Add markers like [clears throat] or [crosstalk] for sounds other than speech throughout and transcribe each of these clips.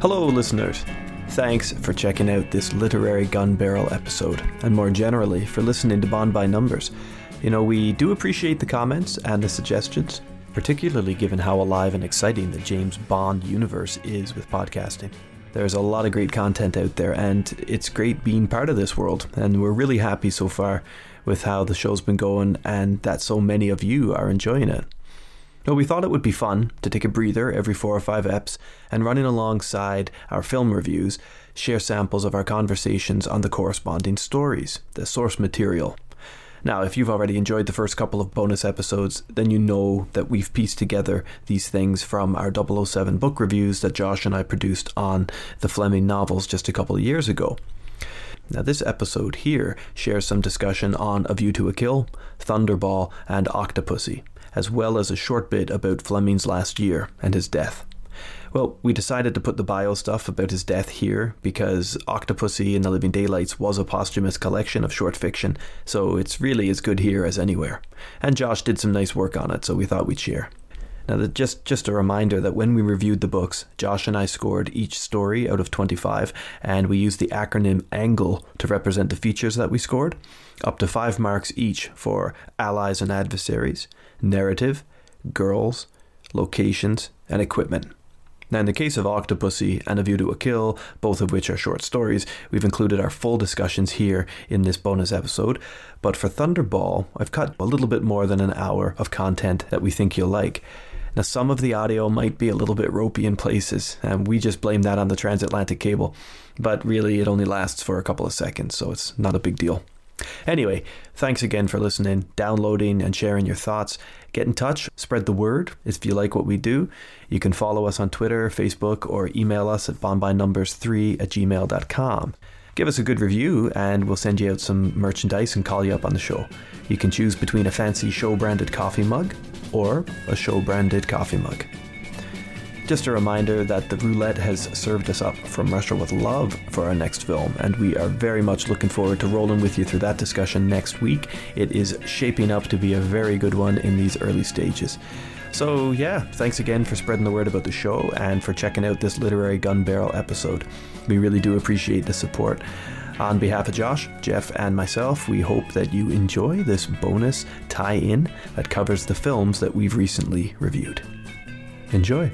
Hello, listeners. Thanks for checking out this literary gun barrel episode, and more generally, for listening to Bond by Numbers. You know, we do appreciate the comments and the suggestions, particularly given how alive and exciting the James Bond universe is with podcasting. There's a lot of great content out there, and it's great being part of this world, and we're really happy so far with how the show's been going and that so many of you are enjoying it. Well, we thought it would be fun to take a breather every four or five eps and running alongside our film reviews, share samples of our conversations on the corresponding stories, the source material. Now, if you've already enjoyed the first couple of bonus episodes, then you know that we've pieced together these things from our 007 book reviews that Josh and I produced on the Fleming novels just a couple of years ago. Now, this episode here shares some discussion on A View to a Kill, Thunderball, and Octopussy as well as a short bit about Fleming's last year and his death. Well, we decided to put the bio stuff about his death here because Octopussy in the Living Daylights was a posthumous collection of short fiction, so it's really as good here as anywhere. And Josh did some nice work on it, so we thought we'd share. Now, just just a reminder that when we reviewed the books, Josh and I scored each story out of 25, and we used the acronym ANGLE to represent the features that we scored, up to five marks each for allies and adversaries, narrative, girls, locations, and equipment. Now, in the case of Octopussy and A View to a Kill, both of which are short stories, we've included our full discussions here in this bonus episode. But for Thunderball, I've cut a little bit more than an hour of content that we think you'll like. Now, some of the audio might be a little bit ropey in places, and we just blame that on the transatlantic cable. But really, it only lasts for a couple of seconds, so it's not a big deal. Anyway, thanks again for listening, downloading, and sharing your thoughts. Get in touch, spread the word if you like what we do. You can follow us on Twitter, Facebook, or email us at bondbynumbers3 at gmail.com. Give us a good review, and we'll send you out some merchandise and call you up on the show. You can choose between a fancy show branded coffee mug or a show branded coffee mug. Just a reminder that the roulette has served us up from Russia with love for our next film, and we are very much looking forward to rolling with you through that discussion next week. It is shaping up to be a very good one in these early stages. So, yeah, thanks again for spreading the word about the show and for checking out this literary gun barrel episode. We really do appreciate the support. On behalf of Josh, Jeff, and myself, we hope that you enjoy this bonus tie in that covers the films that we've recently reviewed. Enjoy.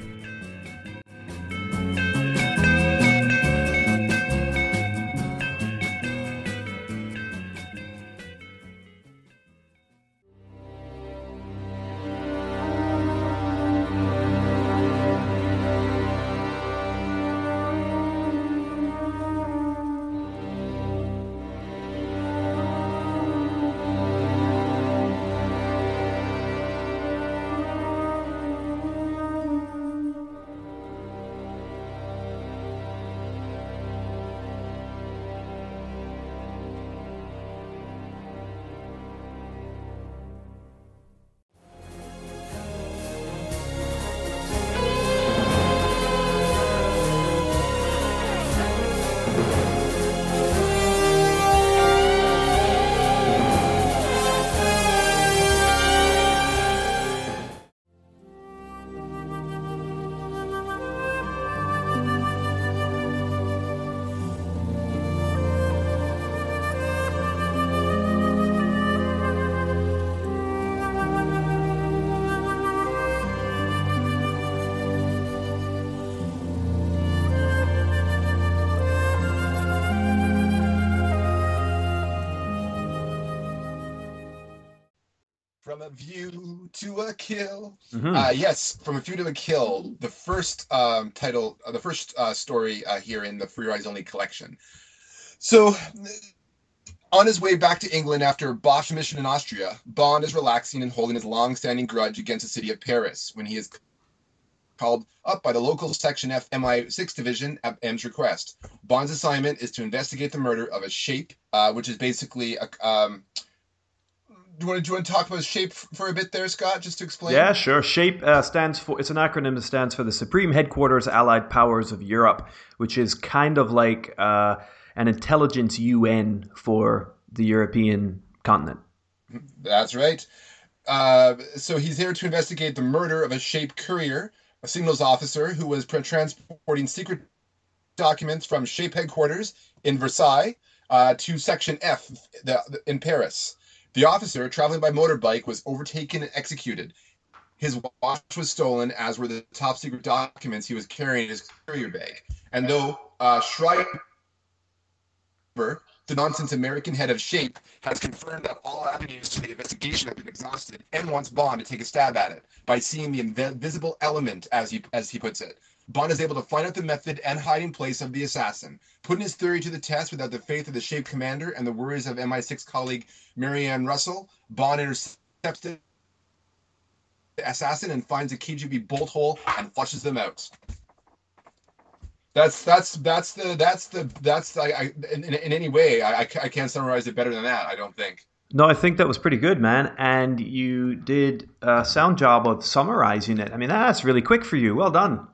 View to a Kill. Mm-hmm. Uh, yes, From a View to a Kill, the first um, title, uh, the first uh, story uh, here in the For Your Eyes Only collection. So, on his way back to England after a Bosch mission in Austria, Bond is relaxing and holding his long-standing grudge against the city of Paris when he is called up by the local Section F MI6 division at M's request. Bond's assignment is to investigate the murder of a shape, uh, which is basically a, um, do you want to, do you want to talk about shape for a bit there, Scott, just to explain? Yeah, sure. SHAPE uh, stands for, it's an acronym that stands for the Supreme Headquarters Allied Powers of Europe, which is kind of like uh, an intelligence UN for the European continent. That's right. Uh, so he's here to investigate the murder of a SHAPE courier, a signals officer who was transporting secret documents from Shape headquarters in Versailles uh, to Section F in Paris. The officer, traveling by motorbike, was overtaken and executed. His watch was stolen, as were the top secret documents he was carrying in his carrier bag. And though uh, Schreiber, the nonsense American head of Shape, has confirmed that all avenues to the investigation have been exhausted, and wants Bond to take a stab at it by seeing the invisible element, as he as he puts it. Bond is able to find out the method and hiding place of the assassin. Putting his theory to the test without the faith of the Shape commander and the worries of MI6 colleague Marianne Russell, Bond intercepts the assassin and finds a KGB bolt hole and flushes them out. That's that's that's the that's the that's I, in, in any way I, I can't summarize it better than that. I don't think. No, I think that was pretty good, man. And you did a sound job of summarizing it. I mean, that's really quick for you. Well done.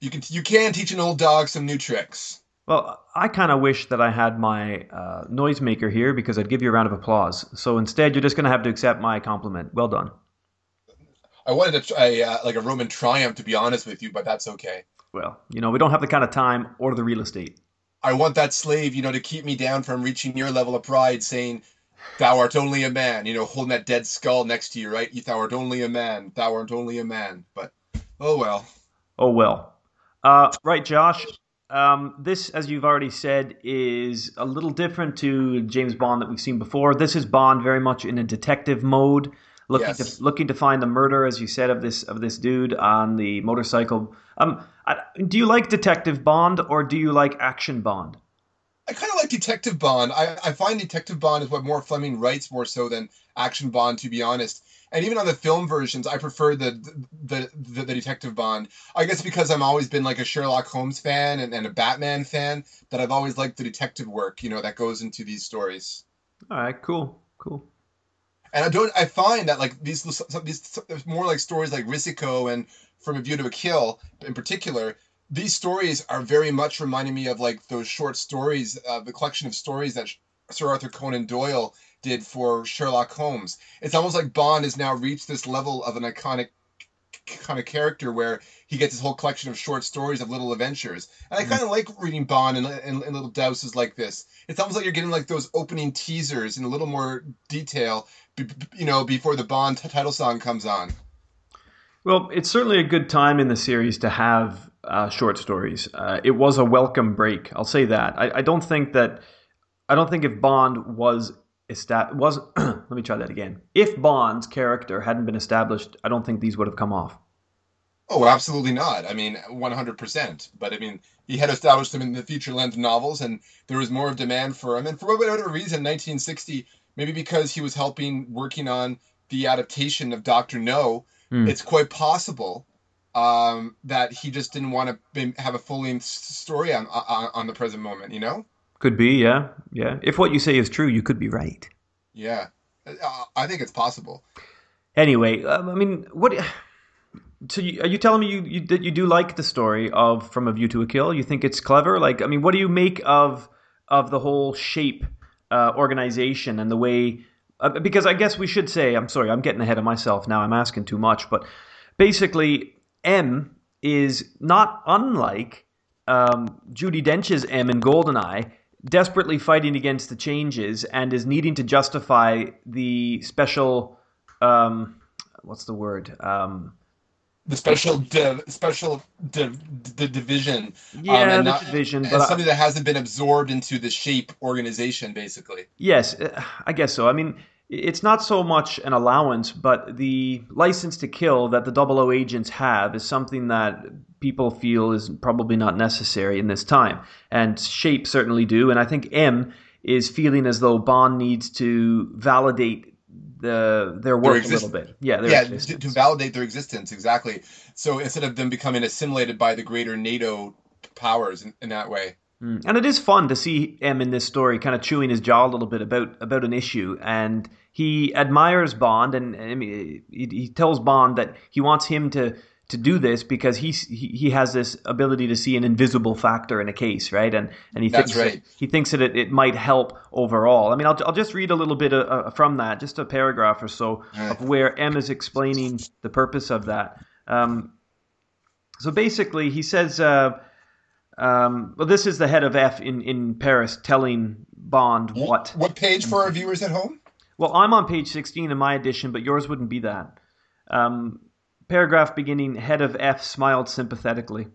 You can you can teach an old dog some new tricks. Well, I kind of wish that I had my uh, noisemaker here because I'd give you a round of applause. So instead, you're just going to have to accept my compliment. Well done. I wanted to try uh, like a Roman triumph, to be honest with you, but that's okay. Well, you know, we don't have the kind of time or the real estate. I want that slave, you know, to keep me down from reaching your level of pride, saying, "Thou art only a man," you know, holding that dead skull next to you, right? Thou art only a man. Thou art only a man. But oh well. Oh well. Uh, right, Josh. Um, this, as you've already said, is a little different to James Bond that we've seen before. This is Bond very much in a detective mode looking yes. to looking to find the murder, as you said, of this of this dude on the motorcycle. Um, do you like Detective Bond or do you like Action Bond? I kind of like Detective Bond. I, I find Detective Bond is what more Fleming writes more so than Action Bond, to be honest. And even on the film versions, I prefer the the, the, the Detective Bond. I guess because I'm always been like a Sherlock Holmes fan and, and a Batman fan, that I've always liked the detective work, you know, that goes into these stories. All right, cool, cool and I don't. I find that like these these more like stories like Risico and From a View to a Kill in particular. These stories are very much reminding me of like those short stories, uh, the collection of stories that Sir Arthur Conan Doyle did for Sherlock Holmes. It's almost like Bond has now reached this level of an iconic kind of character where he gets his whole collection of short stories of little adventures. And I mm-hmm. kind of like reading Bond in, in, in, little douses like this. It's almost like you're getting like those opening teasers in a little more detail you know, before the Bond title song comes on. Well, it's certainly a good time in the series to have uh, short stories. Uh, it was a welcome break. I'll say that. I, I, don't think that. I don't think if Bond was established, was [clears throat] let me try that again. If Bond's character hadn't been established, I don't think these would have come off. Oh, absolutely not. I mean, 100%. But I mean, he had established them in the feature length novels, and there was more of demand for him. And for whatever reason, 1960 maybe because he was helping working on the adaptation of Doctor No, mm. it's quite possible um, that he just didn't want to have a full length story on, on, on the present moment. You know, could be, yeah, yeah. If what you say is true, you could be right. Yeah, uh, I think it's possible. Anyway, um, I mean, what? So you, are you telling me you, you that you do like the story of From a View to a Kill? You think it's clever? Like, I mean, what do you make of of the whole shape uh, organization and the way uh, because I guess we should say I'm sorry I'm getting ahead of myself now I'm asking too much but basically M is not unlike um, Judi Dench's M in Goldeneye desperately fighting against the changes and is needing to justify the special um, what's the word um, the special div, special div, the division. Yeah, um, and the not, division, and but something that hasn't been absorbed into the shape organization, basically. Yes, uh, I guess so. I mean, it's not so much an allowance, but the license to kill that the double O agents have is something that people feel is probably not necessary in this time, and shape certainly do. And I think M is feeling as though Bond needs to validate the their work there a little bit. Yeah, yeah, to, to, validate their existence exactly. So instead of them becoming assimilated by the greater NATO powers in, in that way. Mm. And it is fun to see M in this story, kind of chewing his jaw a little bit about about an issue, and he admires Bond, and, and he, he tells Bond that he wants him to to do this because he's, he he has this ability to see an invisible factor in a case, right? And and he That's thinks right. that, he thinks that it, it might help overall. I mean, I'll I'll just read a little bit uh, uh from that, just a paragraph or so right. of where M is explaining the purpose of that. Um, so basically, he says. Uh, Um, well, this is the head of F in, in Paris telling Bond what. What page for our viewers at home? Well, I'm on page 16 in my edition, but yours wouldn't be that. Um, paragraph beginning Head of F smiled sympathetically.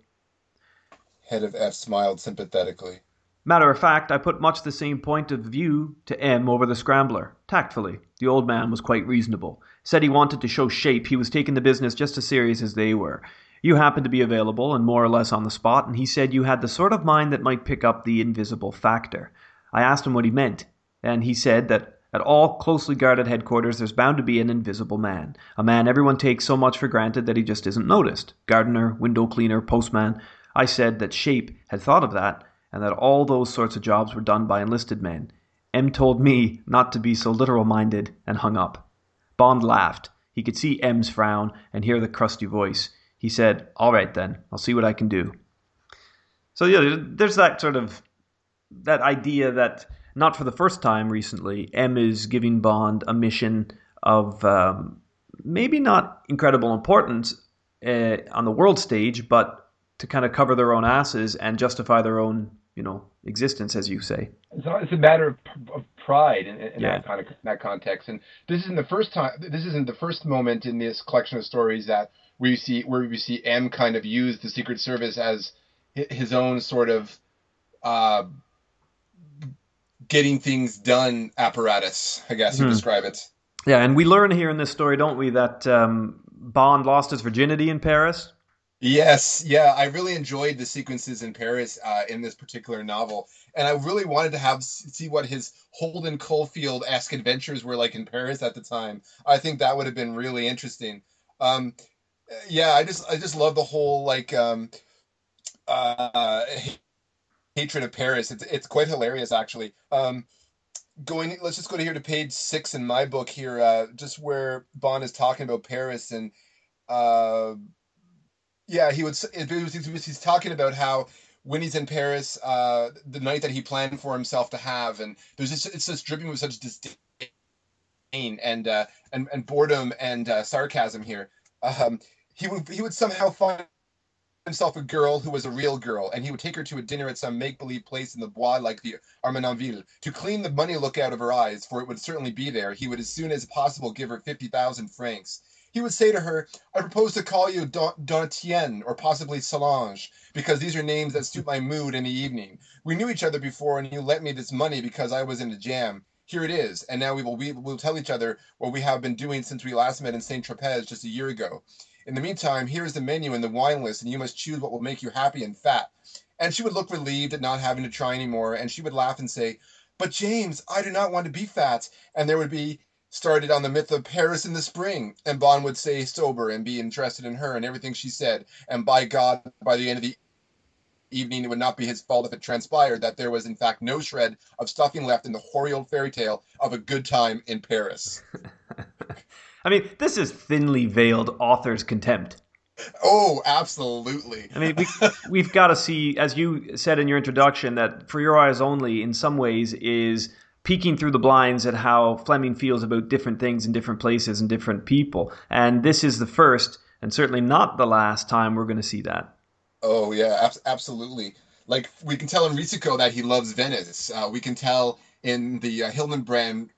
Head of F smiled sympathetically. Matter of fact, I put much the same point of view to M over the scrambler, tactfully. The old man was quite reasonable. Said he wanted to show shape, he was taking the business just as serious as they were. You happened to be available and more or less on the spot, and he said you had the sort of mind that might pick up the invisible factor. I asked him what he meant, and he said that at all closely guarded headquarters, there's bound to be an invisible man. A man everyone takes so much for granted that he just isn't noticed. Gardener, window cleaner, postman. I said that Shape had thought of that, and that all those sorts of jobs were done by enlisted men. M told me not to be so literal minded and hung up. Bond laughed. He could see M's frown and hear the crusty voice. He said, All right then, I'll see what I can do. So, yeah, there's that sort of that idea that not for the first time recently, M is giving Bond a mission of um, maybe not incredible importance uh, on the world stage, but to kind of cover their own asses and justify their own, you know, existence, as you say. So it's a matter of, of pride in, in yeah. that kind of that context. And this isn't the first time. This isn't the first moment in this collection of stories that we see where we see M kind of use the Secret Service as his own sort of uh, getting things done apparatus, I guess you hmm. describe it. Yeah, and we learn here in this story, don't we, that um, Bond lost his virginity in Paris? Yes, yeah, I really enjoyed the sequences in Paris uh, in this particular novel, and I really wanted to have see what his Holden Caulfield esque adventures were like in Paris at the time. I think that would have been really interesting. Um, yeah, I just I just love the whole like um, uh, hatred of Paris. It's it's quite hilarious actually. Um, going, let's just go to here to page six in my book here, uh, just where Bond is talking about Paris and, uh, yeah, he would. He's talking about how when he's in Paris, uh, the night that he planned for himself to have, and there's just it's just dripping with such disdain and uh, and and boredom and uh, sarcasm here. Um, he would he would somehow find himself a girl who was a real girl, and he would take her to a dinner at some make believe place in the Bois like the Armenonville. To clean the money look out of her eyes, for it would certainly be there, he would as soon as possible give her 50,000 francs. He would say to her, I propose to call you Donatienne or possibly Solange, because these are names that suit my mood in the evening. We knew each other before, and you lent me this money because I was in a jam. Here it is, and now we will we will tell each other what we have been doing since we last met in Saint Tropez just a year ago. In the meantime, here is the menu and the wine list, and you must choose what will make you happy and fat. And she would look relieved at not having to try anymore, and she would laugh and say, But James, I do not want to be fat. And there would be started on the myth of Paris in the spring. And Bond would say sober and be interested in her and everything she said. And by God, by the end of the evening, it would not be his fault if it transpired that there was, in fact, no shred of stuffing left in the hoary old fairy tale of a good time in Paris. [laughs] I mean, this is thinly veiled author's contempt. Oh, absolutely. I mean, we, we've got to see, as you said in your introduction, that For Your Eyes Only, in some ways, is peeking through the blinds at how Fleming feels about different things in different places and different people. And this is the first, and certainly not the last time we're going to see that. Oh, yeah, ab- absolutely. Like, we can tell in Risico that he loves Venice. Uh, we can tell in the uh, Hildebrand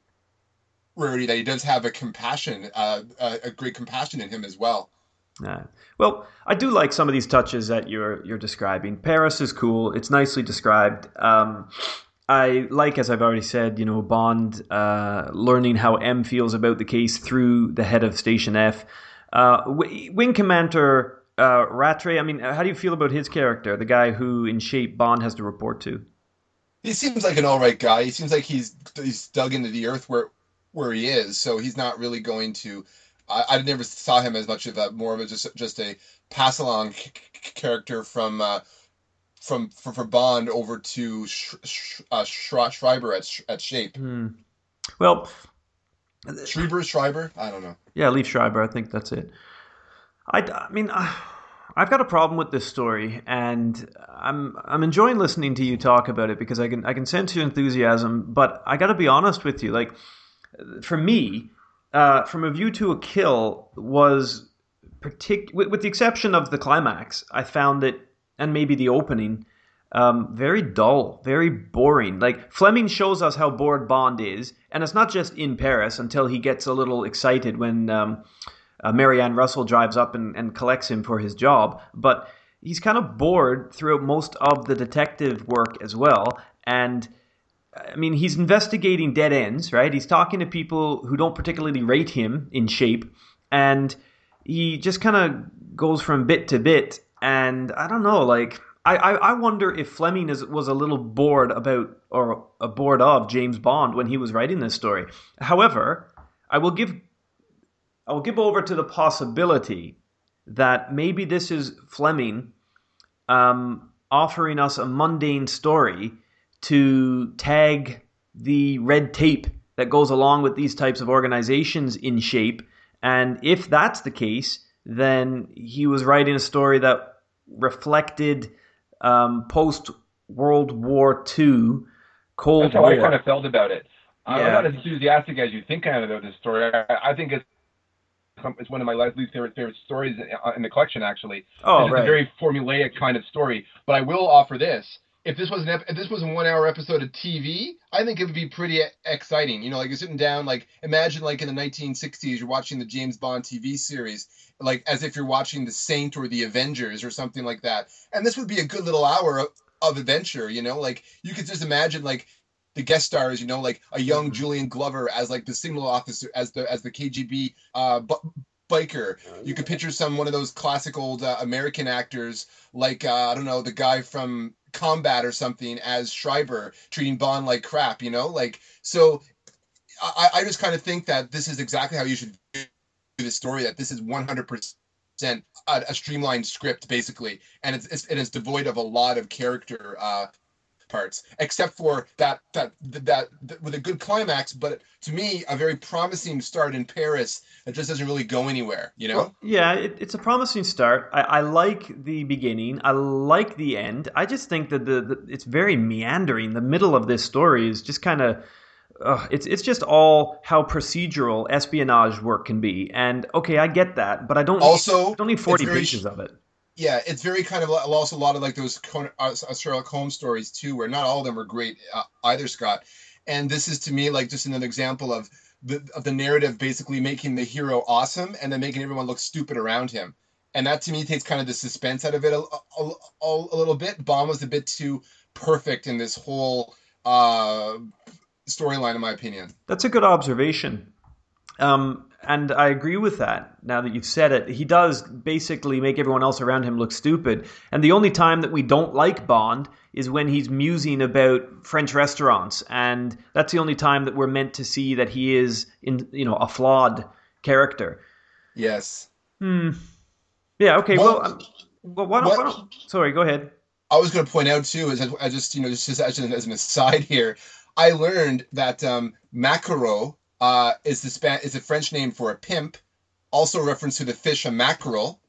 Rarity that he does have a compassion, uh, a, great compassion in him as well. Yeah. Well, I do like some of these touches that you're you're describing. Paris is cool. It's nicely described. Um, I like, as I've already said, you know, Bond uh, learning how M feels about the case through the head of Station F. Uh, Wing Commander uh, Rattray. I mean, how do you feel about his character, the guy who, in shape, Bond has to report to? He seems like an all right guy. He seems like he's he's dug into the earth where where he is, so he's not really going to. I, I never saw him as much of a more of a just just a pass along c- character from uh, from for, for Bond over to Sh- Sh- uh, Schreiber at at Shape. Mm. Well, Schreiber Schreiber, I don't know. Yeah, Liev Schreiber. I think that's it. I, I mean. Uh... I've got a problem with this story, and I'm I'm enjoying listening to you talk about it because I can I can sense your enthusiasm. But I got to be honest with you, like for me, uh, from a view to a kill was partic- with, with, the exception of the climax, I found it, and maybe the opening, um, very dull, very boring. Like Fleming shows us how bored Bond is, and it's not just in Paris until he gets a little excited when um, uh, Marianne Russell drives up and, and collects him for his job. But he's kind of bored throughout most of the detective work as well, and. I mean, he's investigating dead ends, right? He's talking to people who don't particularly rate him in shape, and he just kind of goes from bit to bit. And I don't know, like I, I, I wonder if Fleming is, was a little bored about or uh, bored of James Bond when he was writing this story. However, I will give I will give over to the possibility that maybe this is Fleming um, offering us a mundane story to tag the red tape that goes along with these types of organizations in shape. And if that's the case, then he was writing a story that reflected um, post World War II Cold That's how War. I kind of felt about it. Yeah. I'm not as enthusiastic as you think I am about this story. I, I think it's it's one of my least favorite favorite stories in the collection. Actually, oh, it's right. a very formulaic kind of story. But I will offer this: if this was an ep- if this was a one hour episode of TV, I think it would be pretty exciting. You know, like you're sitting down, like imagine like in the 1960s, you're watching the James Bond TV series, like as if you're watching the Saint or the Avengers or something like that. And this would be a good little hour of, of adventure. You know, like you could just imagine like the guest stars, you know, like a young mm-hmm. Julian Glover as like the signal officer, as the as the KGB uh, biker. You could picture some one of those classic old uh, American actors, like uh, I don't know, the guy from Combat or something, as Schreiber treating Bond like crap. You know, like so. I, I just kind of think that this is exactly how you should do the story. That this is one hundred percent a streamlined script, basically, and it's, it's it is devoid of a lot of character uh, parts, except for that, that that that, with a good climax. But to me, a very promising start in Paris that just doesn't really go anywhere. You know? Well, yeah, it, it's a promising start. I, I, like the beginning. I like the end. I just think that the, the it's very meandering. The middle of this story is just kind of. Uh, it's it's just all how procedural espionage work can be, and okay, I get that, but I don't also need, don't need forty pages of it yeah, it's very kind of also a lot of like those uh, Sherlock Holmes stories too, where not all of them are great uh, either, Scott. And this is to me like just another example of the of the narrative basically making the hero awesome and then making everyone look stupid around him. And that to me takes kind of the suspense out of it a, a, a, little bit. Bond was a bit too perfect in this whole uh, storyline, in my opinion. That's a good observation. Um, and I agree with that. Now that you've said it, he does basically make everyone else around him look stupid. And the only time that we don't like Bond is when he's musing about French restaurants, and that's the only time that we're meant to see that he is in, you know, a flawed character. Yes. Hmm. Yeah. Okay. Well, well, um, well why, don't, why don't? Sorry. Go ahead. I was going to point out too, is I just you know just, just as, an aside here, I learned that um, Maquereau uh, is the Span- is a French name for a pimp, also a reference to the fish a mackerel.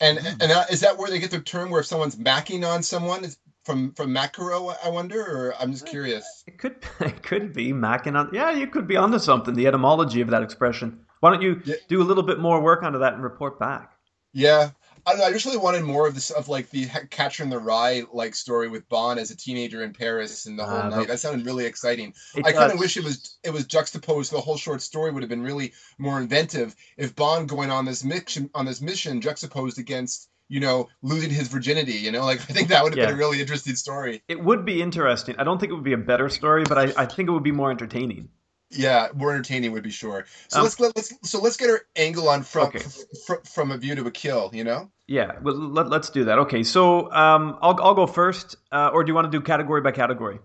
And mm. and uh, is that where they get the term where if someone's macking on someone is from from mackerel? I wonder, or I'm just curious. It could [laughs] it could be macking on. Yeah, you could be onto something. The etymology of that expression. Why don't you yeah. do a little bit more work onto that and report back? Yeah, I don't know. I just really wanted more of this of like the Catcher in the Rye like story with Bond as a teenager in Paris and the whole uh, night. That sounded really exciting. I kind of wish it was it was juxtaposed. The whole short story would have been really more inventive if Bond going on this mission on this mission juxtaposed against you know losing his virginity. You know, like I think that would have yeah. been a really interesting story. It would be interesting. I don't think it would be a better story, but I, I think it would be more entertaining. Yeah, more entertaining would be sure. So um, let's let, us so let's get our angle on from okay. f- from a view to a kill. You know. Yeah, well, let, us do that. Okay, so um, I'll I'll go first, uh, or do you want to do category by category?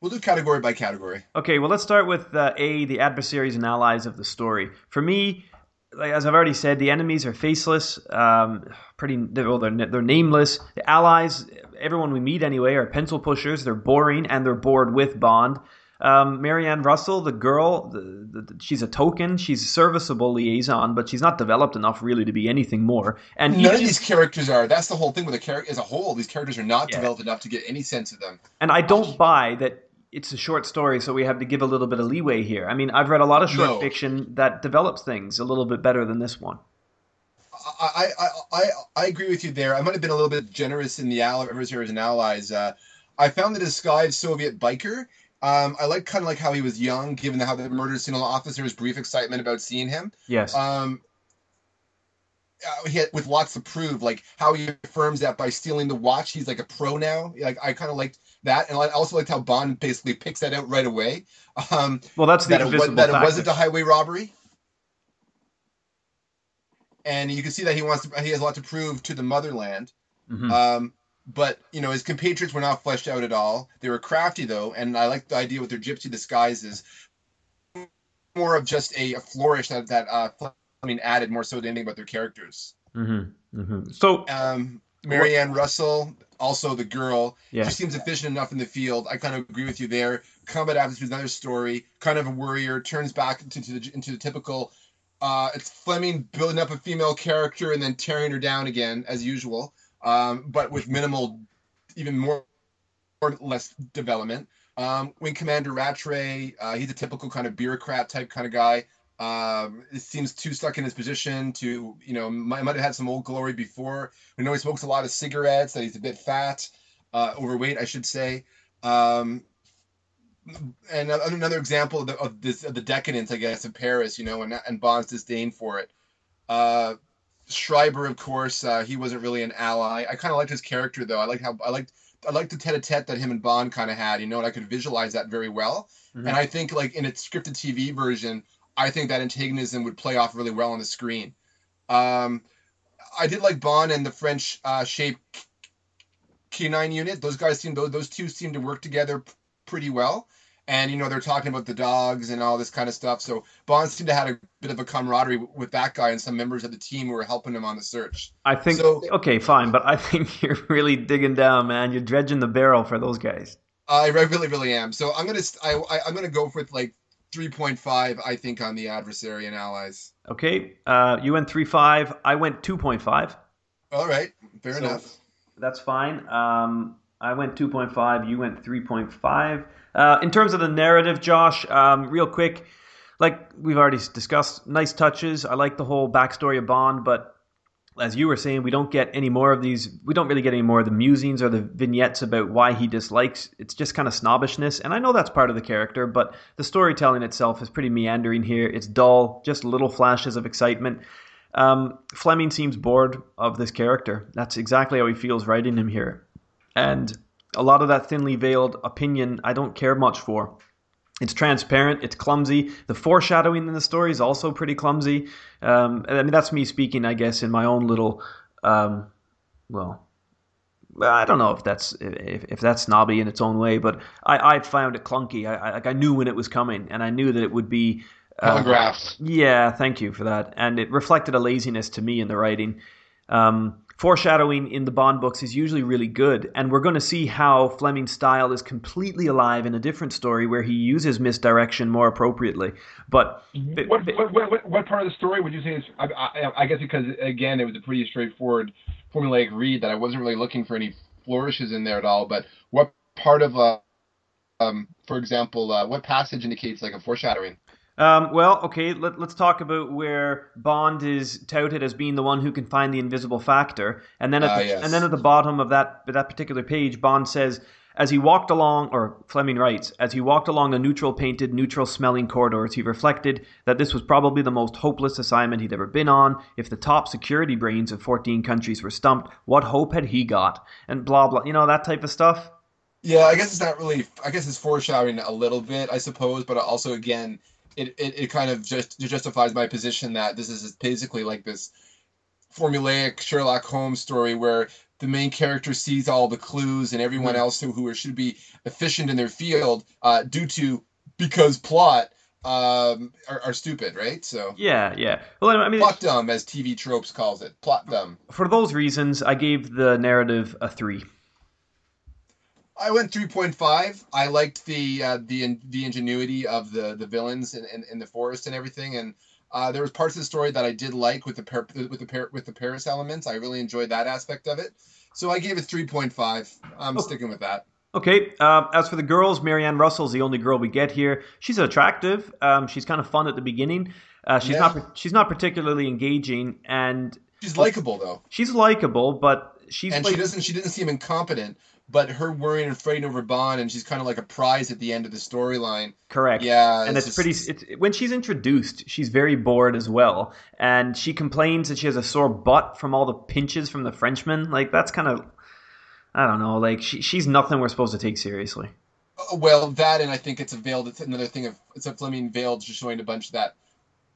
We'll do category by category. Okay, well, let's start with uh, A, the adversaries and allies of the story. For me, like, as I've already said, the enemies are faceless, um, pretty well, they're they're nameless. The allies, everyone we meet anyway, are pencil pushers. They're boring and they're bored with Bond. Um, Marianne Russell, the girl, the, the, she's a token. She's a serviceable liaison, but she's not developed enough really to be anything more. And none of these characters are. That's the whole thing with the character as a whole. These characters are not yeah. developed enough to get any sense of them. And I don't buy that it's a short story, so we have to give a little bit of leeway here. I mean, I've read a lot of short no. fiction that develops things a little bit better than this one. I, I, I, I agree with you there. I might have been a little bit generous in the adversaries and allies. Uh, I found the disguised Soviet biker. Um, I like kind of like how he was young, given how the murdered signal officer's brief excitement about seeing him. Yes. Um, uh, he had, with lots to prove, like how he affirms that by stealing the watch, he's like a pro now. Like I kind of liked that, and I also liked how Bond basically picks that out right away. Um, well, that's the that, it, was, that it wasn't a highway robbery and you can see that he wants to he has a lot to prove to the motherland mm-hmm. um, but you know his compatriots were not fleshed out at all they were crafty though and i like the idea with their gypsy disguises more of just a, a flourish that that uh mean added more so than anything about their characters mm-hmm. Mm-hmm. so um marianne what? russell also the girl yeah. she seems efficient enough in the field i kind of agree with you there combat aptitude is another story kind of a warrior turns back into, into the, into the typical uh, it's Fleming building up a female character and then tearing her down again, as usual, um, but with minimal, even more or less development. Um, Wing Commander Rattray, uh, he's a typical kind of bureaucrat type kind of guy. Um, it seems too stuck in his position to, you know, might, might have had some old glory before. We know he smokes a lot of cigarettes, that he's a bit fat, uh, overweight, I should say. Um, and another example of, the, of, this of the decadence, I guess, of Paris, you know, and and Bond's disdain for it. Uh, Schreiber, of course, uh, he wasn't really an ally. I kind of liked his character though. I like how I liked I liked the tete-a-tete that him and Bond kind of had, you know, and I could visualize that very well. Mm-hmm. And I think like in its scripted TV version, I think that antagonism would play off really well on the screen. Um, I did like Bond and the French uh, shape K9 unit. Those guys seem those those two seem to work together pretty well. And you know they're talking about the dogs and all this kind of stuff. So Bond seemed to have a bit of a camaraderie with that guy and some members of the team who were helping him on the search. I think so, okay, fine, but I think [laughs] you're really digging down, man. You're dredging the barrel for those guys. I really, really am. So I'm gonna I, I I'm gonna go with like 3.5. I think on the adversary and allies. Okay, uh, you went 3.5. I went 2.5. All right, fair so enough. That's fine. Um, I went 2.5. You went 3.5. Uh, in terms of the narrative, Josh, um, real quick, like we've already discussed, nice touches. I like the whole backstory of Bond, but as you were saying, we don't get any more of these. We don't really get any more of the musings or the vignettes about why he dislikes. It's just kind of snobbishness, and I know that's part of the character, but the storytelling itself is pretty meandering here. It's dull, just little flashes of excitement. Um, Fleming seems bored of this character. That's exactly how he feels writing him here. And a lot of that thinly veiled opinion I don't care much for. It's transparent. It's clumsy. The foreshadowing in the story is also pretty clumsy. Um, I mean, that's me speaking, I guess, in my own little, um, well, I don't know if that's if, if that's snobby in its own way, but I, I found it clunky. I, I like I knew when it was coming, and I knew that it would be uh, telegraphed. Yeah, thank you for that. And it reflected a laziness to me in the writing. Um, foreshadowing in the Bond books is usually really good, and we're going to see how Fleming's style is completely alive in a different story where he uses misdirection more appropriately. But mm-hmm. what, what, what, what, part of the story would you say is? I, I, I, guess because again, it was a pretty straightforward, formulaic read that I wasn't really looking for any flourishes in there at all. But what part of, uh, um, for example, uh, what passage indicates like a foreshadowing? Um, well, okay, let, us talk about where Bond is touted as being the one who can find the invisible factor, and then at uh, the, yes. and then at the bottom of that that particular page, Bond says, as he walked along, or Fleming writes, as he walked along the neutral painted, neutral smelling corridors, he reflected that this was probably the most hopeless assignment he'd ever been on. If the top security brains of 14 countries were stumped, what hope had he got? And blah, blah, you know, that type of stuff. Yeah, I guess it's not really, I guess it's foreshadowing a little bit, I suppose, but also, again, it, it, it kind of just justifies my position that this is basically like this formulaic Sherlock Holmes story where the main character sees all the clues and everyone mm-hmm. else who, who should be efficient in their field uh, due to because plot um, are, are, stupid, right? So yeah, yeah. Well, I mean, plot dumb, as TV tropes calls it, plot dumb. For those reasons, I gave the narrative a three. I went 3.5. I liked the uh, the the ingenuity of the the villains in, in, in the forest and everything, and uh, there was parts of the story that I did like with the par- with the par- with the Paris elements. I really enjoyed that aspect of it. So I gave it 3.5. I'm oh. sticking with that. Okay. Uh, as for the girls, Marianne Russell's the only girl we get here. She's attractive. Um, she's kind of fun at the beginning. Uh, she's yeah. not she's not particularly engaging, and She's likable though. She's likable, but she's and like, she doesn't. She didn't seem incompetent. But her worrying and fretting over Bond, and she's kind of like a prize at the end of the storyline. Correct. Yeah, and it's, just, pretty. It's when she's introduced, she's very bored as well, and she complains that she has a sore butt from all the pinches from the Frenchman. Like that's kind of, I don't know. Like she, she's nothing we're supposed to take seriously. Uh, well, that and I think it's a veiled. It's another thing of it's a Fleming veiled, just showing a bunch of that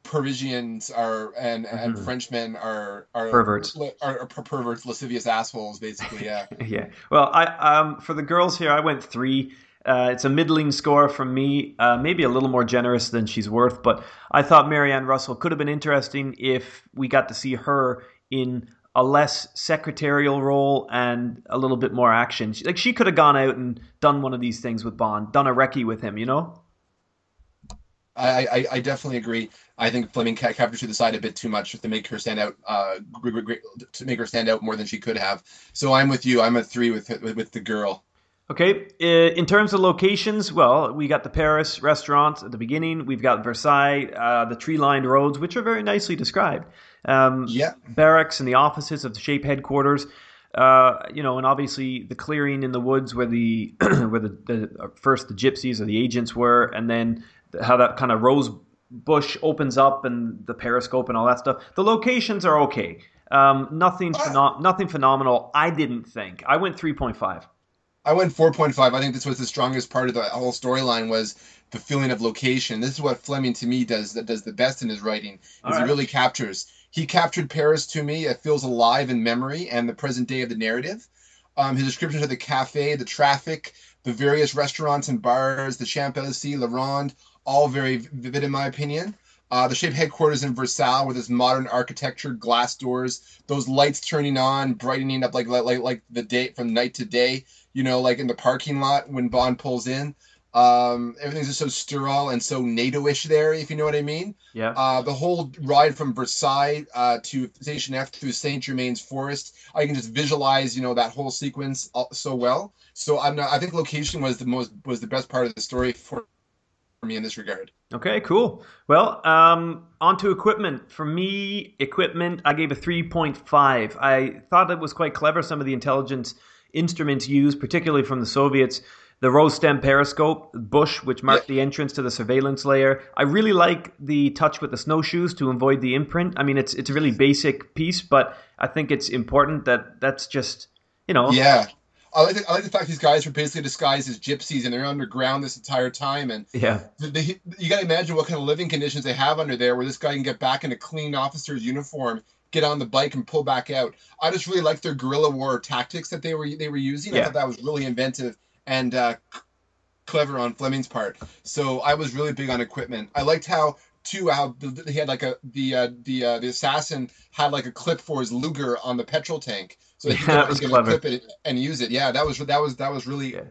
Parisians are and and Mhm. Frenchmen are are Perverts. are, are perverts, lascivious assholes, basically. Yeah. [laughs] yeah. Well, I um for the girls here, I went three. Uh, it's a middling score from me, uh, maybe a little more generous than she's worth, but I thought Marianne Russell could have been interesting if we got to see her in a less secretarial role and a little bit more action. She, like she could have gone out and done one of these things with Bond, done a recce with him, you know? I, I, I definitely agree. I think Fleming ca- captured to the side a bit too much to make her stand out. Uh, to make her stand out more than she could have. So I'm with you. I'm a three with with, with the girl. Okay, in terms of locations, well, we got the Paris restaurant at the beginning. We've got Versailles, uh, the tree-lined roads, which are very nicely described. Um, Yeah. barracks and the offices of the Shape headquarters. Uh, you know, and obviously the clearing in the woods where the [clears throat] where the, the uh, first the gypsies or the agents were, and then how that kind of rose bush opens up and the periscope and all that stuff. The locations are okay. Um, nothing, pheno- nothing phenomenal. I didn't think. I went three point five. I went 4.5. I think this was the strongest part of the whole storyline was the feeling of location. This is what Fleming to me does that does the best in his writing. Is All he really captures. He captured Paris to me. It feels alive in memory and the present day of the narrative. Um, his descriptions of the cafe, the traffic, the various restaurants and bars, the Champs-Élysées, La Ronde, all very vivid in my opinion. Uh, the shape headquarters in Versailles with its modern architecture, glass doors, those lights turning on, brightening up like like like the day from night to day. You know, like in the parking lot when Bond pulls in. Um, everything's just so sterile and so NATO-ish there, if you know what I mean. Yeah. Uh, the whole ride from Versailles uh, to Station F through Saint Germain's Forest, I can just visualize, you know, that whole sequence so well. So I'm not. I think location was the most was the best part of the story for me in this regard. Okay, cool. Well, um, on to equipment. For me, equipment, I gave a 3.5. I thought it was quite clever, some of the intelligence instruments used, particularly from the Soviets. The rose stem periscope, bush, which marked the entrance to the surveillance layer. I really like the touch with the snowshoes to avoid the imprint. I mean, it's it's a really basic piece, but I think it's important that that's just, you know, Yeah. I like, the, I like the fact these guys were basically disguised as gypsies and they're underground this entire time. And yeah, you got to imagine what kind of living conditions they have under there, where this guy can get back in a clean officer's uniform, get on the bike, and pull back out. I just really liked their guerrilla war tactics that they were they were using. I thought that was really inventive and uh, clever on Fleming's part. So I was really big on equipment. I liked how too how the, he had like a the uh, the uh, the assassin had like a clip for his Luger on the petrol tank, so he Yeah, that was could clever. equip it and use it. Yeah, that was that was that was really Yeah.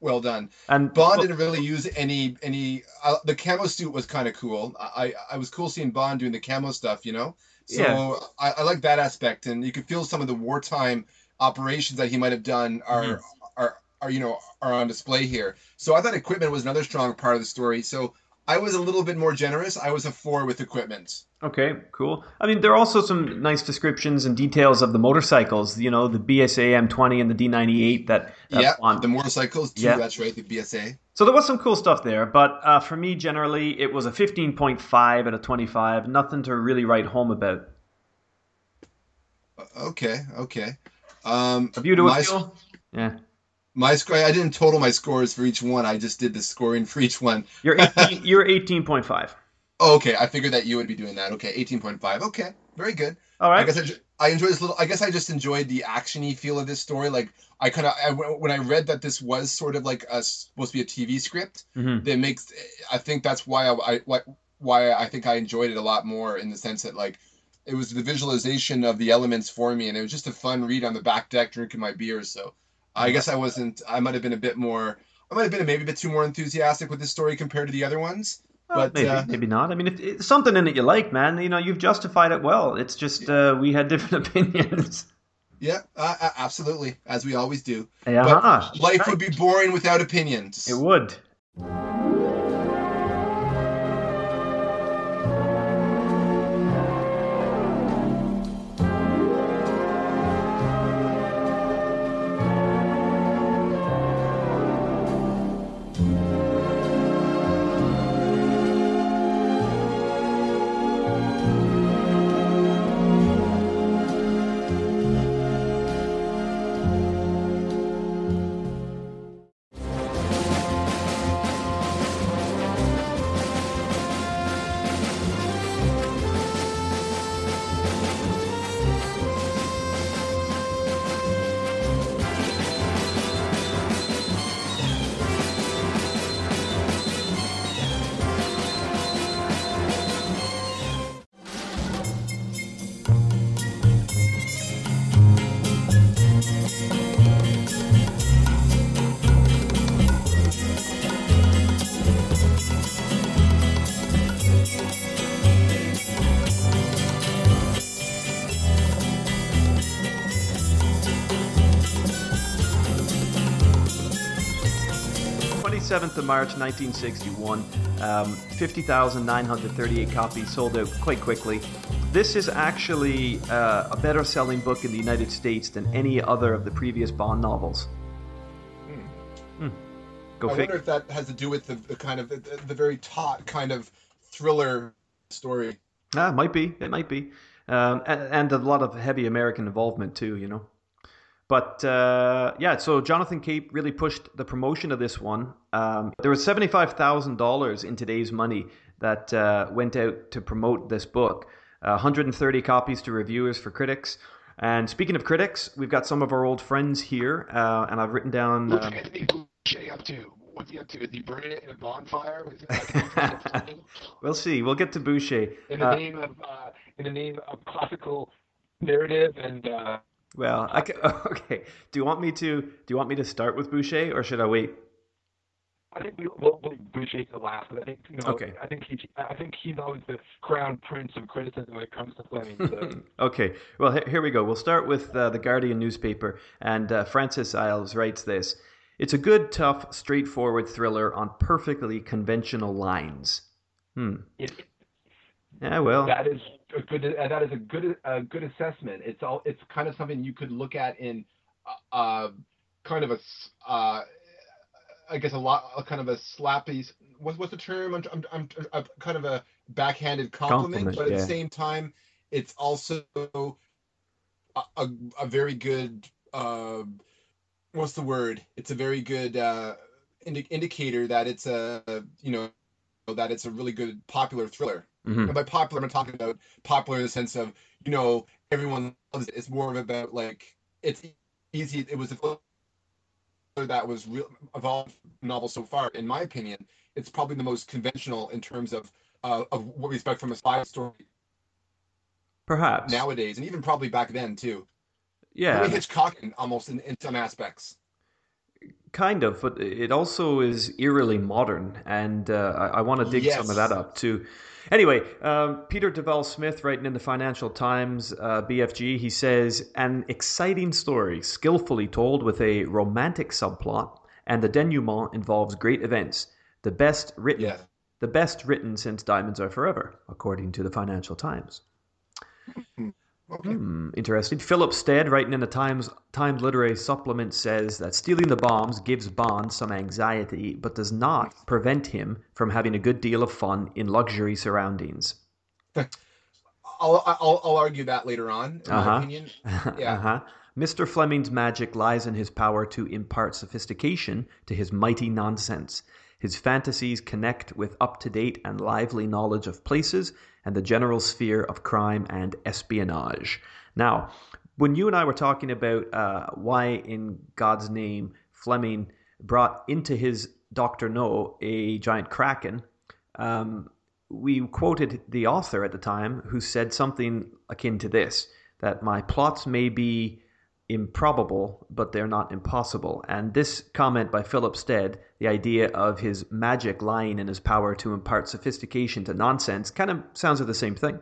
well done. and Bond didn't really use any any. Uh, the camo suit was kind of cool. I I was cool seeing Bond doing the camo stuff, you know. So Yeah. I, I like that aspect, and you could feel some of the wartime operations that he might have done are Mhm. are are you know are on display here. So I thought equipment was another strong part of the story. So I was a little bit more generous. I was a four with equipment. Okay, cool. I mean, there are also some nice descriptions and details of the motorcycles. You know, the BSA M20 and the D98 that. that yeah, the motorcycles too. Yeah. That's right, the BSA. So there was some cool stuff there, but uh, for me, generally, it was a 15.5 out of 25. Nothing to really write home about. Okay, okay. Um, A view to a my- Yeah, My score. I didn't total my scores for each one. I just did the scoring for each one. you're [laughs] 18, you're 18.5. Oh, okay, I figured that you would be doing that. Okay, eighteen point five. Okay, very good. All right. I guess I, I enjoyed this little. I guess I just enjoyed the actiony feel of this story. Like I kind of I, when I read that this was sort of like a supposed to be a TV script. Mhm. That makes. I think that's why I, I why, why I think I enjoyed it a lot more in the sense that like it was the visualization of the elements for me, and it was just a fun read on the back deck drinking my beer. So I guess I wasn't. I might have been a bit more. I might have been maybe a bit too more enthusiastic with this story compared to the other ones. Well, but, maybe, uh, maybe not. I mean, if it's something in it you like, man, you know, you've justified it well. It's just uh, we had different [laughs] opinions. Yeah, uh, absolutely, as we always do. Yeah, But life would be boring without opinions. It would. 27th of March 1961. Um, 50,938 copies sold out quite quickly. This is actually uh, a better selling book in the United States than any other of the previous Bond novels. Hmm. Hmm. Go I fig- wonder if that has to do with the, the kind of the, the, very taut kind of thriller story. Ah, might be. It might be, um, and, and a lot of heavy American involvement too. You know. But uh, yeah, so Jonathan Cape really pushed the promotion of this one. Um, there was seventy-five thousand dollars in today's money that uh, went out to promote this book. Uh, 130 copies to reviewers for critics. And speaking of critics, we've got some of our old friends here, uh, and I've written down. What's um, Boucher up to? What's he up to? Is he burning it in a bonfire? [laughs] we'll see. We'll get to Boucher. In the uh, name of uh, in the name of classical narrative and well, I can, [laughs] okay. Do you want me to? Do you want me to start with Boucher, or should I wait? I think we, will we'll Boucher to last. But I think you know. Okay. I think he. I think he's always the crown prince of criticism when it comes to Fleming. So. [laughs] okay. Well, here we go. We'll start with uh, the Guardian newspaper, and uh, Francis Iles writes this. It's a good, tough, straightforward thriller on perfectly conventional lines. Hmm. It, yeah, well, that is a good. Uh, that is a good a good assessment. It's all. It's kind of something you could look at in, uh, uh kind of a, uh, I guess a lot, a kind of a slappy. What's what's the term? I'm, I'm, I'm, I'm kind of a backhanded compliment, compliment but at yeah. the same time, it's also a, a, a very good. Uh, what's the word? It's a very good uh, indi- indicator that it's a you know that it's a really good popular thriller. Mm-hmm. And by popular, I'm talking about popular in the sense of you know everyone loves it. It's more of about like it's easy. It was a that was real evolved novel so far. In my opinion, it's probably the most conventional in terms of uh, of what we expect from a spy story. Perhaps nowadays, and even probably back then too. Yeah, really Hitchcockian almost in, in some aspects. Kind of, but it also is eerily modern, and uh, I, I want to dig yes. some of that up too. Anyway, um, Peter Duval Smith, writing in the Financial Times, uh, BFG, he says, an exciting story, skillfully told with a romantic subplot, and the denouement involves great events. The best written, yeah. the best written since Diamonds Are Forever, according to the Financial Times. Okay. Hmm, interesting. Philip Stead, writing in the Times Times Literary Supplement, says that stealing the bombs gives Bond some anxiety, but does not prevent him from having a good deal of fun in luxury surroundings. [laughs] I'll, I'll, I'll argue that later on, in uh-huh. my opinion. [laughs] Yeah. uh-huh. Mr. Fleming's magic lies in his power to impart sophistication to his mighty nonsense. His fantasies connect with up to date and lively knowledge of places and the general sphere of crime and espionage. Now, when you and I were talking about uh, why, in God's name, Fleming brought into his Doctor No a giant kraken, um, we quoted the author at the time who said something akin to this that my plots may be improbable, but they're not impossible. And this comment by Philip Stead, the idea of his magic lying in his power to impart sophistication to nonsense, kind of sounds like the same thing.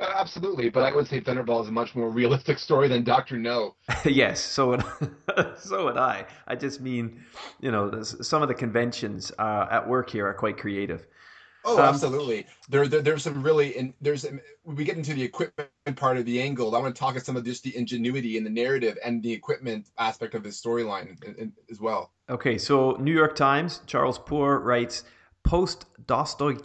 Uh, absolutely, but I would say Thunderball is a much more [laughs] realistic story than Doctor No. [laughs] yes, so would [laughs] so would I. I just mean, you know, some of the conventions uh, at work here are quite creative. Oh, um, absolutely. There, there, there's some really, and there's when we get into the equipment part of the angle. I want to talk about some of just the ingenuity in the narrative and the equipment aspect of the storyline as well. Okay, so New York Times, Charles Poore writes, post Dostoy,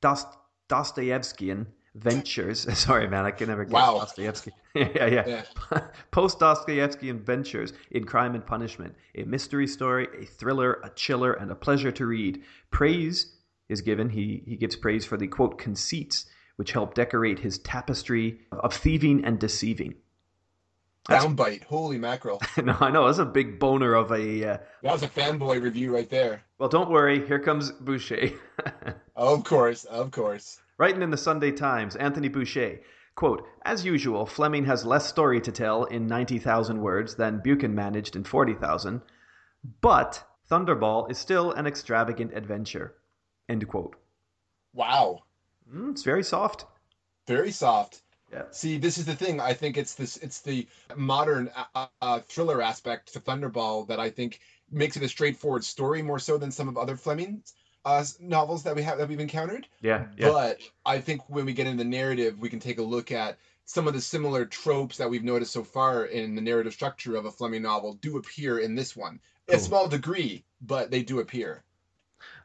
Dost, Dostoevskian ventures. [laughs] Sorry, man, I can never get wow. Dostoevsky. [laughs] yeah, yeah. yeah. [laughs] Post Dostoevskian ventures in Crime and Punishment, a mystery story, a thriller, a chiller, and a pleasure to read. Praise is given. He, he gives praise for the quote conceits which help decorate his tapestry of thieving and deceiving. Downbite, holy mackerel! [laughs] no, I know that's a big boner of a. Uh, that was a fanboy review right there. Well, don't worry. Here comes Boucher. [laughs] of course, of course. Writing in the Sunday Times, Anthony Boucher. Quote, as usual, Fleming has less story to tell in 90,000 words than Buchan managed in 40,000, but Thunderball is still an extravagant adventure. End quote. Wow. Mm, it's very soft. Very soft. Yeah. See, this is the thing. I think it's this. It's the modern uh, uh, thriller aspect to Thunderball that I think makes it a straightforward story more so than some of other Fleming's uh, novels that we have that we've encountered. Yeah, yeah. But I think when we get into the narrative, we can take a look at some of the similar tropes that we've noticed so far in the narrative structure of a Fleming novel do appear in this one. Cool. A small degree, but they do appear.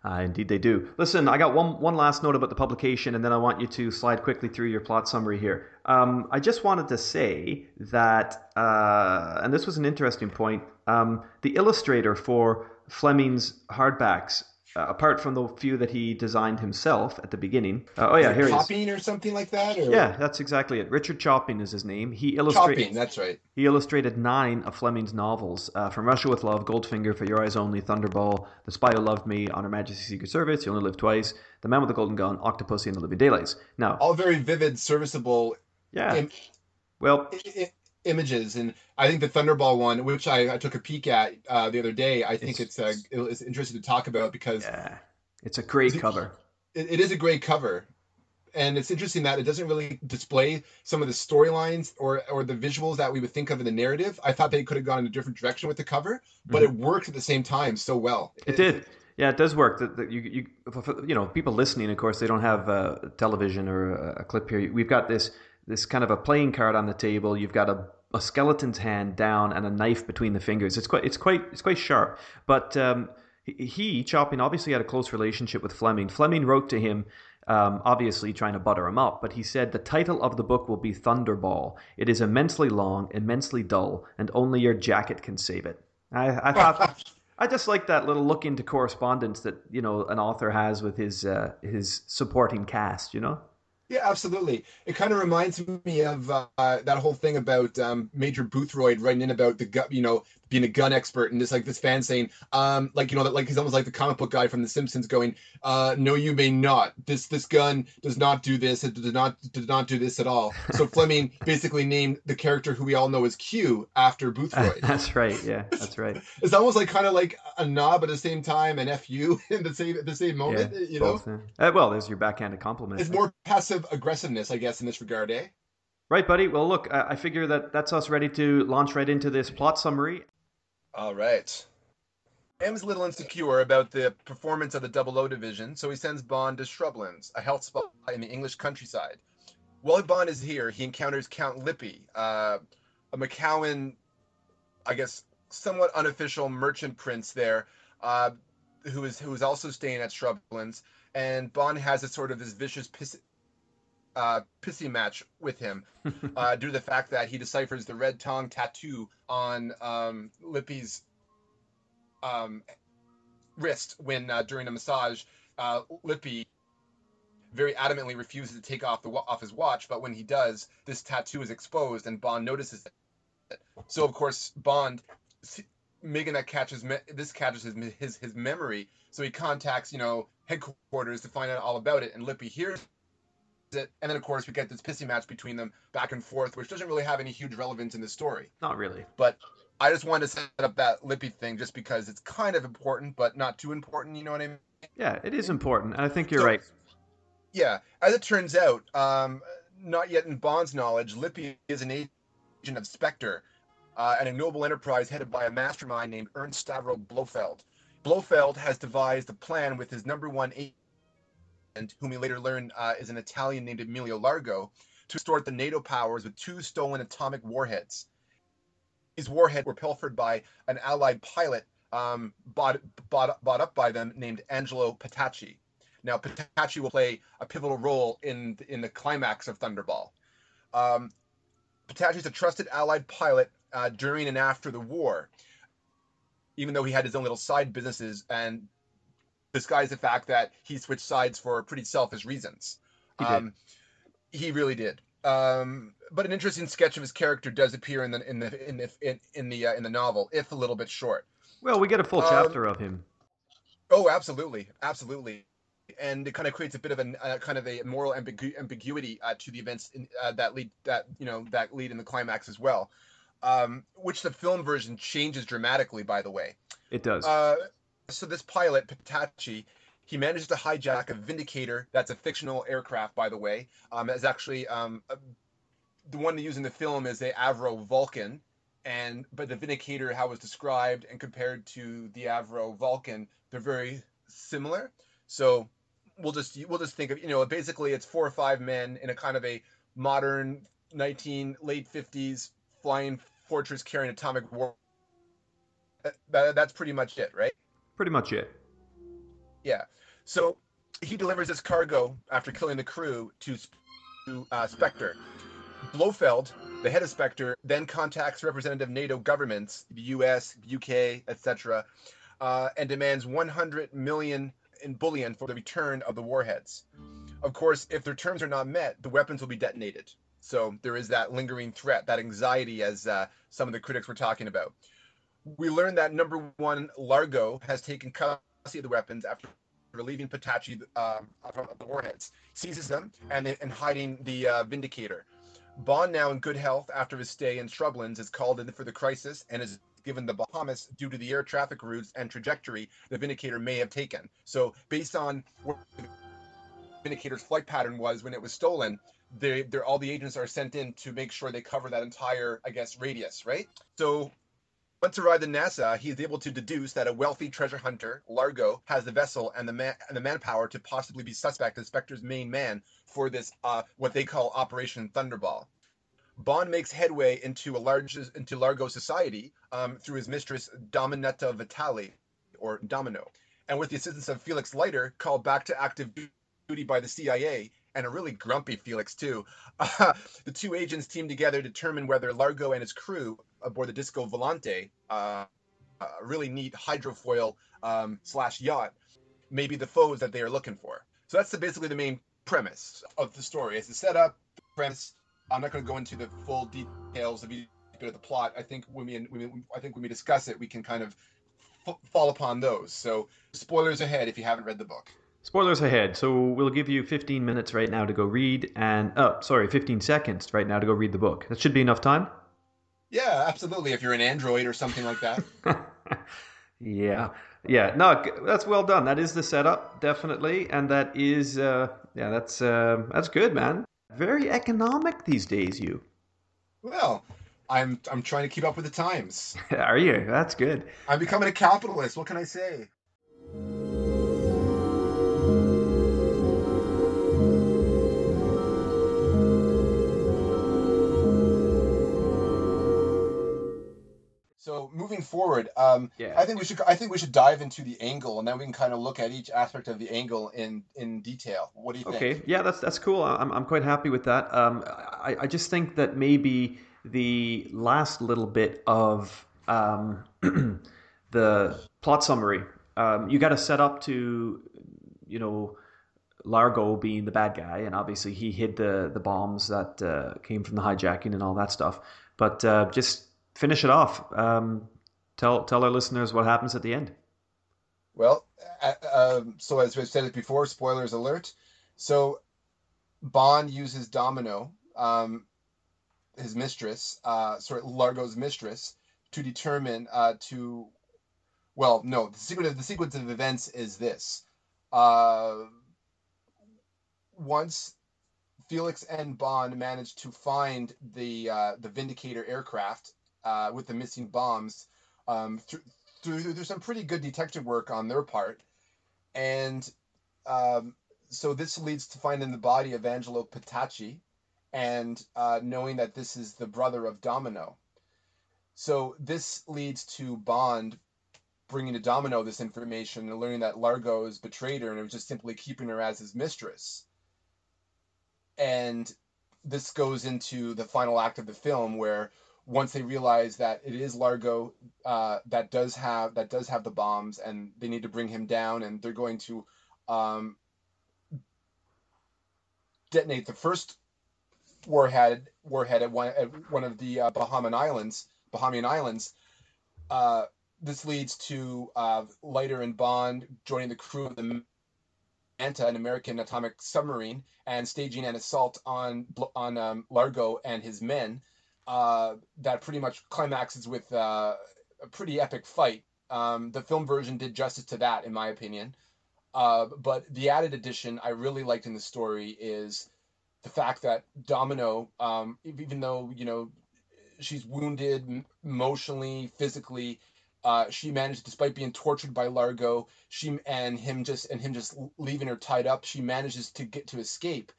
Uh, indeed, they do. Listen, I got one one last note about the publication, and then I want you to slide quickly through your plot summary here. Um, I just wanted to say that, uh, and this was an interesting point. Um, the illustrator for Fleming's hardbacks uh, apart from the few that he designed himself at the beginning. Uh, oh yeah, here Chopping or something like that. Or? Yeah, that's exactly it. Richard Chopping is his name. He illustrated. Chopping, that's right. He illustrated nine of Fleming's novels: uh, From Russia with Love, Goldfinger, For Your Eyes Only, Thunderball, The Spy Who Loved Me, On Her Majesty's Secret Service, You Only Live Twice, The Man with the Golden Gun, Octopussy, and The Living Daylights. Now, all very vivid, serviceable. Yeah. Well, images and i think the thunderball one which i, I took a peek at uh, the other day i think it's, it's, uh, it's interesting to talk about because yeah, it's a great cover it, it is a great cover and it's interesting that it doesn't really display some of the storylines or or the visuals that we would think of in the narrative i thought they could have gone in a different direction with the cover but mm-hmm. it worked at the same time so well it, it did yeah, it does work. That you, you, you know, people listening, of course, they don't have uh, television or a, a clip here. We've got this this kind of a playing card on the table. You've got a, a skeleton's hand down and a knife between the fingers. It's quite it's quite it's quite sharp. But um, he, Chopping obviously had a close relationship with Fleming. Fleming wrote to him. Um, obviously trying to butter him up, but he said the title of the book will be Thunderball. It is immensely long, immensely dull, and only your jacket can save it. I, I thought [laughs] I just like that little look into correspondence that you know an author has with his uh, his supporting cast. You know. Yeah, absolutely. It kind of reminds me of uh, that whole thing about um, Major Boothroyd writing in about the gut, you know, being a gun expert and this like this fan saying, um, like you know that like he's almost like the comic book guy from The Simpsons going, uh, no, you may not. This this gun does not do this. It did not did not do this at all. So [laughs] Fleming basically named the character who we all know as Q after Boothroyd. [laughs] that's right. Yeah, that's right. [laughs] it's almost like kind of like a knob at the same time and fu in the same at the same moment. Yeah, you both, know. Uh, well, there's your backhanded compliment. It's more passive aggressiveness, I guess, in this regard, eh? Right, buddy. Well, look, I figure that that's us ready to launch right into this plot summary. All right. M's a little insecure about the performance of the Double O division, so he sends Bond to Shrublands, a health spa in the English countryside. While Bond is here, he encounters Count Lippe, uh, a Macoun, I guess, somewhat unofficial merchant prince there, uh, who is who is also staying at Shrublands, and Bond has a sort of this vicious uh, pissy match with him [laughs] uh, due to the fact that he deciphers the red tongue tattoo on um, Lippe's um, wrist when uh, during a massage, uh, Lippe very adamantly refuses to take off the off his watch, but when he does, this tattoo is exposed, and Bond notices it. So of course, Bond, Megan catches this catches his, his his memory, so he contacts you know headquarters to find out all about it, and Lippe hears it, and then of course we get this pissy match between them back and forth, which doesn't really have any huge relevance in the story. Not really. But I just wanted to set up that Lippe thing just because it's kind of important, but not too important. You know what I mean? Yeah, it is important, and I think you're so, right. Yeah, as it turns out, um, not yet in Bond's knowledge, Lippe is an agent of Spectre, uh, an ignoble enterprise headed by a mastermind named Ernst Stavro Blofeld. Blofeld has devised a plan with his number one agent whom we later learn uh, is an Italian named Emilio Largo, to extort the NATO powers with two stolen atomic warheads. These warheads were pilfered by an Allied pilot um, bought, bought, bought up by them named Angelo Petacchi. Now, Petacchi will play a pivotal role in, in the climax of Thunderball. Um, Petacchi is a trusted Allied pilot uh, during and after the war, even though he had his own little side businesses and disguise the fact that he switched sides for pretty selfish reasons. He, um, he really did. Um, but an interesting sketch of his character does appear in the in the in the in, in the uh, in the novel, if a little bit short. Well, we get a full um, chapter of him. Oh, absolutely, absolutely, and it kind of creates a bit of a uh, kind of a moral ambigu- ambiguity uh, to the events in, uh, that lead that you know that lead in the climax as well, um, which the film version changes dramatically. By the way, it does. Uh, so this pilot, Petacchi, he manages to hijack a Vindicator. That's a fictional aircraft, by the way. Um, is actually um, the one used in the film is the Avro Vulcan, and but the Vindicator, how it was described and compared to the Avro Vulcan, they're very similar. So we'll just we'll just think of you know basically it's four or five men in a kind of a modern 19 late 50s flying fortress carrying atomic war. That, that's pretty much it, right? Pretty much it. Yeah. So he delivers his cargo after killing the crew to, to uh, Spectre. Blofeld, the head of Spectre, then contacts representative NATO governments, the U.S., UK, etc., uh, and demands 100 million in bullion for the return of the warheads. Of course, if their terms are not met, the weapons will be detonated. So there is that lingering threat, that anxiety, as uh, some of the critics were talking about. We learned that number one, Largo has taken custody of the weapons after relieving Petacchi um, of the warheads, seizes them, and, and hiding the uh, Vindicator. Bond, now in good health after his stay in Shrublands, is called in for the crisis and is given the Bahamas due to the air traffic routes and trajectory the Vindicator may have taken. So, based on what the Vindicator's flight pattern was when it was stolen, they, all the agents are sent in to make sure they cover that entire, I guess, radius, right? So once arrived in Nassau, he is able to deduce that a wealthy treasure hunter, Largo, has the vessel and the man and the manpower to possibly be suspect as Spectre's main man for this uh, what they call Operation Thunderball. Bond makes headway into a large into Largo society um, through his mistress Dominetta Vitali, or Domino, and with the assistance of Felix Leiter, called back to active duty by the CIA, and a really grumpy Felix too. Uh, [laughs] the two agents team together to determine whether Largo and his crew aboard the Disco Volante, uh, a really neat hydrofoil um, slash yacht, may be the foes that they are looking for. So that's the, basically the main premise of the story. It's the setup, the premise. I'm not going to go into the full details of each bit of the plot. I think when we, when we I think when we discuss it, we can kind of f- fall upon those. So spoilers ahead if you haven't read the book. Spoilers ahead. So we'll give you 15 minutes right now to go read, and oh, sorry, 15 seconds right now to go read the book. That should be enough time. Yeah, absolutely. If you're an Android or something like that. [laughs] yeah, yeah. No, that's well done. That is the setup, definitely, and that is, uh, yeah, that's uh, that's good, man. Very economic these days, you. Well, I'm I'm trying to keep up with the times. [laughs] Are you? That's good. I'm becoming a capitalist. What can I say? So moving forward, um, yeah. I think we should I think we should dive into the angle, and then we can kind of look at each aspect of the angle in in detail. What do you think? Okay, yeah, that's that's cool. I'm I'm quite happy with that. Um, I I just think that maybe the last little bit of um, [clears throat] the plot summary, um, you got to set up to, you know. Largo being the bad guy, and obviously he hid the the bombs that uh, came from the hijacking and all that stuff. But uh, just finish it off. Um, tell tell our listeners what happens at the end. Well, uh, um, so as we've said it before, spoilers alert. So Bond uses Domino, um, his mistress, uh, sorry, Largo's mistress, to determine uh, to. Well, no, the sequence of the sequence of events is this. Uh, once Felix and Bond manage to find the uh, the Vindicator aircraft uh, with the missing bombs um, through, through, some pretty good detective work on their part. And um, so this leads to finding the body of Angelo Petacchi and uh, knowing that this is the brother of Domino. So this leads to Bond bringing to Domino this information and learning that Largo is betrayed her and was just simply keeping her as his mistress. And this goes into the final act of the film where once they realize that it is Largo uh, that does have that does have the bombs, and they need to bring him down, and they're going to um, detonate the first warhead warhead at one at one of the uh, Bahamian islands. Bahamian islands. Uh, this leads to uh, Leiter and Bond joining the crew of the Manta, an American atomic submarine, and staging an assault on on um, Largo and his men uh, that pretty much climaxes with uh, a pretty epic fight. Um, the film version did justice to that, in my opinion. Uh, but the added addition I really liked in the story is the fact that Domino, um, even though you know she's wounded emotionally, physically, uh, she managed, despite being tortured by Largo, she and him just and him just leaving her tied up, she manages to get to escape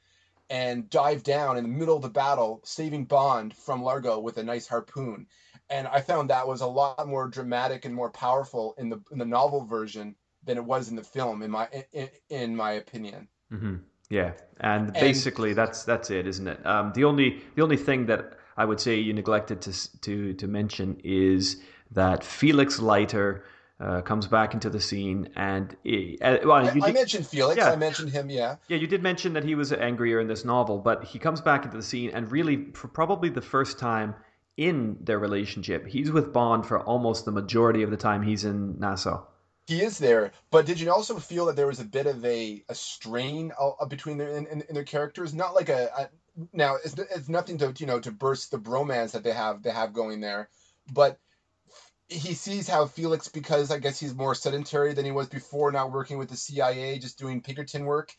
and dive down in the middle of the battle, saving Bond from Largo with a nice harpoon. And I found that was a lot more dramatic and more powerful in the in the novel version than it was in the film, in my in, in my opinion. Mm-hmm. Yeah, and, and basically that's that's it, isn't it? Um, the only the only thing that I would say you neglected to to to mention is that Felix Leiter uh, comes back into the scene, and he, uh, well, I, did, I, mentioned Felix. Yeah. I mentioned him. Yeah. Yeah, you did mention that he was angrier in this novel, but he comes back into the scene, and really, for probably the first time in their relationship, he's with Bond for almost the majority of the time he's in Nassau. He is there, but did you also feel that there was a bit of a, a strain between their in, in, in, their characters? Not like a, a now it's, it's nothing to you know to burst the bromance that they have they have going there, but he sees how Felix, because I guess he's more sedentary than he was before, not working with the CIA, just doing Pinkerton work.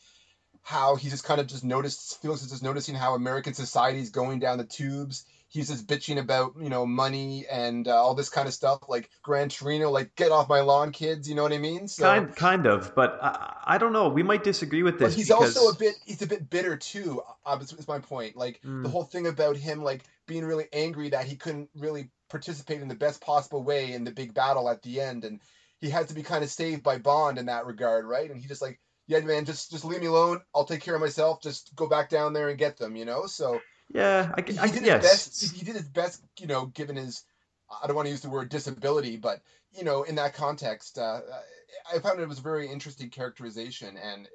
How he just kind of just noticed Felix is just noticing how American society is going down the tubes. He's just bitching about you know money and uh, all this kind of stuff, like Gran Torino, like get off my lawn, kids. You know what I mean? So, kind kind of, but I, I don't know. We might disagree with this. But he's because... also a bit he's a bit bitter too. Uh, is my point. Like mm. the whole thing about him like being really angry that he couldn't really participate in the best possible way in the big battle at the end, and he had to be kind of saved by Bond in that regard, right? And he just like, yeah, man, just just leave me alone. I'll take care of myself. Just go back down there and get them, you know. So yeah, I, I, he did yes. his best. He did his best, you know, given his. I don't want to use the word disability, but you know, in that context, uh, I found it was a very interesting characterization, and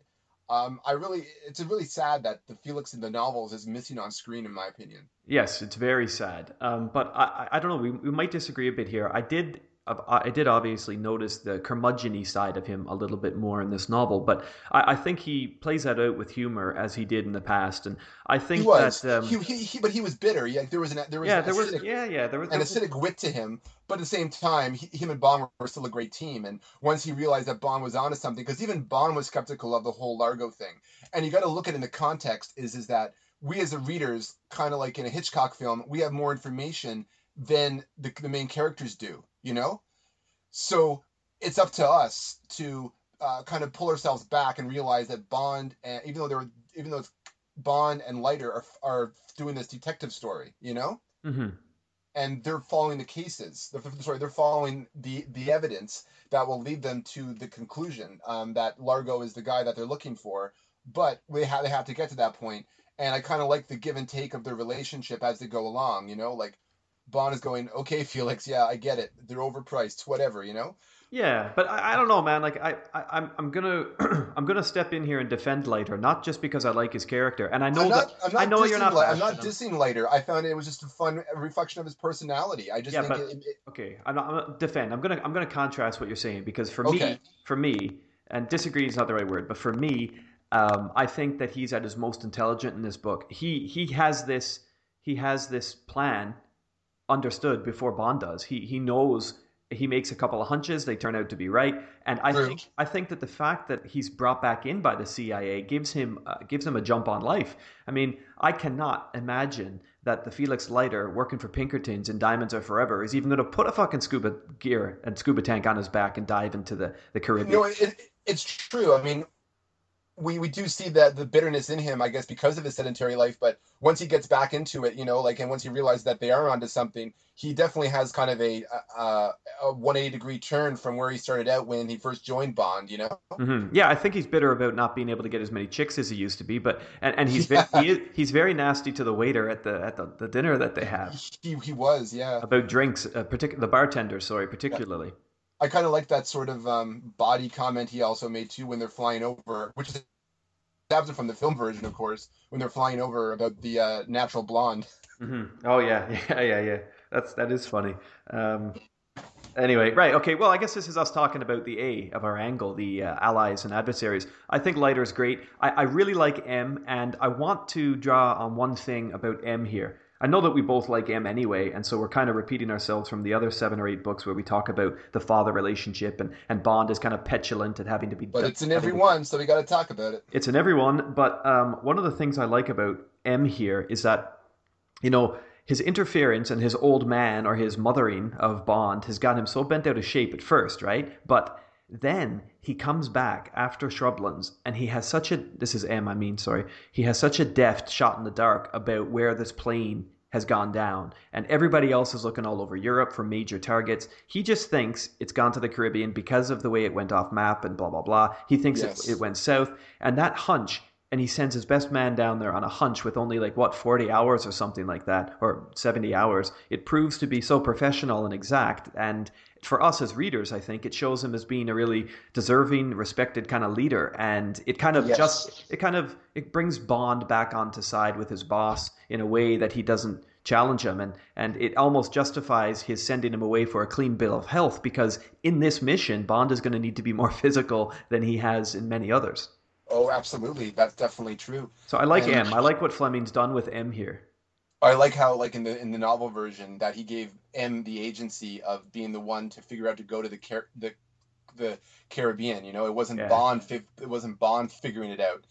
um, I really, it's really sad that the Felix in the novels is missing on screen, in my opinion. Yes, it's very sad. Um, but I, I don't know. We, we might disagree a bit here. I did I did obviously notice the curmudgeony side of him a little bit more in this novel, but I, I, think he plays that out with humor as he did in the past, and I think he was. that um, he, he, he, but he was bitter. Yeah, there was an there was yeah there acidic, was yeah yeah there was an acidic wit to him, but at the same time, he, him and Bond were still a great team. And once he realized that Bond was onto something, because even Bond was skeptical of the whole Largo thing, and you got to look at it in the context is is that we as the readers, kind of like in a Hitchcock film, we have more information than the, the main characters do. You know so it's up to us to uh, kind of pull ourselves back and realize that Bond, and even though they're even though it's Bond and Leiter are are doing this detective story, you know, mm-hmm. and they're following the cases. They're, sorry, they're following the the evidence that will lead them to the conclusion um, that Largo is the guy that they're looking for. But they have they have to get to that point, and I kind of like the give and take of their relationship as they go along. You know, like Bond is going, okay, Felix, yeah, I get it. They're overpriced, whatever, you know. Yeah, but I, I don't know, man. Like I, I I'm I'm gonna [clears throat] I'm gonna step in here and defend Leiter, not just because I like his character, and I know not, that i know you're not. I'm not dissing Leiter. I found it was just a fun reflection of his personality. I just yeah, but, it, it, okay. I'm not, I'm not defend. I'm gonna I'm gonna contrast what you're saying because for okay. me, for me, and disagree is not the right word, but for me, um, I think that he's at his most intelligent in this book. He he has this he has this plan understood before Bond does. He he knows he makes a couple of hunches, they turn out to be right, and I True. think I think that the fact that he's brought back in by the CIA gives him uh, gives him a jump on life. I mean, I cannot imagine that the Felix Leiter working for Pinkertons and Diamonds Are Forever is even going to put a fucking scuba gear and scuba tank on his back and dive into the the Caribbean. No, it, it's true. I mean, we we do see that the bitterness in him, I guess, because of his sedentary life. But once he gets back into it, you know, like, and once he realizes that they are onto something, he definitely has kind of a a, a 180 degree turn from where he started out when he first joined Bond. You know. Mm-hmm. Yeah, I think he's bitter about not being able to get as many chicks as he used to be. But and, and he's [laughs] yeah. he is, he's very nasty to the waiter at the at the, the dinner that they have. He, he was, yeah. About drinks, uh, partic- the bartender, sorry, particularly. Yeah. I kind of like that sort of um, body comment he also made too when they're flying over, which is absent from the film version, of course, when they're flying over about the uh, natural blonde. Mm-hmm. Oh yeah, [laughs] yeah, yeah, yeah. That's that is funny. Um, anyway, right? Okay. Well, I guess this is us talking about the A of our angle, the uh, allies and adversaries. I think Leiter is great. I, I really like M, and I want to draw on one thing about M here. I know that we both like M anyway, and so we're kind of repeating ourselves from the other seven or eight books where we talk about the father relationship and, and Bond is kind of petulant at having to be. But it's in every one, so we got to talk about it. It's in every one, but um, one of the things I like about M here is that, you know, his interference and his old man or his mothering of Bond has got him so bent out of shape at first, right? But then he comes back after Shrublands and he has such a this is M I mean sorry. He has such a deft shot in the dark about where this plane has gone down and everybody else is looking all over Europe for major targets. He just thinks it's gone to the Caribbean because of the way it went off map and blah blah blah. He thinks yes. it, it went south and that hunch and he sends his best man down there on a hunch with only like what 40 hours or something like that or 70 hours. It proves to be so professional and exact and for us as readers, I think it shows him as being a really deserving, respected kind of leader, and it kind of yes. just it kind of it brings Bond back onto side with his boss in a way that he doesn't challenge him, and and it almost justifies his sending him away for a clean bill of health because in this mission, Bond is going to need to be more [laughs] physical than he has in many others. Oh, absolutely, that's definitely true. So I like and... M. I like what Fleming's done with M here. I like how, like in the in the novel version, that he gave M the agency of being the one to figure out to go to the Car- the the Caribbean. You know, it wasn't yeah. Bond. It wasn't Bond figuring it out.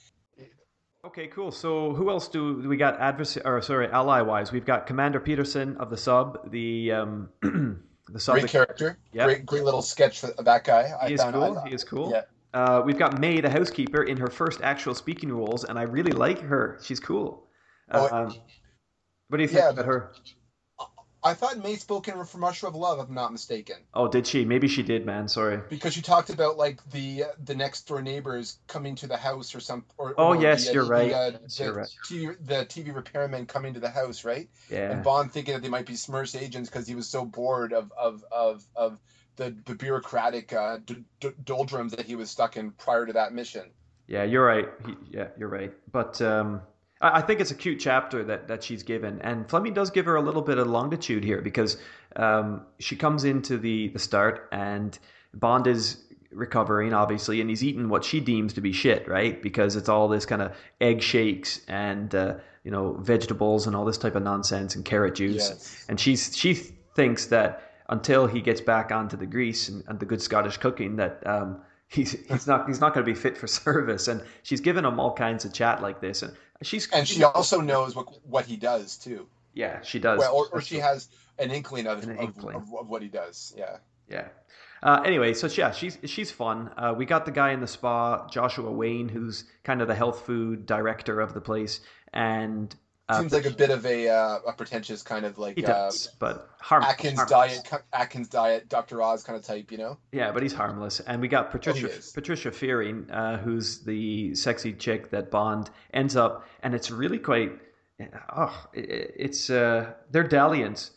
Okay, cool. So who else do we got? Adversary or sorry, ally wise, we've got Commander Peterson of the sub. The um, [clears throat] the sub. Great character. Yeah. Great, great little sketch of that guy. He I is cool. I, he is cool. Yeah. Uh, we've got May, the housekeeper, in her first actual speaking roles, and I really like her. She's cool. Oh, um, what do you think yeah, about her? I thought May spoke in from Russia of Love, if I'm not mistaken. Oh, did she? Maybe she did, man. Sorry. Because you talked about like the the next door neighbors coming to the house or some. Or, oh or yes, the, you're the, right. Uh, the, you're right. TV, the TV repairman coming to the house, right? Yeah. And Bond thinking that they might be SMERSH agents because he was so bored of of of of the the bureaucratic uh, d- d- doldrums that he was stuck in prior to that mission. Yeah, you're right. He, yeah, you're right. But um, I think it's a cute chapter that, that she's given, and Fleming does give her a little bit of longitude here because um, she comes into the the start and Bond is recovering obviously, and he's eating what she deems to be shit, right? Because it's all this kind of egg shakes and uh, you know vegetables and all this type of nonsense and carrot juice, yes. and she's she thinks that until he gets back onto the grease and, and the good Scottish cooking that. Um, [laughs] he's he's not he's not going to be fit for [laughs] service and she's given him all kinds of chat like this and She's and she also knows what what he does too. Yeah, she does. Well, or, or she has an inkling of, an inkling. Of, of, what he does. Yeah. Yeah. Uh, anyway, so yeah, she's she's fun. Uh, we got the guy in the spa, Joshua Wain, who's kind of the health food director of the place, and Seems like a bit of a, uh, a pretentious kind of like he does, uh, but harm, Atkins harmless. diet, Atkins diet, Doctor Oz kind of type, you know. Yeah, but he's harmless, and we got Patricia oh, Patricia Fearing, uh, who's the sexy chick that Bond ends up, and it's really quite. Oh, it's uh, their dalliance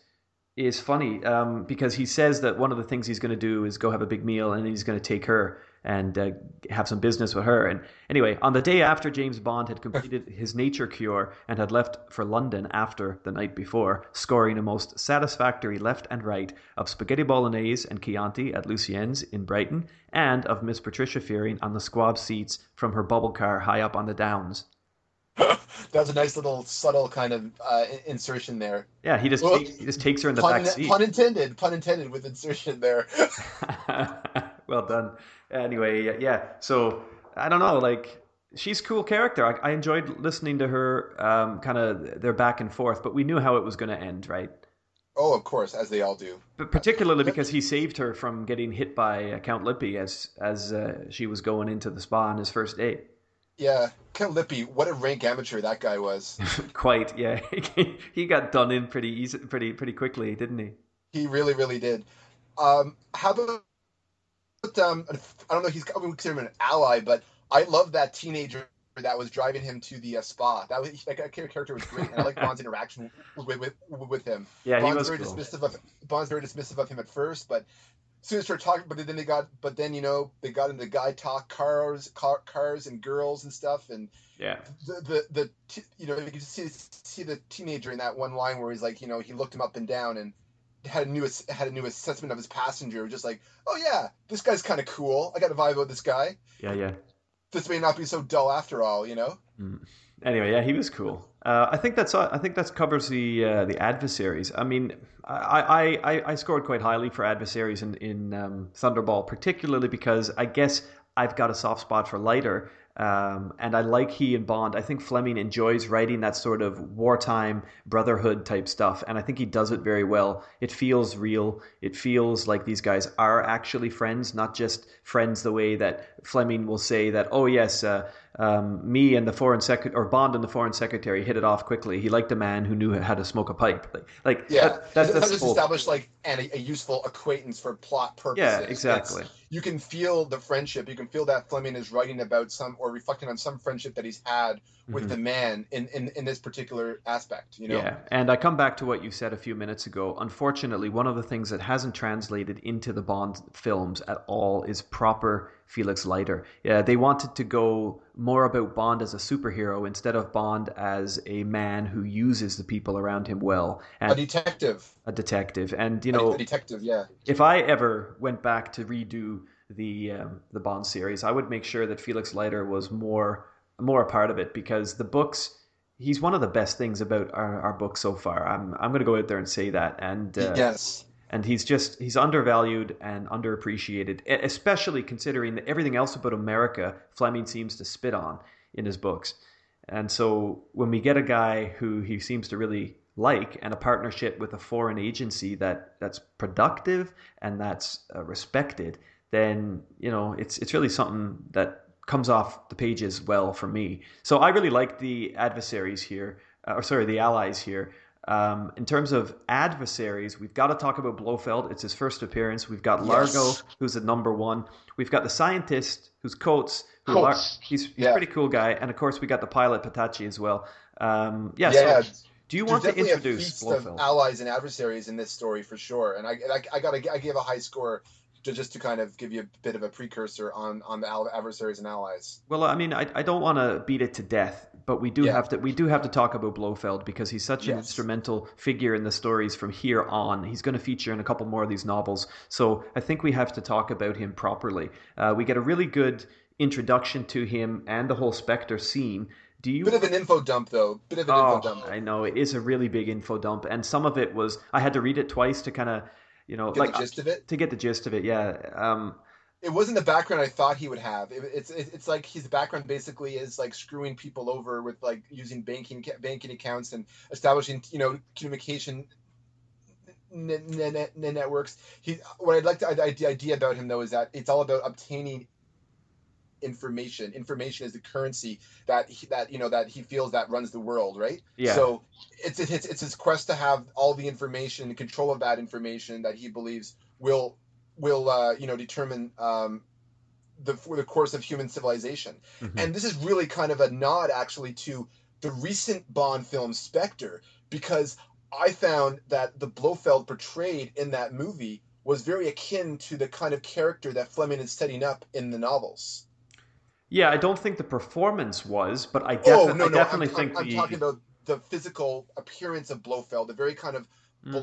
is funny um, because he says that one of the things he's going to do is go have a big meal, and he's going to take her and uh, have some business with her. And anyway, on the day after James Bond had completed [laughs] his nature cure and had left for London after the night before, scoring a most satisfactory left and right of spaghetti bolognese and Chianti at Lucien's in Brighton, and of Miss Patricia Fearing on the squab seats from her bubble car high up on the downs. [laughs] That's a nice little subtle kind of uh, insertion there. Yeah, he just takes, he just takes her in the pun, back seat. Pun intended. Pun intended with insertion there. [laughs] well done anyway, yeah. So I don't know, like she's a cool character. I, I enjoyed listening to her, um, kind of their back and forth, but we knew how it was going to end, right? Oh, of course, as they all do. But particularly because he saved her from getting hit by Count Lippe as as uh, she was going into the spa on his first date. Yeah, Count Lippe, what a rank amateur that guy was. [laughs] Quite, yeah. [laughs] he got done in pretty easy, pretty pretty quickly, didn't he? He really, really did. Um, how about um, I don't know. He's I would consider him an ally, but I love that teenager that was driving him to the uh, spa. That was that character was great, and I like Bond's interaction with with, with him. Yeah, Bond's he was very cool. dismissive of Bond's very dismissive of him at first, but as soon as they started talking, but then they got, but then you know they got into guy talk, cars, car, cars, and girls and stuff, and yeah, the the, the you know you can see see the teenager in that one line where he's like, you know, he looked him up and down and had a new had a new assessment of his passenger, just like, oh yeah, this guy's kind of cool. I got a vibe about this guy. Yeah, yeah. This may not be so dull after all, you know. Mm. Anyway, yeah, he was cool. Uh, I think that's I think that covers the uh, the adversaries. I mean, I, I, I scored quite highly for adversaries in in um, Thunderball, particularly because I guess I've got a soft spot for Leiter, um, and I like he and Bond. I think Fleming enjoys writing that sort of wartime brotherhood type stuff, and I think he does it very well. It feels real. It feels like these guys are actually friends, not just friends the way that Fleming will say that. Oh yes, uh, um, me and the foreign secretary or Bond and the foreign secretary hit it off quickly. He liked a man who knew how to smoke a pipe. Like, like yeah, that, that's, that's just established like an, a, useful acquaintance for plot purposes. Yeah, exactly. It's, you can feel the friendship. You can feel that Fleming is writing about some or reflecting on some friendship that he's had with mm-hmm. the man in, in in this particular aspect. You know. Yeah, and I come back to what you said a few minutes ago. Unfortunately, one of the things that hasn't translated into the Bond films at all is proper Felix Leiter. Yeah, they wanted to go more about Bond as a superhero instead of Bond as a man who uses the people around him well. And a detective. A detective, and you know, a detective. Yeah. If I ever went back to redo the um, the Bond series, I would make sure that Felix Leiter was more more a part of it because the books. He's one of the best things about our, our book so far. I'm I'm going to go out there and say that. And uh, yes, and he's just he's undervalued and underappreciated, especially considering that everything else about America Fleming seems to spit on in his books. And so when we get a guy who he seems to really like and a partnership with a foreign agency that that's productive and that's uh, respected, then you know it's it's really something that comes off the pages well for me. So I really like the adversaries here, uh, or sorry, the allies here. Um, in terms of adversaries, we've got to talk about Blofeld. It's his first appearance. We've got Largo, yes. who's at number one. We've got the scientist, who's Kotze. Who Lar- he's, he's yeah. a pretty cool guy. And of course, we got the pilot, Petacchi, as well. Um, yeah, yeah. So do you want to introduce of allies and adversaries in this story for sure? And I, I, I got I gave a high score to, just to kind of give you a bit of a precursor on on the adversaries and allies. Well, I mean, I, I don't want to beat it to death, but we do yeah. have to we do have to talk about Blofeld because he's such an instrumental figure in the stories from here on. He's going to feature in a couple more of these novels, so I think we have to talk about him properly. Uh, we get a really good introduction to him and the whole Spectre scene. Do you bit of an info dump though? Bit of an oh, info dump. I know it is a really big info dump, and some of it was I had to read it twice to kind of you know get like the gist of it to get the gist of it. Yeah. Um, it wasn't the background I thought he would have. It, it's it's like his background basically is like screwing people over with like using banking banking accounts and establishing you know communication networks. He what I'd like to the idea about him though is that it's all about obtaining information. Information is the currency that he, that you know that he feels that runs the world, right? Yeah. So it's it's it's his quest to have all the information and control of that information that he believes will will uh, you know determine um, the the course of human civilization. Mm-hmm. And this is really kind of a nod actually to the recent Bond film Spectre because I found that the Blofeld portrayed in that movie was very akin to the kind of character that Fleming is setting up in the novels. Yeah, I don't think the performance was, but I, defi- oh, no, no, I definitely I'm, think I'm, the... I'm talking about the physical appearance of Blofeld, the very kind of mm.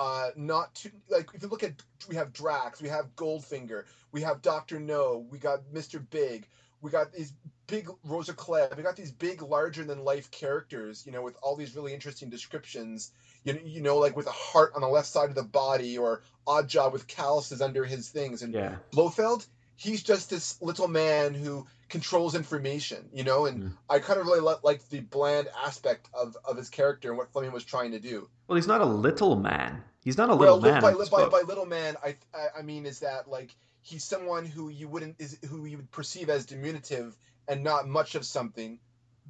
Uh, not too like if you look at we have Drax, we have Goldfinger, we have Doctor No, we got Mister Big, we got these big Rosa Klebb, we got these big larger than life characters, you know, with all these really interesting descriptions. You know, you know, like with a heart on the left side of the body, or Oddjob with calluses under his things, and yeah. Blofeld, he's just this little man who controls information, you know, and mm. I kind of really like the bland aspect of, of his character and what Fleming was trying to do. Well, he's not a little man. He's not a little well, man. By, by, by, little man, I I mean is that like he's someone who you wouldn't is who you would perceive as diminutive and not much of something,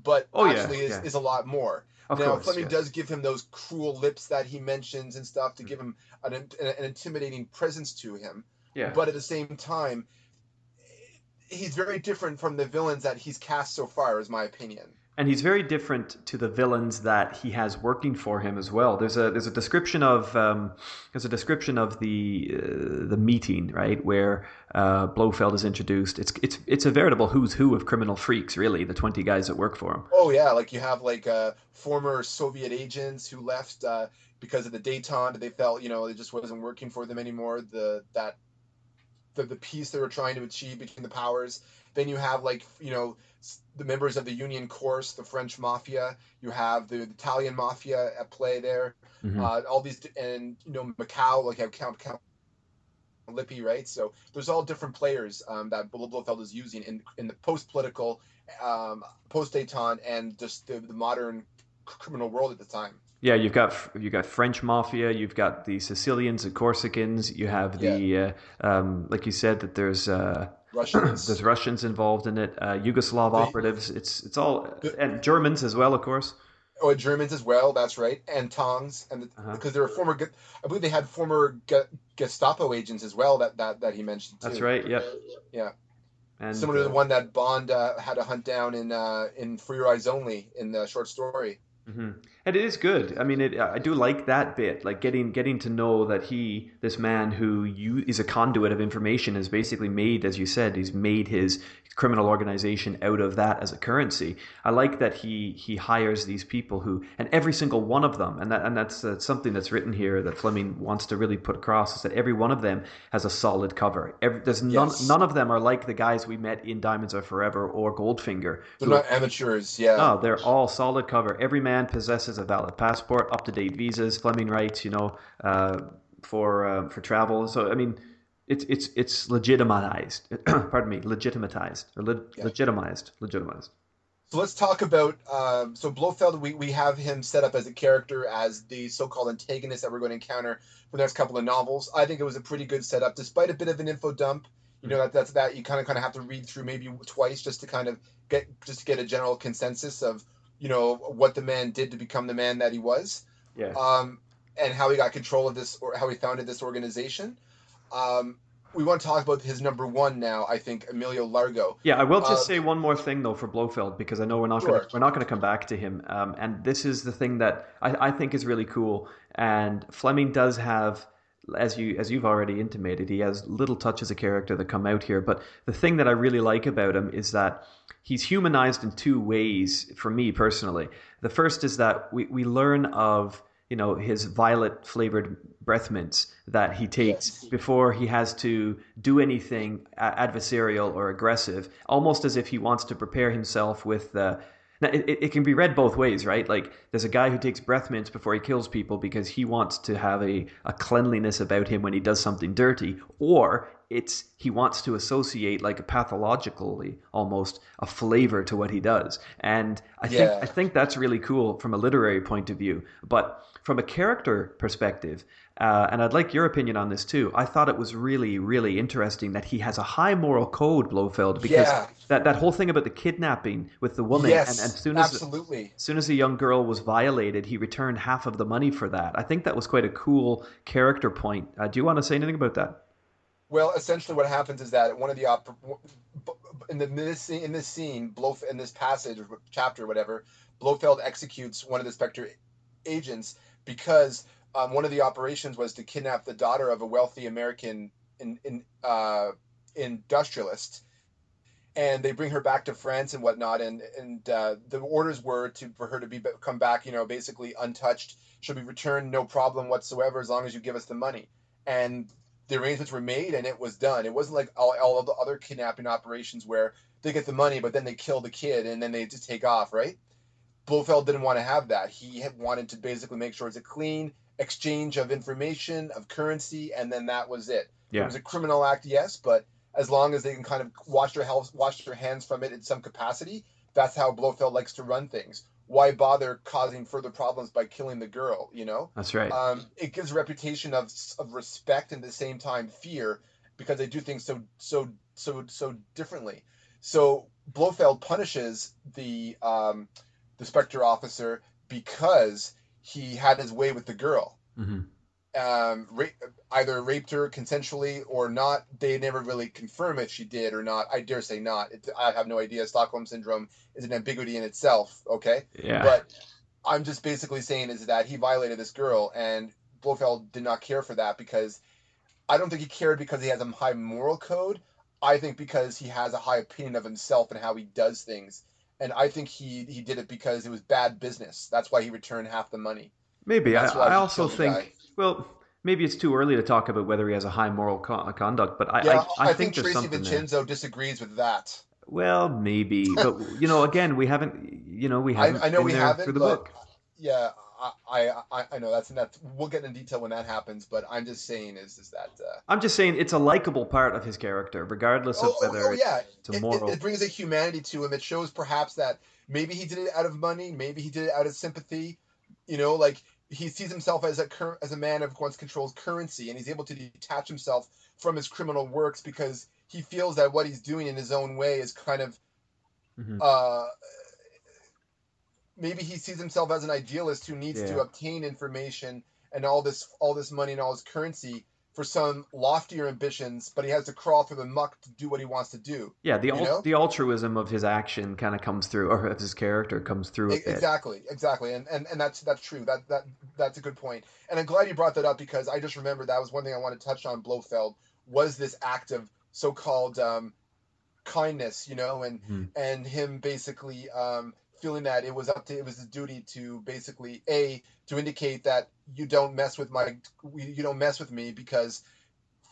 but oh, actually yeah, is, yeah. is a lot more. Of now course, Fleming does give him those cruel lips that he mentions and stuff to mm. give him an, an, an intimidating presence to him. Yeah. But at the same time, he's very different from the villains that he's cast so far, is my opinion. And he's very different to the villains that he has working for him as well. There's a there's a description of um, there's a description of the uh, the meeting right where uh, Blofeld is introduced. It's it's it's a veritable who's who of criminal freaks, really. The twenty guys that work for him. Oh yeah, like you have like uh, former Soviet agents who left uh, because of the detente. They felt you know it just wasn't working for them anymore. The that the, the peace they were trying to achieve between the powers. Then you have like you know the members of the Union Corse, the French mafia. You have the Italian mafia at play there. Mm-hmm. Uh, all these and you know Macau, like have Count Count Lippe, right? So there's all different players um, that Blofeld is using in in the post-political, um, post-Détente, and just the, the modern criminal world at the time. Yeah, you've got you've got French mafia, you've got the Sicilians and Corsicans, you have the yeah. uh, um, like you said that there's uh, Russians. [clears throat] there's Russians involved in it, uh, Yugoslav operatives. It's it's all and Germans as well, of course. Oh, Germans as well. That's right, and Tongs, and the, uh-huh. because they were former. I believe they had former Gestapo agents as well. That that that he mentioned. Too. That's right. Yeah. Yeah. And, Similar to the uh, one that Bond uh, had to hunt down in uh, in Your Eyes Only in the short story. Mm-hmm. And it is good. I mean, it, I do like that bit, like getting getting to know that he, this man who you is a conduit of information, has basically made, as you said, he's made his criminal organization out of that as a currency. I like that he he hires these people who, and every single one of them, and that and that's uh, something that's written here that Fleming wants to really put across is that every one of them has a solid cover. Every, there's none yes. none of them are like the guys we met in Diamonds Are Forever or Goldfinger. They're not amateurs, yeah. No, they're all solid cover. Every man possesses a valid passport, up to date visas, Fleming writes, you know, uh, for uh, for travel. So I mean it's it's it's legitimized. [clears throat] pardon me, legitimatized or le- yeah. legitimized, legitimized. So let's talk about um, so Blofeld. We, we have him set up as a character as the so-called antagonist that we're going to encounter for the next couple of novels. I think it was a pretty good setup, despite a bit of an info dump. You know that that's that you kind of kind of have to read through maybe twice just to kind of get just to get a general consensus of you know what the man did to become the man that he was. Yeah. Um, and how he got control of this or how he founded this organization. Um, we want to talk about his number one now. I think Emilio Largo. Yeah, I will just uh, say one more thing though for Blofeld because I know we're not sure. gonna, we're not going to come back to him. Um, and this is the thing that I, I think is really cool. And Fleming does have, as you as you've already intimated, he has little touches of character that come out here. But the thing that I really like about him is that he's humanized in two ways for me personally. The first is that we, we learn of you know his violet flavored breath mints that he takes yes. before he has to do anything adversarial or aggressive almost as if he wants to prepare himself with the now, it, it can be read both ways, right? Like, there's a guy who takes breath mints before he kills people because he wants to have a, a cleanliness about him when he does something dirty, or it's he wants to associate like a pathologically almost a flavor to what he does. And I yeah. think I think that's really cool from a literary point of view. But from a character perspective, uh, and I'd like your opinion on this too. I thought it was really, really interesting that he has a high moral code, Blofeld, because yeah. that, that whole thing about the kidnapping with the woman, yes, and, and soon as absolutely, as soon as a young girl was violated, he returned half of the money for that. I think that was quite a cool character point. Uh, do you want to say anything about that? Well, essentially, what happens is that one of the in the this in this scene, in this passage or chapter, or whatever, Blofeld executes one of the Spectre agents because um, one of the operations was to kidnap the daughter of a wealthy American in, in, uh, industrialist, and they bring her back to France and whatnot. And and uh, the orders were to for her to be come back, you know, basically untouched. She'll be returned, no problem whatsoever, as long as you give us the money. And the arrangements were made, and it was done. It wasn't like all, all of the other kidnapping operations where they get the money, but then they kill the kid and then they just take off, right? Blofeld didn't want to have that. He wanted to basically make sure it's a clean exchange of information, of currency, and then that was it. Yeah. It was a criminal act, yes, but as long as they can kind of wash their health, wash their hands from it in some capacity, that's how Blofeld likes to run things. Why bother causing further problems by killing the girl? You know. That's right. Um, it gives a reputation of of respect and at the same time fear because they do things so so so so differently. So Blofeld punishes the um, the Spectre officer because he had his way with the girl. Mm-hmm. Um, ra- either raped her consensually or not. They never really confirm if she did or not. I dare say not. It, I have no idea. Stockholm syndrome is an ambiguity in itself. Okay. Yeah. But I'm just basically saying is that he violated this girl, and Blofeld did not care for that because I don't think he cared because he has a high moral code. I think because he has a high opinion of himself and how he does things and I think he he did it because it was bad business. That's why he returned half the money. Maybe I, I also think well maybe it's too early to talk about whether he has a high moral co- conduct, but I yeah, I, I, I think, think Tracy Vincenzo there. disagrees with that. Well, maybe, but you know, again, we haven't. You know, we haven't. I, know we haven't. through the book. Yeah, I, I I know that's that's we'll get in detail when that happens, but I'm just saying is is that uh, I'm just saying it's a likable part of his character, regardless of oh, whether oh, yeah. it's a moral. It, it, it brings a humanity to him. It shows perhaps that maybe he did it out of money, maybe he did it out of sympathy. You know, like he sees himself as a cur- as a man of once controls currency, and he's able to detach himself from his criminal works because he feels that what he's doing in his own way is kind of mm-hmm. uh, maybe he sees himself as an idealist who needs yeah. to obtain information and all this all this money and all his currency for some loftier ambitions, but he has to crawl through the muck to do what he wants to do. Yeah, the ul- the altruism of his action kind of comes through, or of his character comes through. exactly, exactly, and, and and that's that's true. That that that's a good point, and I'm glad you brought that up because I just remembered that was one thing I wanted to touch on. Blofeld was this act of so-called um, kindness, you know, and mm-hmm. and him basically um, feeling that it was up to it was his duty to basically a to indicate that you don't mess with my you don't mess with me because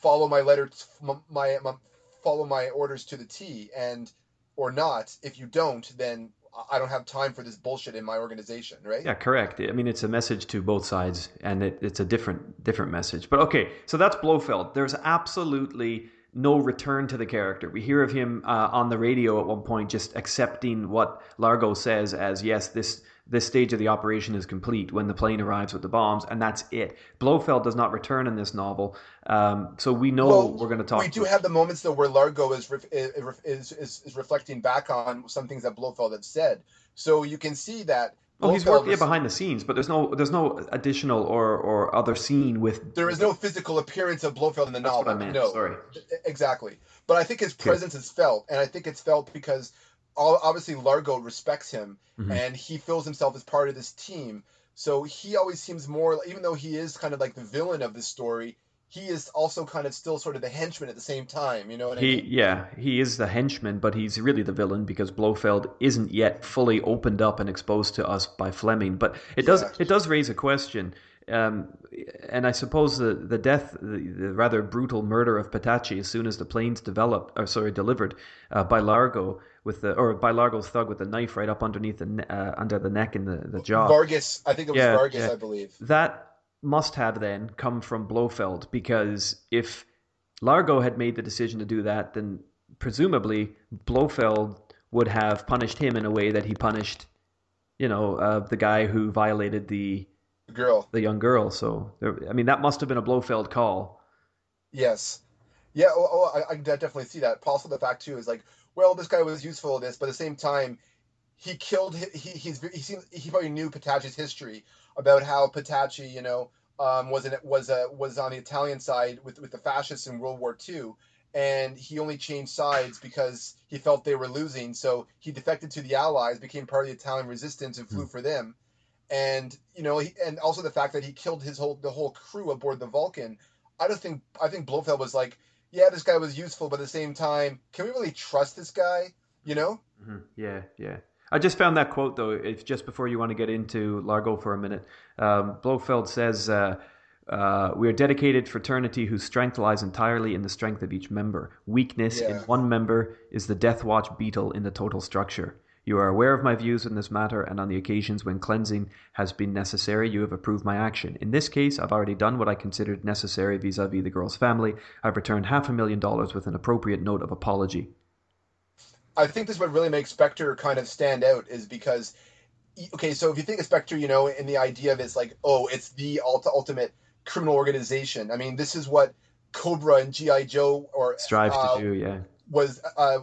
follow my letter my, my, my follow my orders to the T and or not if you don't then I don't have time for this bullshit in my organization, right? Yeah, correct. I mean, it's a message to both sides, and it, it's a different different message. But okay, so that's Blofeld. There's absolutely no return to the character. We hear of him uh, on the radio at one point, just accepting what Largo says as yes, this this stage of the operation is complete when the plane arrives with the bombs, and that's it. Blofeld does not return in this novel, um, so we know well, we're going to talk. We do have the moments though where Largo is, is is is reflecting back on some things that Blofeld had said, so you can see that Oh, he's working behind the scenes, but there's no there's no additional or or other scene with. There is no physical appearance of Blofeld in the novel. What I meant. No, sorry. Exactly, but I think his presence Good. is felt, and I think it's felt because obviously Largo respects him, mm-hmm. and he feels himself as part of this team. So he always seems more, even though he is kind of like the villain of this story, he is also kind of still sort of the henchman at the same time. You know what he, I mean? Yeah, he is the henchman, but he's really the villain because Blofeld isn't yet fully opened up and exposed to us by Fleming. But it does yeah. it does raise a question. Um, and I suppose the, the death, the, the, rather brutal murder of Petacchi, as soon as the plane's developed, or sorry, delivered uh, by Largo with the, or by Largo's thug with the knife right up underneath the uh, under the neck and the, the jaw. Vargas, I think it was yeah, Vargas, yeah. I believe. That must have then come from Blofeld because if Largo had made the decision to do that, then presumably Blofeld would have punished him in a way that he punished, you know, uh, the guy who violated the girl, the young girl. So there, I mean, that must have been a Blofeld call. Yes. Yeah. Oh, oh I, I definitely see that. Also, the fact too is like, well, this guy was useful at this, but at the same time, he killed. He he's he seems he probably knew Petacchi's history about how Petacchi, you know, um, was an, was a was on the Italian side with with the fascists in World War II, and he only changed sides because he felt they were losing. So he defected to the Allies, became part of the Italian resistance, and flew mm. for them. And you know, he, and also the fact that he killed his whole the whole crew aboard the Vulcan. I don't think I think Blofeld was like, yeah, this guy was useful, but at the same time, can we really trust this guy? You know? Mm-hmm. Yeah, yeah. I just found that quote though. If just before you want to get into Largo for a minute, um, Blofeld says, uh, uh, "We are dedicated fraternity whose strength lies entirely in the strength of each member. Weakness yeah. in one member is the death watch beetle in the total structure." You are aware of my views in this matter, and on the occasions when cleansing has been necessary, you have approved my action. In this case, I've already done what I considered necessary vis a vis the girl's family. I've returned half a million dollars with an appropriate note of apology. I think this is what really makes Spectre kind of stand out is because, okay, so if you think of Spectre, you know, in the idea of it's like, oh, it's the ultimate criminal organization. I mean, this is what Cobra and GI Joe or strive uh, to do, yeah. Was uh,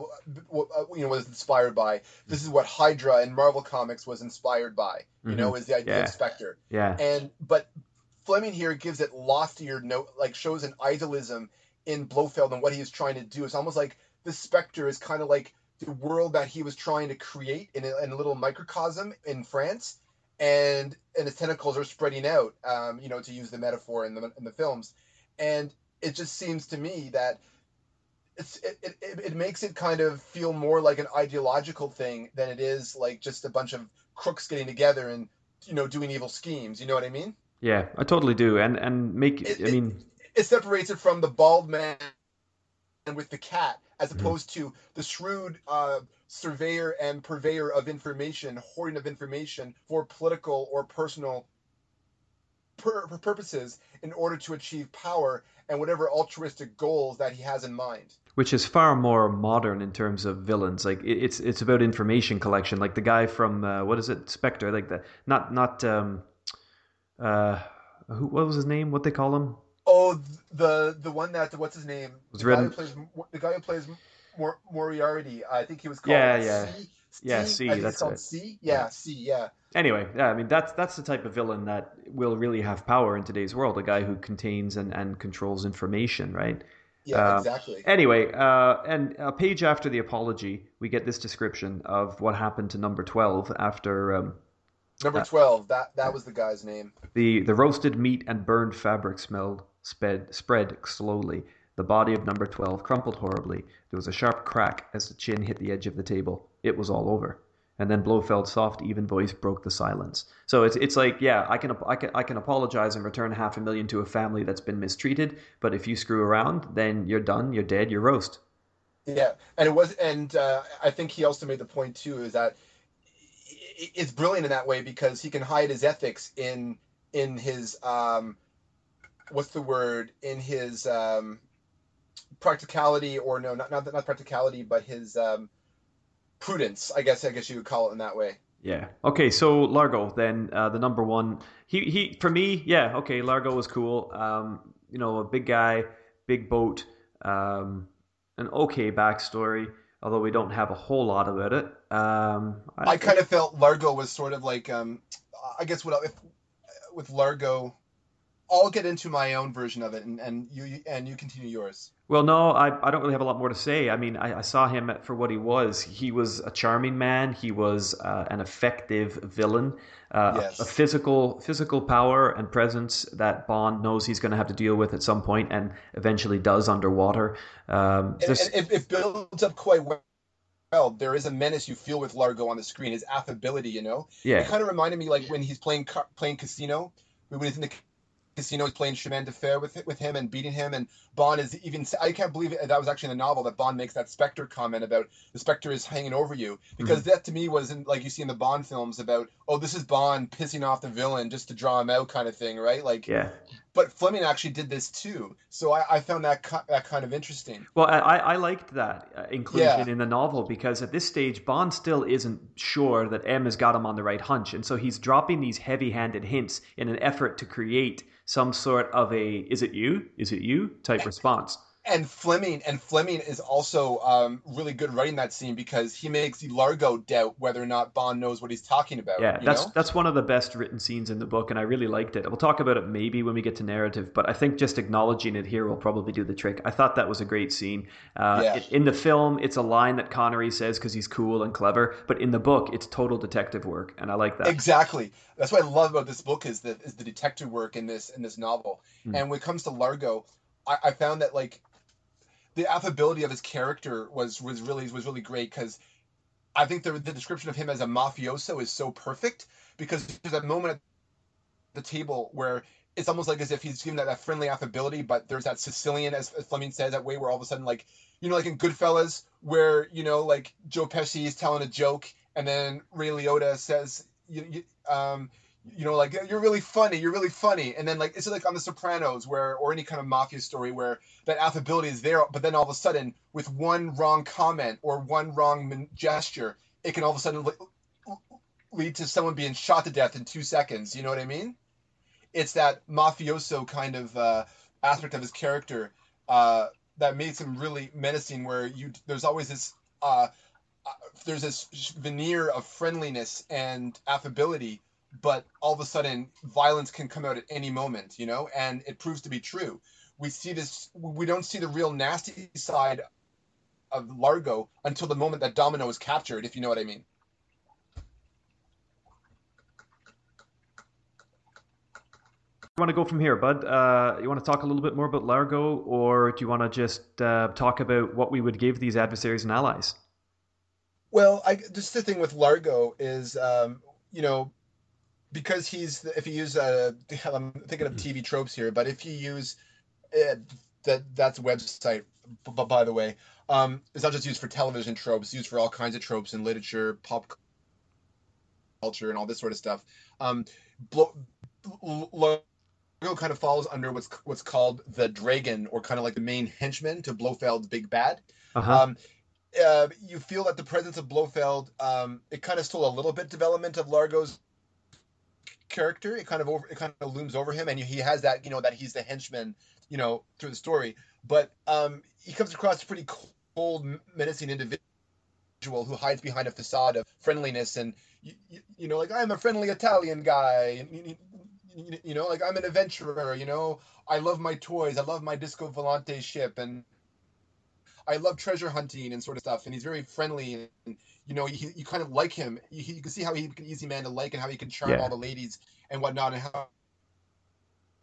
you know was inspired by. This is what Hydra and Marvel Comics was inspired by. You mm-hmm. know, is the idea yeah. of Spectre. Yeah. And but Fleming here gives it loftier note, like shows an idealism in Blofeld and what he is trying to do. It's almost like the Spectre is kind of like the world that he was trying to create in a, in a little microcosm in France, and and his tentacles are spreading out. Um, you know, to use the metaphor in the in the films, and it just seems to me that it's it, it, it makes it kind of feel more like an ideological thing than it is like just a bunch of crooks getting together and you know doing evil schemes. You know what I mean? Yeah, I totally do, and and make it, I mean it, it separates it from the bald man with the cat as mm-hmm. opposed to the shrewd uh, surveyor and purveyor of information, hoarding of information for political or personal pur- purposes in order to achieve power and whatever altruistic goals that he has in mind. Which is far more modern in terms of villains. Like it's it's about information collection. Like the guy from uh, what is it, Spectre? Like the not not um, uh, who what was his name? What they call him? Oh, the the one that what's his name? Was the written... guy who plays the guy who plays Mor- Moriarty. I think he was called. Yeah, yeah. C? Yeah, C. That's called it. C. Yeah, C. Yeah. Anyway, yeah, I mean that's that's the type of villain that will really have power in today's world. A guy who contains and, and controls information, right? Yeah, uh, exactly. Anyway, uh, and a page after the apology, we get this description of what happened to Number Twelve after. Um, Number uh, twelve. That that was the guy's name. The the roasted meat and burned fabric smelled sped, spread slowly. The body of number 12 crumpled horribly. There was a sharp crack as the chin hit the edge of the table. It was all over. And then Blofeld's soft, even voice broke the silence. So it's it's like, yeah, I can I can I can apologize and return half a million to a family that's been mistreated, but if you screw around, then you're done, you're dead, you're roast. Yeah, and it was, and uh, I think he also made the point too is that it's brilliant in that way because he can hide his ethics in in his um, what's the word in his um, practicality or no not not, not practicality but his um, prudence i guess i guess you would call it in that way. Yeah. Okay so largo then uh, the number one. He he for me yeah okay largo was cool. Um, you know a big guy big boat um, an okay backstory although we don't have a whole lot about it. Um, I, I kind of felt largo was sort of like um, i guess what if with largo I'll get into my own version of it, and, and you and you continue yours. Well, no, I, I don't really have a lot more to say. I mean, I, I saw him for what he was. He was a charming man. He was uh, an effective villain. Uh, yes. a, a, physical physical power and presence that Bond knows he's going to have to deal with at some point, and eventually does underwater. Um, and, and it, it builds up quite well there is a menace you feel with Largo on the screen. His affability, you know. Yeah. It kind of reminded me like when he's playing playing casino when he's in the Casino is playing chemin de fer with with him and beating him, and Bond is even. I can't believe it, that was actually in the novel that Bond makes that Spectre comment about the Spectre is hanging over you because mm-hmm. that to me was in, like you see in the Bond films about oh this is Bond pissing off the villain just to draw him out kind of thing, right? Like yeah. But Fleming actually did this too, so I, I found that that kind of interesting. Well, I, I liked that uh, inclusion yeah. in the novel because at this stage Bond still isn't sure that M has got him on the right hunch, and so he's dropping these heavy-handed hints in an effort to create some sort of a "is it you? Is it you?" type [laughs] response and Fleming and Fleming is also um, really good writing that scene because he makes Largo doubt whether or not Bond knows what he's talking about. Yeah, that's know? that's one of the best written scenes in the book, and I really liked it. We'll talk about it maybe when we get to narrative, but I think just acknowledging it here will probably do the trick. I thought that was a great scene. Uh, yeah. it, in the film, it's a line that Connery says because he's cool and clever, but in the book, it's total detective work, and I like that. Exactly. That's what I love about this book is the is the detective work in this in this novel. Mm. And when it comes to Largo, I, I found that like the affability of his character was was really was really great because I think the the description of him as a mafioso is so perfect because there's a moment at the table where it's almost like as if he's giving that, that friendly affability, but there's that Sicilian, as, as Fleming says, that way where all of a sudden, like, you know, like in Goodfellas, where, you know, like Joe Pesci is telling a joke and then Ray Liotta says, you, you, um, you know, like you're really funny, you're really funny, and then like it's like on The Sopranos, where or any kind of mafia story where that affability is there, but then all of a sudden, with one wrong comment or one wrong gesture, it can all of a sudden lead to someone being shot to death in two seconds. You know what I mean? It's that mafioso kind of uh, aspect of his character uh, that makes him really menacing. Where you there's always this. Uh, uh there's this veneer of friendliness and affability but all of a sudden violence can come out at any moment, you know, and it proves to be true. We see this, we don't see the real nasty side of Largo until the moment that Domino is captured, if you know what I mean. You want to go from here, Bud? Uh, you want to talk a little bit more about Largo, or do you want to just uh, talk about what we would give these adversaries and allies? Well, I, just the thing with Largo is, um, you know, because he's if you use uh, I'm thinking of mm-hmm. TV tropes here, but if you use uh, that that's a website. But by the way, Um, it's not just used for television tropes; it's used for all kinds of tropes in literature, pop culture, and all this sort of stuff. Um, Blo- Largo kind of falls under what's what's called the dragon, or kind of like the main henchman to Blofeld's big bad. Uh-huh. Um, uh, you feel that the presence of Blofeld, um, it kind of stole a little bit development of Largo's character. It kind of over, it kind of looms over him, and he has that, you know, that he's the henchman, you know, through the story. But um, he comes across a pretty cold, menacing individual who hides behind a facade of friendliness and, you, you know, like I'm a friendly Italian guy, and, you know, like I'm an adventurer. You know, I love my toys. I love my Disco Volante ship, and I love treasure hunting and sort of stuff. And he's very friendly, and you know, you, you kind of like him. You, you can see how he's an easy man to like, and how he can charm Yeah. all the ladies and whatnot, and how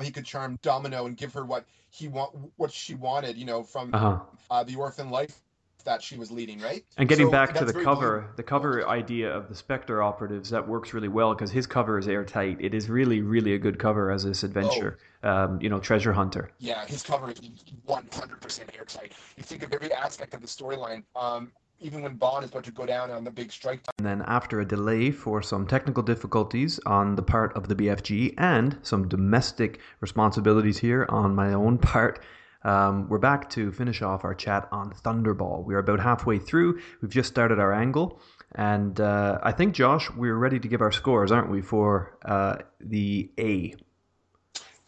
he could charm Domino and give her what he want, what she wanted. You know, from Uh-huh. uh, the orphan life that she was leading, right? And getting So back to the cover, the cover idea of the Spectre operatives that works really well because his cover is airtight. It is really, really a good cover as this adventure. Um, you know, treasure hunter. Yeah, his cover is 100% airtight. You think of every aspect of the storyline. Um, even when Bond is about to go down on the big strike And then after a delay for some technical difficulties on the part of the BFG and some domestic responsibilities here on my own part, um, we're back to finish off our chat on Thunderball. We're about halfway through. We've just started our angle. And uh, I think, Josh, we're ready to give our scores, aren't we, for uh, the A?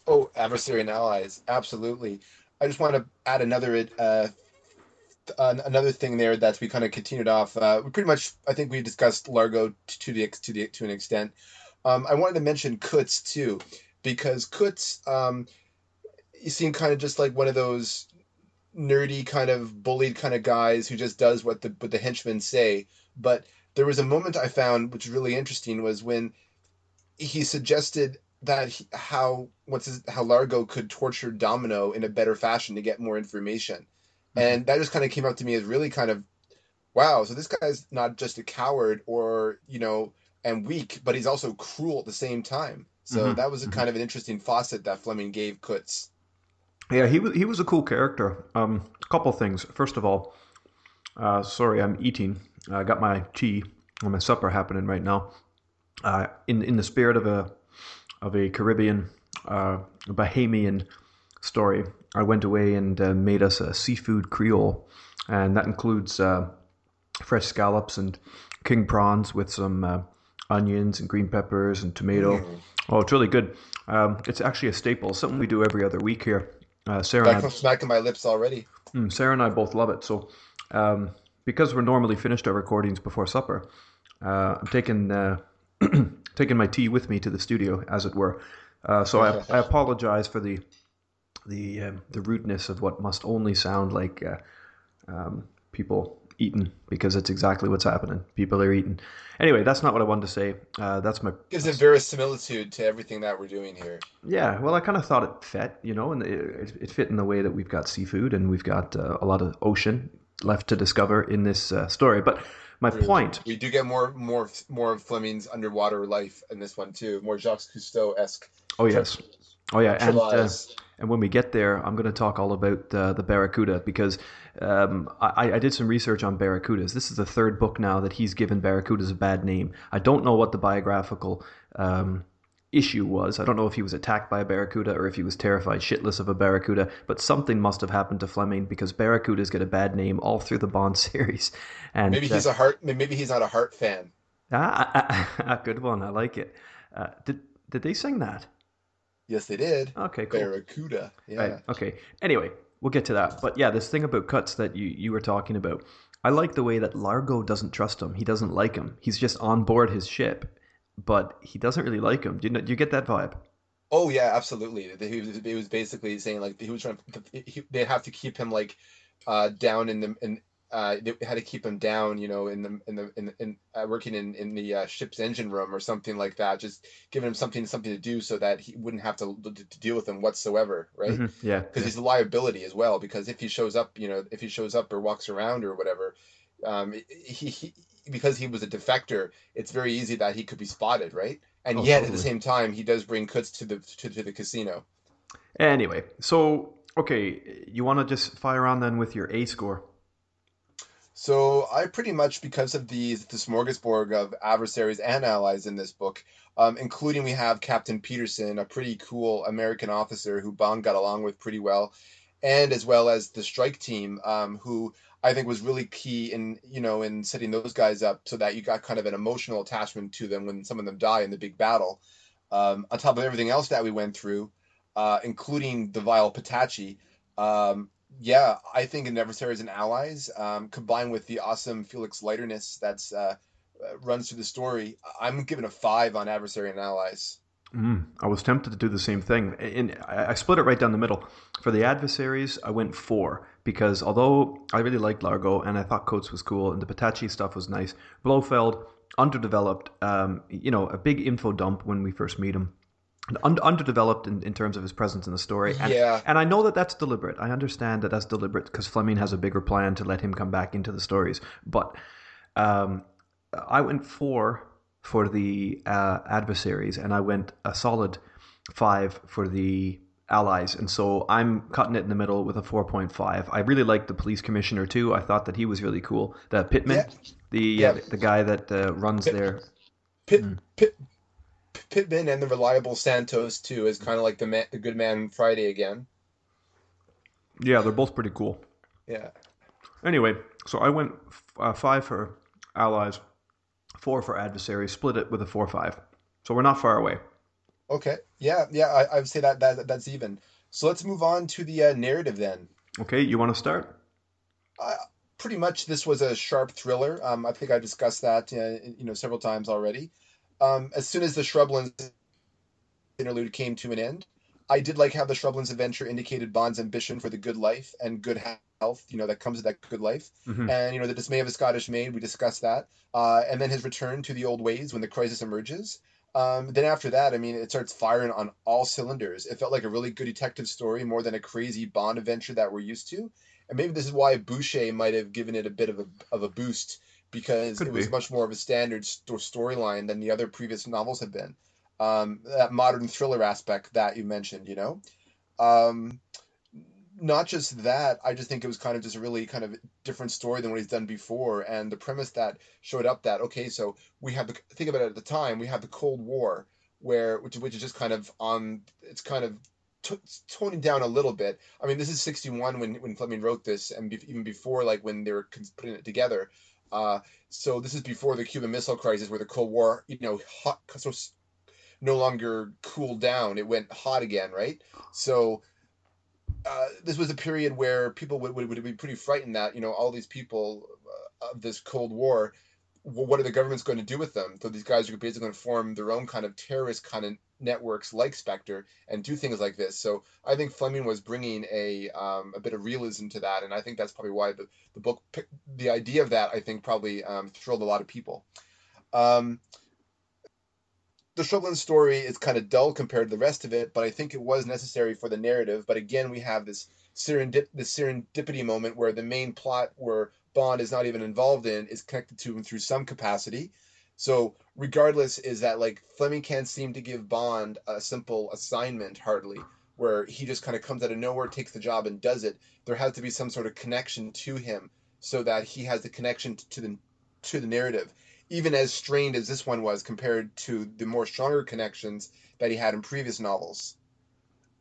Oh, adversary and allies, absolutely. I just want to add another uh, an- another thing there that we kind of continued off. Uh, we pretty much, I think we discussed Largo to the to the to an extent. Um, I wanted to mention Kotze too, because Kotze, um, he seemed kind of just like one of those nerdy kind of bullied kind of guys who just does what the what the henchmen say. But there was a moment I found which was really interesting was when he suggested that he, how what's his, how Largo could torture Domino in a better fashion to get more information, and that just kind of came up to me as really kind of wow. So this guy's not just a coward or you know and weak, but he's also cruel at the same time. So Mhm, that was a mhm. kind of an interesting faucet that Fleming gave Kotze. Yeah, he was he was a cool character. Um, a couple things. First of all, uh, sorry, I'm eating. I got my tea and my supper happening right now. Uh, in in the spirit of a of a Caribbean, uh, Bahamian story, I went away and uh, made us a seafood Creole, and that includes uh, fresh scallops and king prawns with some uh, onions and green peppers and tomato. Mm. Oh, it's really good. Um, it's actually a staple, something we do every other week here. Uh, Sarah, and I, smacking my lips already. mm, Sarah and I both love it. So, um, because we're normally finished our recordings before supper, uh, I'm taking uh, [clears throat] taking my tea with me to the studio, as it were. Uh, so I, I [laughs] apologize for the the um, the rudeness of what must only sound like uh, um, people eating because it's exactly what's happening. People are eating. Anyway, that's not what I wanted to say. Uh, that's my Gives a verisimilitude to everything that we're doing here. yeah, well, I kind of thought it fit, you know, and it, it fit in the way that we've got seafood and we've got uh, a lot of ocean left to discover in this uh, story. But my point, We do get more more more of Fleming's underwater life in this one too. More Jacques Cousteau esque. oh yes, oh yeah, and uh, and when we get there, I'm going to talk all about uh, the Barracuda because um, I, I did some research on Barracudas. This is the third book now that he's given Barracudas a bad name. I don't know what the biographical um, issue was. I don't know if he was attacked by a barracuda or if he was terrified shitless of a barracuda, but something must have happened to Fleming because barracudas get a bad name all through the Bond [laughs] series. And Maybe uh, he's a heart. Maybe he's not a heart fan. ah, [laughs] ah, ah, good one. I like it. Uh, did did they sing that? Yes, they did. Okay, cool. Barracuda. Yeah. Right. Okay. Anyway, we'll get to that. But yeah, this thing about Kotze that you you were talking about. I like the way that Largo doesn't trust him. He doesn't like him. He's just on board his ship, but he doesn't really like him. Do you know, do you get that vibe? Oh yeah, absolutely. He was, he was basically saying like he was trying. To, he, they have to keep him like uh, down in the in. Uh, they had to keep him down, you know, in the in the in, in uh, working in in the uh, ship's engine room or something like that. Just giving him something something to do so that he wouldn't have to, to deal with him whatsoever, right? Mhm. Yeah. because he's a liability as well. Because if he shows up, you know, if he shows up or walks around or whatever, um, he, he because he was a defector, it's very easy that he could be spotted, right? And Oh, yet at the same time, he does bring Kotze to the to, to the casino. Anyway, so okay, you want to just fire on then with your A score? So I pretty much, because of the the smorgasbord of adversaries and allies in this book, um, including we have Captain Peterson, a pretty cool American officer who Bond got along with pretty well, and as well as the strike team, um, who I think was really key in you know in setting those guys up so that you got kind of an emotional attachment to them when some of them die in the big battle. Um, on top of everything else that we went through, uh, including the vile Petacchi, um, yeah, I think in Adversaries and Allies, um, combined with the awesome Felix Leiterness that's uh, uh, runs through the story, I'm giving a five on Adversary and Allies. Mm, I was tempted to do the same thing. and I split it right down the middle. For the adversaries, I went four because although I really liked Largo and I thought Kotze was cool and the Petacchi stuff was nice, Blofeld underdeveloped. Um, you know, a big info dump when we first meet him underdeveloped in, in terms of his presence in the story. And, yeah. and I know that that's deliberate. I understand that that's deliberate because Fleming has a bigger plan to let him come back into the stories. But um, I went four for the uh, adversaries, and I went a solid five for the allies. And so I'm cutting it in the middle with a 4.5. I really liked the police commissioner too. I thought that he was really cool. The Pittman, yeah. the yeah. Uh, the guy that uh, runs Pitt, their. Pitt, mm. Pitt, Pittman and the reliable Santos too is kind of like the man, the good man Friday again. Yeah, they're both pretty cool. Yeah. Anyway, so I went uh, five for allies, four for adversaries, split it with a four-five. So we're not far away. Okay. Yeah, yeah. I, I would say that, that that's even. So let's move on to the uh, narrative then. Okay, you want to start? Uh, pretty much, this was a sharp thriller. Um, I think I discussed that uh, you know several times already um, as soon as the Shrublands interlude came to an end, I did like how the Shrublands adventure indicated Bond's ambition for the good life and good health, you know, that comes with that good life. Mm-hmm. And, you know, the dismay of a Scottish maid, we discussed that. Uh, and then his return to the old ways when the crisis emerges. Um, then after that, I mean, it starts firing on all cylinders. It felt like a really good detective story more than a crazy Bond adventure that we're used to. And maybe this is why Boucher might have given it a bit of a, of a boost because Could it was much more of a standard sto- storyline than the other previous novels have been. Um, that modern thriller aspect that you mentioned, you know. Um, not just that, I just think it was kind of just a really kind of different story than what he's done before, and the premise that showed up that okay, so we have the think about it at the time, we have the Cold War, where which which is just kind of on, it's kind of t- toning down a little bit. I mean, this is '61 when when Fleming wrote this, and be- even before like when they were putting it together. Uh, so this is before the Cuban Missile Crisis, where the Cold War, you know, hot, so no longer cooled down; it went hot again, right? So uh, this was a period where people would, would, would be pretty frightened that you know all these people uh, of this Cold War, what are the governments going to do with them? So these guys are basically going to form their own kind of terrorist kind of networks like Spectre and do things like this. So I think Fleming was bringing a um, a bit of realism to that, and I think that's probably why the the book the idea of that I think probably um, thrilled a lot of people. Um, the Shrubland story is kind of dull compared to the rest of it, but I think it was necessary for the narrative. But again, we have this serendip- this serendipity moment where the main plot, where Bond is not even involved in, is connected to him through some capacity. So regardless, is that like Fleming can't seem to give Bond a simple assignment hardly, where he just kind of comes out of nowhere, takes the job, and does it. There has to be some sort of connection to him, so that he has the connection to the to the narrative, even as strained as this one was compared to the more stronger connections that he had in previous novels.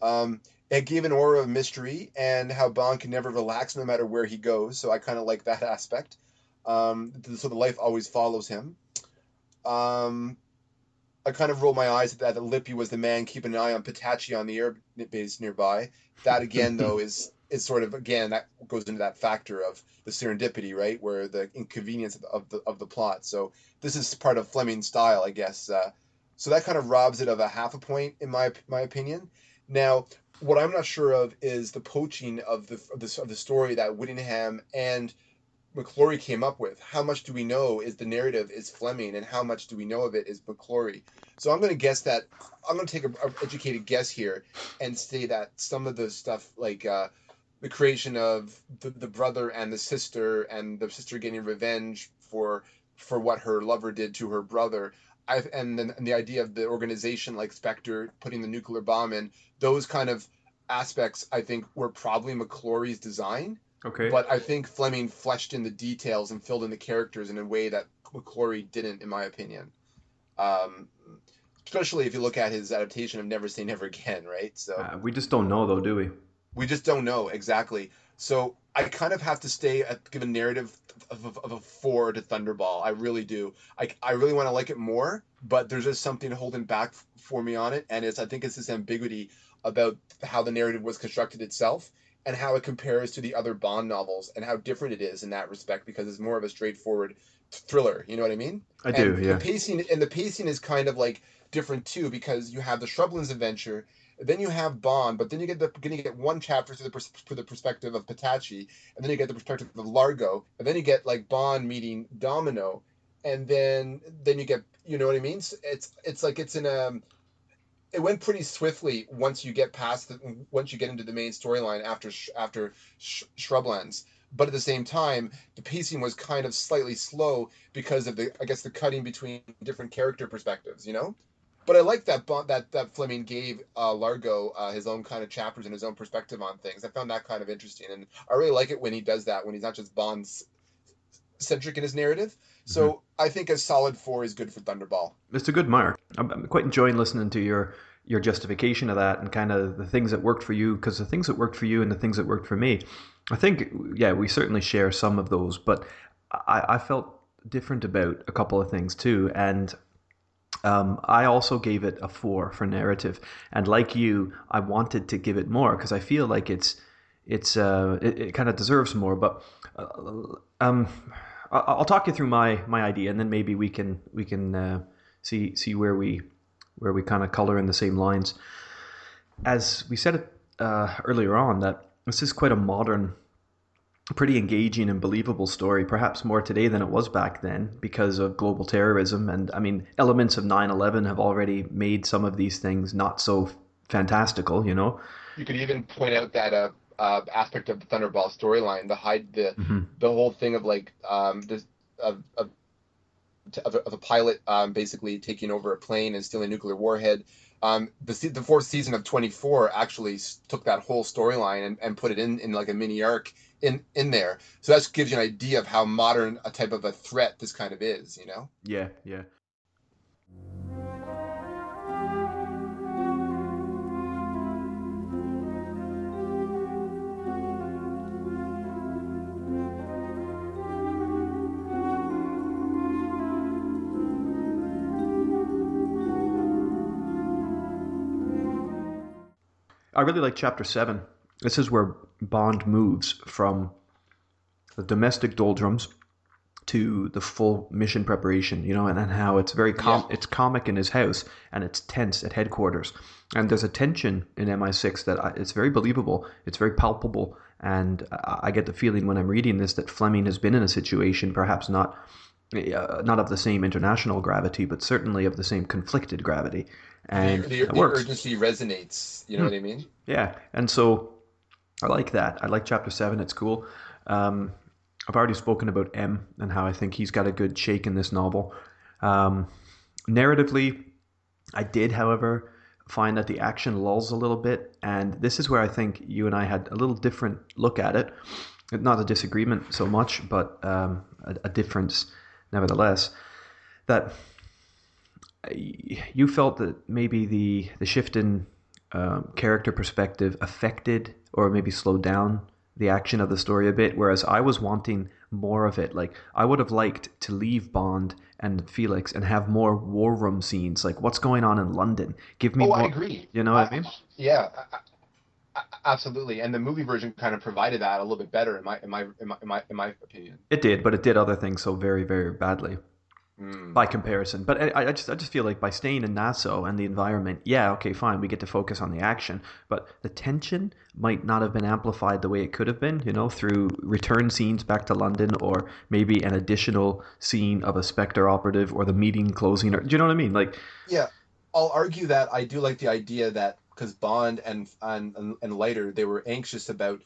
Um, it gave an aura of mystery and how Bond can never relax no matter where he goes. So I kind of like that [laughs] aspect. Um, so the life always follows him. Um, I kind of rolled my eyes at that. That Lippe was the man keeping an eye on Petacchi on the air base nearby. That again, [laughs] though, is is sort of again that goes into that factor of the serendipity, right, where the inconvenience of the of the plot. So this is part of Fleming's style, I guess. Uh, so that kind of robs it of a half a point, in my my opinion. Now, what I'm not sure of is the poaching of the of the, of the story that Whittingham and McClory came up with. How much do we know is the narrative is Fleming, and how much do we know of it is McClory? So I'm going to guess that I'm going to take an educated guess here and say that some of the stuff like uh, the creation of the, the brother and the sister, and the sister getting revenge for for what her lover did to her brother. I, and then and the idea of the organization like Spectre putting the nuclear bomb in, those kind of aspects I think were probably McClory's design Okay. But I think Fleming fleshed in the details and filled in the characters in a way that McClory didn't, in my opinion. Um, especially if you look at his adaptation of Never Say Never Again, right? So uh, we just don't know, though, do we? We just don't know exactly. So I kind of have to stay at give a narrative of, of, of a four to Thunderball. I really do. I, I really want to like it more, but there's just something holding back for me on it, and it's I think it's this ambiguity about how the narrative was constructed itself and how it compares to the other Bond novels and how different it is in that respect because it's more of a straightforward thriller. You know what I mean? I do. And yeah. The pacing and the pacing is kind of like different too because you have the Shrublands adventure, then you have Bond, but then you get the going to get one chapter through the pers- through the perspective of Petacchi, and then you get the perspective of Largo, and then you get like Bond meeting Domino, and then then you get you know what I mean? It's it's like it's in a it went pretty swiftly once you get past the once you get into the main storyline after after Shrublands. But at the same time, the pacing was kind of slightly slow because of the I guess the cutting between different character perspectives, you know. But I like that that that Fleming gave uh, Largo uh, his own kind of chapters and his own perspective on things. I found that kind of interesting, and I really like it when he does that when he's not just Bond centric in his narrative. So mm-hmm. I think a solid four is good for Thunderball. It's a good mark. I'm quite enjoying listening to your your justification of that and kind of the things that worked for you because the things that worked for you and the things that worked for me. I think yeah, we certainly share some of those, but I, I felt different about a couple of things too, and um, I also gave it a four for narrative, and like you, I wanted to give it more because I feel like it's it's uh, it, it kind of deserves more. But uh, um, I'll talk you through my my idea, and then maybe we can we can uh, see see where we where we kind of color in the same lines. As we said uh, earlier on, that this is quite a modern pretty engaging and believable story, perhaps more today than it was back then because of global terrorism. And I mean, elements of 9 11 have already made some of these things not so fantastical, you know? You could even point out that uh, uh, aspect of the Thunderball storyline, the hide, the mm-hmm. the whole thing of like um, this of, of of, of a pilot um, basically taking over a plane and stealing a nuclear warhead. Um, the the fourth season of 24 actually took that whole storyline and, and put it in in like a mini arc in in there. So that gives you an idea of how modern a type of a threat this kind of is. You know? Yeah, yeah. I really like chapter seven. This is where Bond moves from the domestic doldrums to the full mission preparation, you know, and, and how it's very com- it's comic in his house and it's tense at headquarters. And there's a tension in MI6 that I, it's very believable, it's very palpable, and I, I, get the feeling when I'm reading this that Fleming has been in a situation, perhaps not uh, not of the same international gravity, but certainly of the same conflicted gravity. And the, the, the urgency resonates. You know hmm. what I mean? Yeah, and so I like that. I like chapter seven. It's cool. Um, I've already spoken about M and how I think he's got a good shake in this novel. Um, narratively, I did, however, find that the action lulls a little bit, and this is where I think you and I had a little different look at it. Not a disagreement so much, but um, a, a difference nevertheless. That you felt that maybe the the shift in um, character perspective affected or maybe slowed down the action of the story a bit, whereas I was wanting more of it. Like I would have liked to leave Bond and Felix and have more war room scenes. Like what's going on in London? Give me. Oh, more, I agree. You know what I mean? Yeah, absolutely. And the movie version kind of provided that a little bit better, in my in my in my in my, in my opinion. It did, but it did other things so very very badly. Mm. By comparison, but I, I, just I just feel like by staying in Nassau and the environment, yeah, okay, fine, we get to focus on the action, but the tension might not have been amplified the way it could have been, you know, through return scenes back to London, or maybe an additional scene of a Spectre operative, or the meeting closing, or do you know what I mean? Like, yeah, I'll argue that I do like the idea that because Bond and and and later they were anxious about,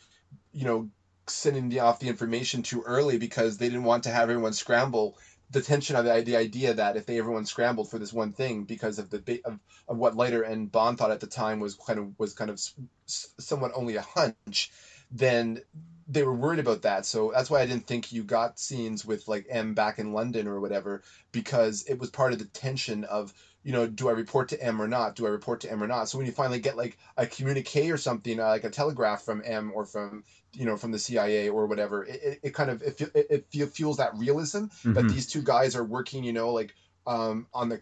you know, sending the, off the information too early because they didn't want to have everyone scramble the tension of the, the idea that if they everyone scrambled for this one thing because of the of, of what Leiter and Bond thought at the time was kind of was kind of somewhat only a hunch, then they were worried about that. So that's why I didn't think you got scenes with like M back in London or whatever, because it was part of the tension of, you know, do I report to M or not? Do I report to M or not? So when you finally get like a communique or something, uh, like a telegraph from M or from, you know, from the CIA or whatever, it, it, it kind of, it, it, it fuels that realism mm-hmm. that these two guys are working, you know, like um, on the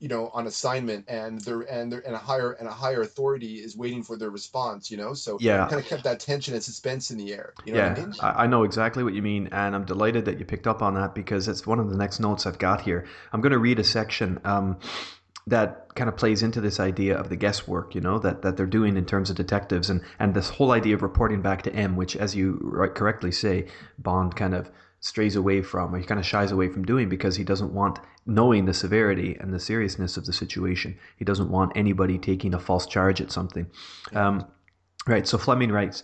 you know on assignment and they're and they're and a higher and a higher authority is waiting for their response you know so yeah kind of kept that tension and suspense in the air you know yeah I, mean? I, know exactly what you mean and i'm delighted that you picked up on that because it's one of the next notes i've got here i'm going to read a section um, that kind of plays into this idea of the guesswork, you know, that, that they're doing in terms of detectives and, and this whole idea of reporting back to M, which, as you right, correctly say, Bond kind of strays away from or he kind of shies away from doing because he doesn't want knowing the severity and the seriousness of the situation he doesn't want anybody taking a false charge at something. Um, right so fleming writes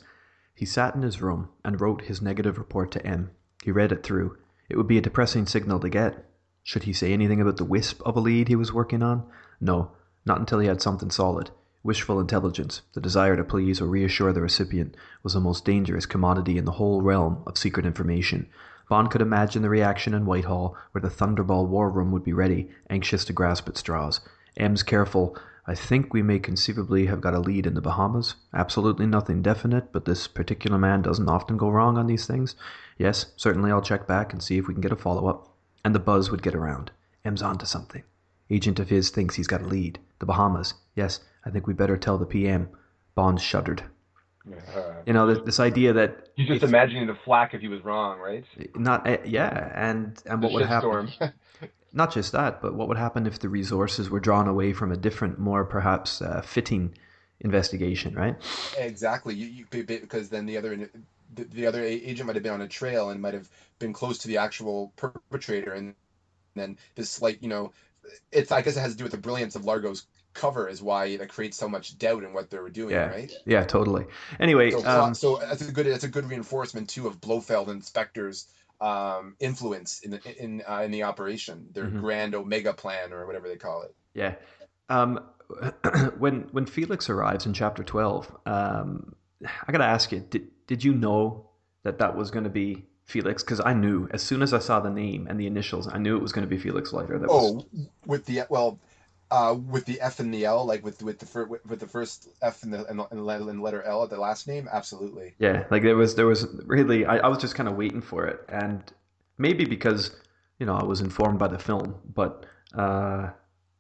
he sat in his room and wrote his negative report to m. He read it through. It would be a depressing signal to get should he say anything about the wisp of a lead he was working on no not until he had something solid Wishful intelligence, the desire to please or reassure the recipient, was the most dangerous commodity in the whole realm of secret information. Bond could imagine the reaction in Whitehall, where the Thunderball war room would be ready, anxious to grasp at straws. M's careful, I think we may conceivably have got a lead in the Bahamas. Absolutely nothing definite, but this particular man doesn't often go wrong on these things. Yes, certainly I'll check back and see if we can get a follow up. And the buzz would get around. M's on to something. Agent of his thinks he's got a lead. The Bahamas. Yes, I think we better tell the PM. Bond shuddered. Uh, you know, this, this, idea that he's just imagining the flack if he was wrong, right? Not, uh, yeah, and and what would happen? [laughs] not just that, but what would happen if the resources were drawn away from a different, more perhaps uh, fitting investigation, right? Exactly, you, you, because then the other the, the other agent might have been on a trail and might have been close to the actual perpetrator, and then this like you know, it's I guess it has to do with the brilliance of Largo's cover is why it creates so much doubt in what they were doing, yeah. right? Yeah, totally. Anyway, so, um, so that's a good that's a good reinforcement too of Blofeld and Spectre's um, influence in the in uh, in the operation, their mm-hmm. grand Omega plan or whatever they call it. Yeah. Um, [clears throat] when when Felix arrives in chapter twelve, um, I got to ask you: did did you know that that was going to be Felix because I knew as soon as I saw the name and the initials, I knew it was going to be Felix Leiter. That oh, was... with the well, uh, with the F and the L, like with with the fir- with the first F and the, and the, and the letter L at the last name, absolutely. Yeah, like there was there was really I, I was just kind of waiting for it, and maybe because you know I was informed by the film, but uh,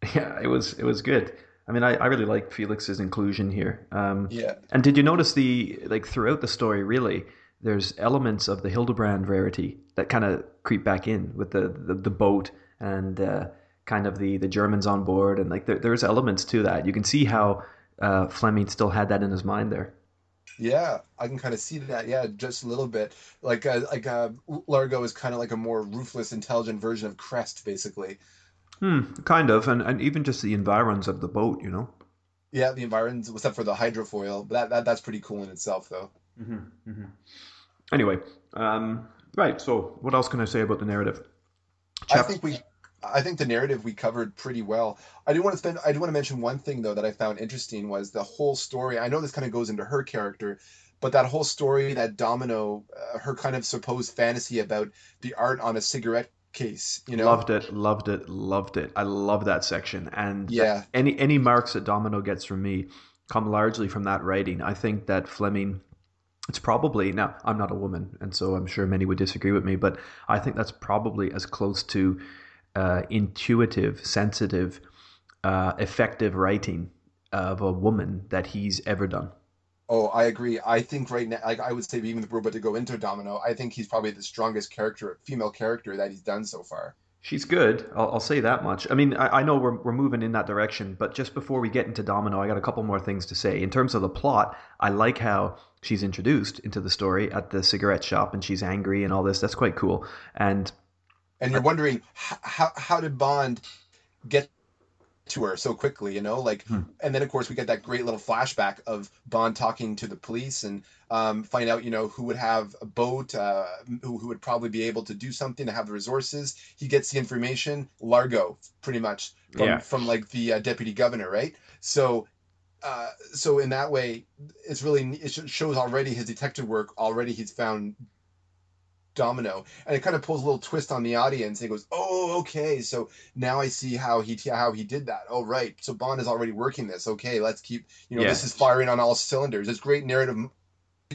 [laughs] yeah, it was it was good. I mean, I, I really like Felix's inclusion here. Um, yeah. And did you notice the like throughout the story? Really, there's elements of the Hildebrand rarity that kind of creep back in with the the, the boat and. Uh, kind of the the Germans on board, and like there, there's elements to that. You can see how uh, Fleming still had that in his mind there. Yeah, I can kind of see that. Yeah, just a little bit. Like uh, like uh, Largo is kind of like a more ruthless, intelligent version of Krest, basically. Hmm, kind of, and and even just the environs of the boat, you know. Yeah, the environs, except for the hydrofoil. But that, that that's pretty cool in itself, though. Mm-hmm, mm-hmm. Anyway, um, right. So, what else can I say about the narrative? Chap- I think we I think the narrative we covered pretty well. I do want to spend. I do want to mention one thing though that I found interesting was the whole story. I know this kind of goes into her character, but that whole story that Domino, uh, her kind of supposed fantasy about the art on a cigarette case. You know, loved it, loved it, loved it. I love that section. And yeah, any any marks that Domino gets from me come largely from that writing. I think that Fleming it's probably now i'm not a woman and so i'm sure many would disagree with me but i think that's probably as close to uh, intuitive, sensitive, uh, effective writing of a woman that he's ever done. Oh, I agree. I think right now, like I would say, even the robot to go into Domino, I think he's probably the strongest character, female character that he's done so far. She's good. I'll, I'll say that much. I mean, I, I, know we're, we're moving in that direction, but just before we get into Domino, I got a couple more things to say. In terms of the plot, I like how she's introduced into the story at the cigarette shop and she's angry and all this. That's quite cool. And and you're wondering how how did Bond get to her so quickly, you know, like, hmm. and then of course we get that great little flashback of Bond talking to the police and um, find out, you know, who would have a boat, uh, who, who would probably be able to do something to have the resources. He gets the information, Largo, pretty much from, yeah. from like the uh, deputy governor, right? So uh, so in that way, it's really it shows already his detective work. Already he's found Domino, and it kind of pulls a little twist on the audience. And he goes, "Oh, okay, so now I see how he how he did that. Oh, right. So Bond is already working this. Okay, let's keep you know yeah. this is firing on all cylinders. It's great narrative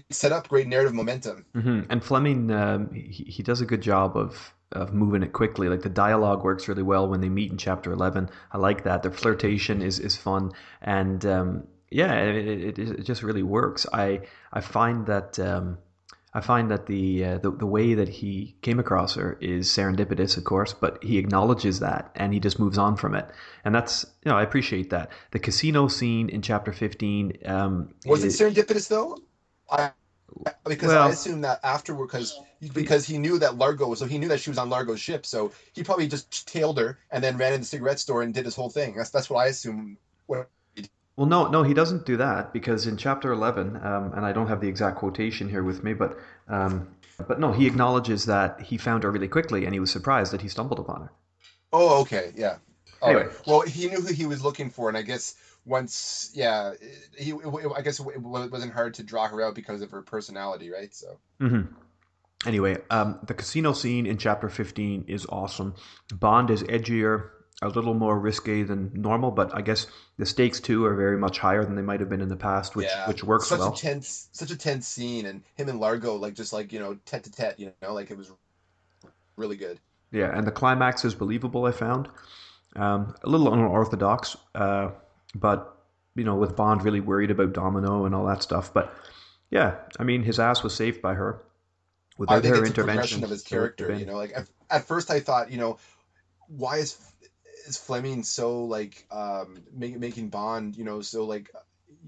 set up, great narrative momentum. Mm-hmm. And Fleming, um, he, he does a good job of of moving it quickly. Like the dialogue works really well when they meet in chapter eleven. I like that. Their flirtation is is fun, and um, yeah, it, it, it, just really works. I I find that. Um, I find that the, uh, the the way that he came across her is serendipitous, of course, but he acknowledges that and he just moves on from it, and that's you know I appreciate that. The casino scene in chapter fifteen um, was it serendipitous though? I because well, I assume that afterward, because because he knew that Largo, so he knew that she was on Largo's ship, so he probably just tailed her and then ran in the cigarette store and did his whole thing. That's that's what I assume. Well, no, no, he doesn't do that because in chapter eleven, um, and I don't have the exact quotation here with me, but um, but no, he acknowledges that he found her really quickly and he was surprised that he stumbled upon her. Oh, okay, yeah. All anyway. right. Well, he knew who he was looking for, and I guess once yeah he i guess it wasn't hard to draw her out because of her personality right so mm-hmm. anyway um, the casino scene in chapter 15 is awesome bond is edgier a little more risque than normal but i guess the stakes too are very much higher than they might have been in the past which yeah. which works such well a tense such a tense scene and him and largo like just like you know tete to tete you know like it was really good yeah and the climax is believable i found um, a little unorthodox uh, but you know, with Bond really worried about Domino and all that stuff. But yeah, I mean, his ass was saved by her without I think her it's intervention. of his character, you know, like at, at, first I thought, you know, why is is Fleming so like um make, making Bond, you know, so like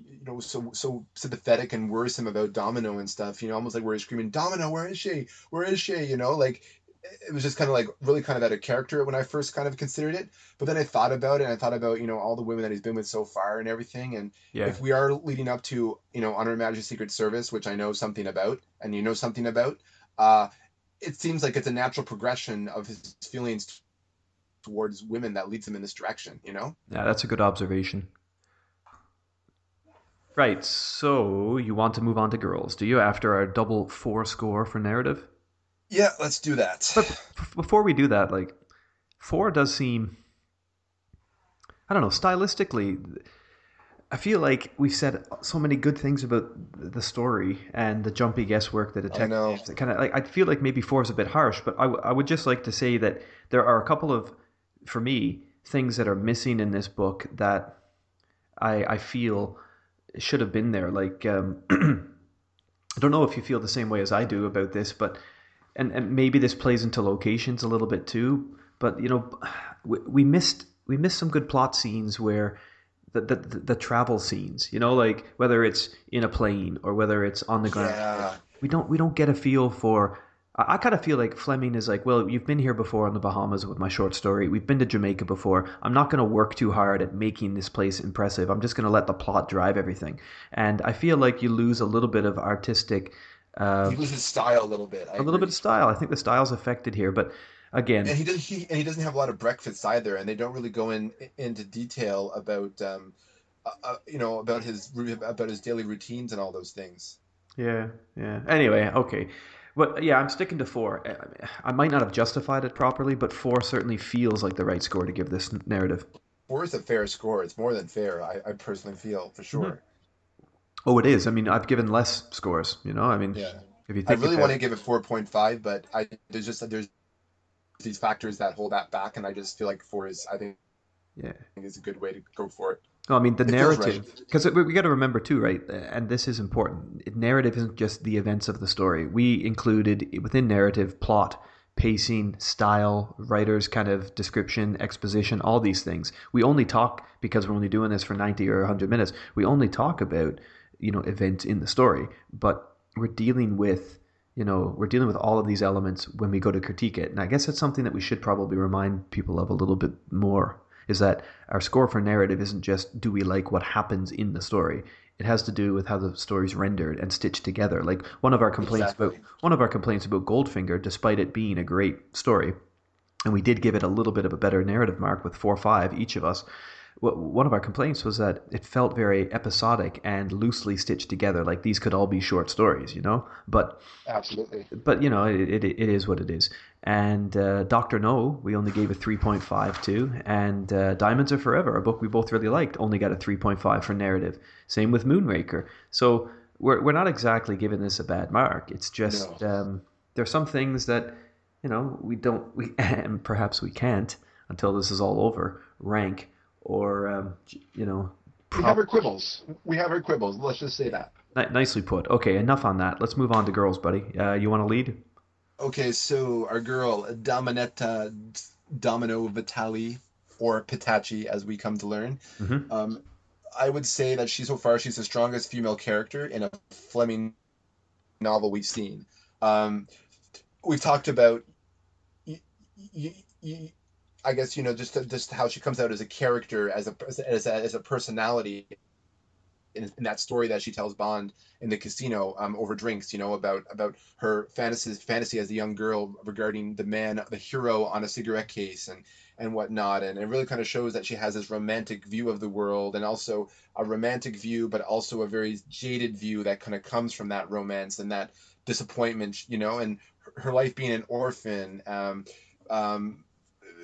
you know, so so sympathetic and worrisome about Domino and stuff. You know, almost like where he's screaming, "Domino, where is she? Where is she?" You know, like it was just kind of like really kind of out of character when I first kind of considered it. But then I thought about it and I thought about, you know, all the women that he's been with so far and everything. And yeah. if we are leading up to, you know, On Her Majesty's Secret Service, which I know something about and you know something about, uh, it seems like it's a natural progression of his feelings towards women that leads him in this direction, you know? Yeah, that's a good observation. Right, so you want to move on to girls, do you, after our double four score for narrative? Yeah, let's do that. But before we do that, like four does seem I don't know, stylistically I feel like we've said so many good things about the story and the jumpy guesswork, the detective. Kind of like I feel like maybe four is a bit harsh, but I, w- I would just like to say that there are a couple of, for me, things that are missing in this book that I I feel should have been there. Like um, [clears throat] I don't know if you feel the same way as I do about this, but and, and maybe this plays into locations a little bit too. But you know, [sighs] we, we missed we missed some good plot scenes where the, the the travel scenes. You know, like whether it's in a plane or whether it's on the ground. Yeah. We don't we don't get a feel for. I, I kind of feel like Fleming is like, well, you've been here before in the Bahamas with my short story. We've been to Jamaica before. I'm not going to work too hard at making this place impressive. I'm just going to let the plot drive everything. And I feel like you lose a little bit of artistic uh, he loses style a little bit. I a agree. little bit of style. I think the style's affected here, but again, and he does he and he doesn't have a lot of breakfasts either, and they don't really go in into detail about um, uh, uh, you know about his about his daily routines and all those things. Yeah, yeah. Anyway, okay. But yeah, I'm sticking to four. I might not have justified it properly, but four certainly feels like the right score to give this narrative. Four is a fair score. It's more than fair. I, I personally feel for sure. Mm-hmm. Oh, it is. I mean, I've given less scores. You know, I mean, yeah. If you think I really want to give it four point five, but I there's just there's these factors that hold that back, and I just feel like four is I think yeah is a good way to go for it. Well, I mean, the it narrative, because right. we got to remember too, right? And this is important. Narrative isn't just the events of the story. We included within narrative plot, pacing, style, writer's kind of description, exposition, all these things. We only talk because we're only doing this for 90 or 100 minutes. We only talk about you know events in the story but we're dealing with you know we're dealing with all of these elements when we go to critique it and i guess that's something that we should probably remind people of a little bit more is that our score for narrative isn't just do we like what happens in the story it has to do with how the story's rendered and stitched together like one of our complaints exactly. about one of our complaints about goldfinger despite it being a great story and we did give it a little bit of a better narrative mark with four five each of us one of our complaints was that it felt very episodic and loosely stitched together. Like these could all be short stories, you know. But absolutely. But you know, it it, it is what it is. And uh, Doctor No, we only gave a three point five to, and uh, Diamonds Are Forever, a book we both really liked, only got a three point five for narrative. Same with Moonraker. So we're we're not exactly giving this a bad mark. It's just no. um, there's some things that you know we don't we [laughs] and perhaps we can't until this is all over rank or um, you know. We have our quibbles. We have our quibbles. Let's just say that. N- nicely put. Okay, enough on that. Let's move on to girls, buddy. Uh, you want to lead? Okay, so our girl Dominetta Domino Vitali, or Petacchi, as we come to learn. Mm-hmm. Um, I would say that she so far she's the strongest female character in a Fleming novel we've seen. Um, we've talked about y- y- y- I guess you know just just how she comes out as a character, as a as a, as a personality in, in, that story that she tells Bond in the casino um, over drinks, you know, about about her fantasies fantasy as a young girl regarding the man, the hero on a cigarette case and and whatnot, and it really kind of shows that she has this romantic view of the world and also a romantic view, but also a very jaded view that kind of comes from that romance and that disappointment, you know, and her life being an orphan. Um, um,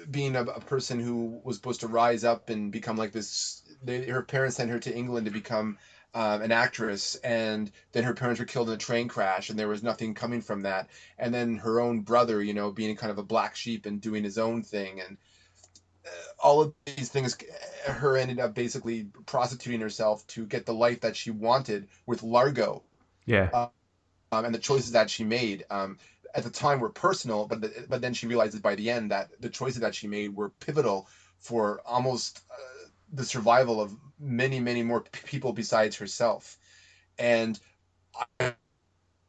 being a, a, person who was supposed to rise up and become like this. They, her parents sent her to England to become um, an actress, and then her parents were killed in a train crash, and there was nothing coming from that. And then her own brother, you know, being kind of a black sheep and doing his own thing, and uh, all of these things, her ended up basically prostituting herself to get the life that she wanted with Largo. Yeah. Um, and the choices that she made. Um, at the time were personal, but the, but then she realizes by the end that the choices that she made were pivotal for almost uh, the survival of many many more p- people besides herself, and I,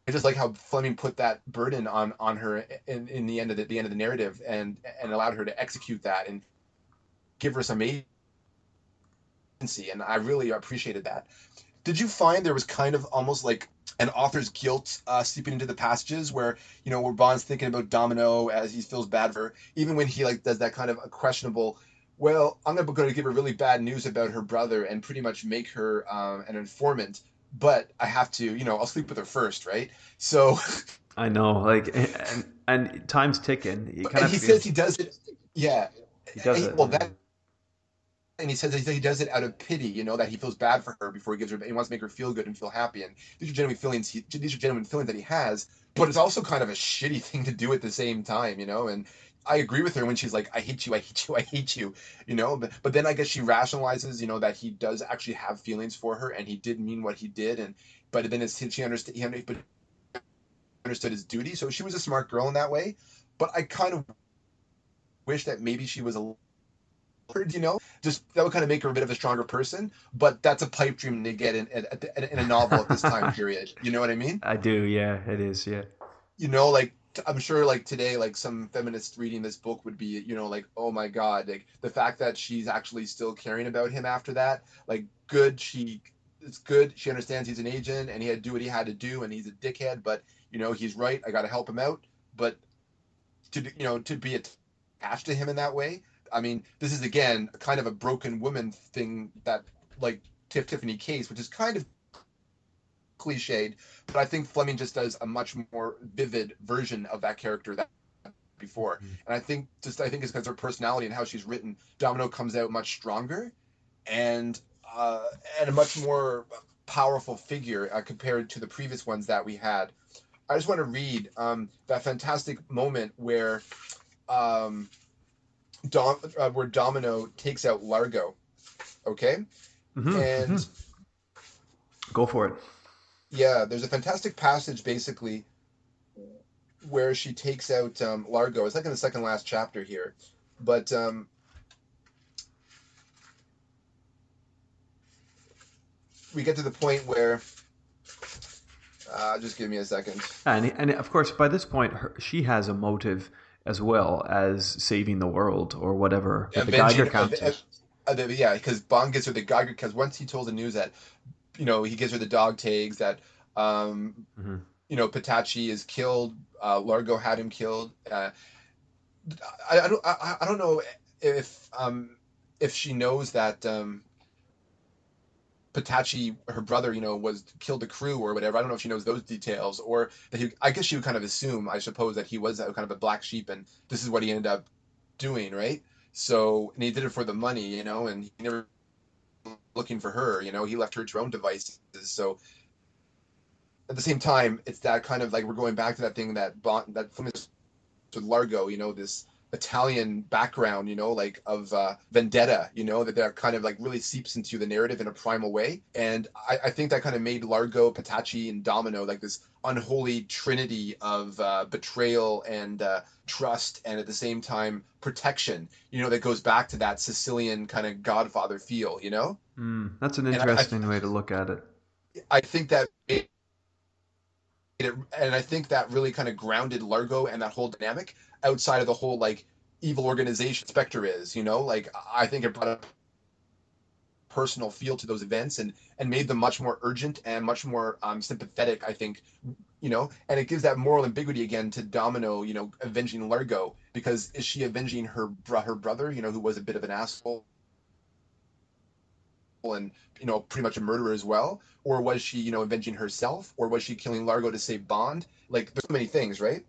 I just like how Fleming put that burden on on her in, in the end of the, the end of the narrative and and allowed her to execute that and give her some agency, and I really appreciated that. Did you find there was kind of almost like an author's guilt uh, seeping into the passages where you know where Bond's thinking about Domino as he feels bad for her, even when he like does that kind of a questionable. Well, I'm gonna going to give her really bad news about her brother and pretty much make her um, an informant, but I have to, you know, I'll sleep with her first, right? So. [laughs] I know, like, and, and time's ticking. You and he says he does it. Yeah. He does it. Well, that and he says that he does it out of pity, you know, that he feels bad for her before he gives her. He wants to make her feel good and feel happy, and these are genuine feelings. He, these are genuine feelings that he has, but it's also kind of a shitty thing to do at the same time, you know. And I agree with her when she's like, "I hate you, I hate you, I hate you," you know. But but then I guess she rationalizes, you know, that he does actually have feelings for her, and he did mean what he did, and but then it's she understood he understood his duty, so she was a smart girl in that way. But I kind of wish that maybe she was a you know, just that would kind of make her a bit of a stronger person. But that's a pipe dream to get in, in, in a novel at this time [laughs] period. You know what I mean? I do. Yeah, it is. Yeah. You know, like I'm sure, like today, like some feminists reading this book would be, you know, like, oh my god, like the fact that she's actually still caring about him after that, like, good. She, it's good. She understands he's an agent and he had to do what he had to do, and he's a dickhead. But you know, he's right. I got to help him out. But to you know, to be attached to him in that way, I mean, this is again kind of a broken woman thing that like Tiff Tiffany case, which is kind of cliched, but I think Fleming just does a much more vivid version of that character that before. Mm-hmm. And I think just I think it's because her personality and how she's written, Domino comes out much stronger and uh, and a much more powerful figure uh, compared to the previous ones that we had. I just want to read um, that fantastic moment where um, Dom, uh, where Domino takes out Largo. Okay, mm-hmm, and mm-hmm. go for it. Yeah, there's a fantastic passage basically where she takes out um, Largo. It's like in the second last chapter here, but um, we get to the point where. Uh, just give me a second. And and of course, by this point, her, she has a motive as well as saving the world or whatever yeah, the Geiger count uh, uh, uh, yeah, because Bond gives her the Geiger because once he told the news that, you know, he gives her the dog tags that, um, mm-hmm. you know, Petacchi is killed. Uh, Largo had him killed. Uh, I, I don't I, I don't know if um if she knows that um, Petacchi, her brother, you know, was killed the crew or whatever. I don't know if she knows those details, or that he. I guess she would kind of assume, I suppose, that he was kind of a black sheep, and this is what he ended up doing, right? So, and he did it for the money, you know, and he never looking for her, you know, he left her to her own devices. So, at the same time, it's that kind of like we're going back to that thing that bond that with Largo, you know, this Italian background, you know, like of uh, vendetta, you know, that that kind of like really seeps into the narrative in a primal way. And I, I think that kind of made Largo, Petacchi, and Domino like this unholy trinity of uh, betrayal and uh, trust, and at the same time protection. You know, that goes back to that Sicilian kind of Godfather feel. You know, mm, that's an interesting I, way to look at it. I think that. It, it, and I think that really kind of grounded Largo and that whole dynamic outside of the whole like evil organization Spectre is. You know, like I think it brought a personal feel to those events and and made them much more urgent and much more um, sympathetic. I think, you know, and it gives that moral ambiguity again to Domino. You know, avenging Largo because is she avenging her her brother? You know, who was a bit of an asshole and you know pretty much a murderer as well or was she you know avenging herself or was she killing largo to save bond like there's so many things right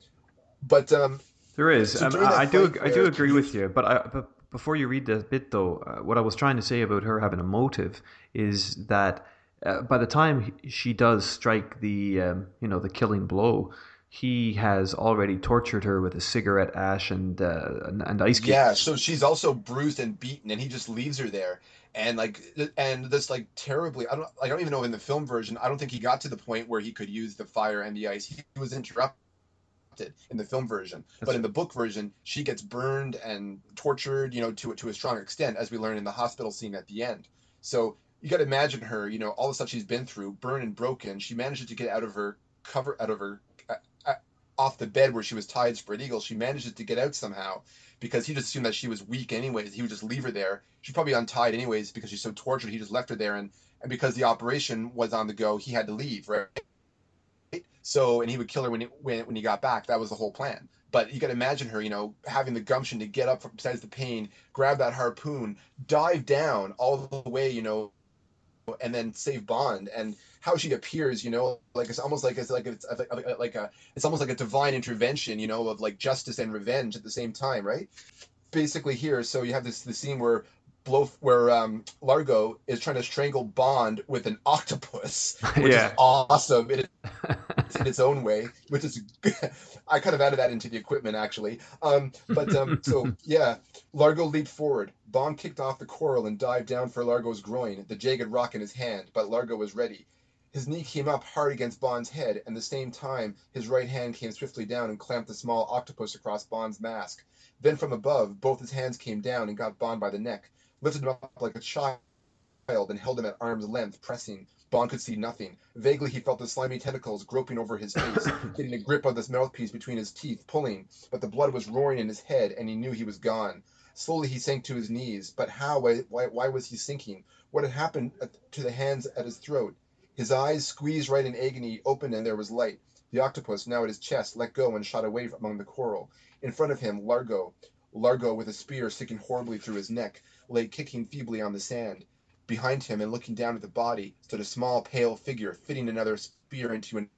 but um there is. Um, I do. I do agree with you. But, I, but before you read this bit, though, uh, what I was trying to say about her having a motive is that uh, by the time she does strike the, um, you know, the killing blow, he has already tortured her with a cigarette ash and uh, and, and ice cubes. Yeah. So she's also bruised and beaten, and he just leaves her there. And like, and this like terribly, I don't, I don't even know in the film version. I don't think he got to the point where he could use the fire and the ice. He was interrupted in the film version. That's but in the book version, she gets burned and tortured, you know, to to a strong extent, as we learn in the hospital scene at the end. So you got to imagine her, you know, all the stuff she's been through, burned and broken. She manages to get out of her cover, out of her, uh, uh, off the bed where she was tied spread eagle. She manages to get out somehow because he just assumed that she was weak anyways. He would just leave her there. She's probably untied anyways because she's so tortured. He just left her there, and and because the operation was on the go, he had to leave, right? So, and he would kill her when he, when, when he got back. That was the whole plan. But you can imagine her, you know, having the gumption to get up from besides the pain, grab that harpoon, dive down all the way, you know, and then save Bond. And how she appears, you know, like it's almost like it's like it's like a it's almost like a divine intervention, you know, of like justice and revenge at the same time, right? Basically here, so you have this the scene where blow where um, Largo is trying to strangle Bond with an octopus, [laughs] which yeah. is awesome in, [laughs] in its own way. Which is [laughs] I kind of added that into the equipment actually. Um, but um, so yeah, Largo leaped forward. Bond kicked off the coral and dived down for Largo's groin, the jagged rock in his hand. But Largo was ready. His knee came up hard against Bond's head, and at the same time his right hand came swiftly down and clamped the small octopus across Bond's mask. Then from above, both his hands came down and got Bond by the neck lifted him up like a child and held him at arm's length, pressing. Bond could see nothing. Vaguely, he felt the slimy tentacles groping over his face, [laughs] getting a grip of this mouthpiece between his teeth, pulling. But the blood was roaring in his head, and he knew he was gone. Slowly, he sank to his knees. But how? Why, why, why was he sinking? What had happened to the hands at his throat? His eyes, squeezed right in agony, opened, and there was light. The octopus, now at his chest, let go and shot away among the coral. In front of him, Largo, Largo with a spear sticking horribly through his neck lay kicking feebly on the sand. Behind him and looking down at the body stood a small, pale figure fitting another spear into an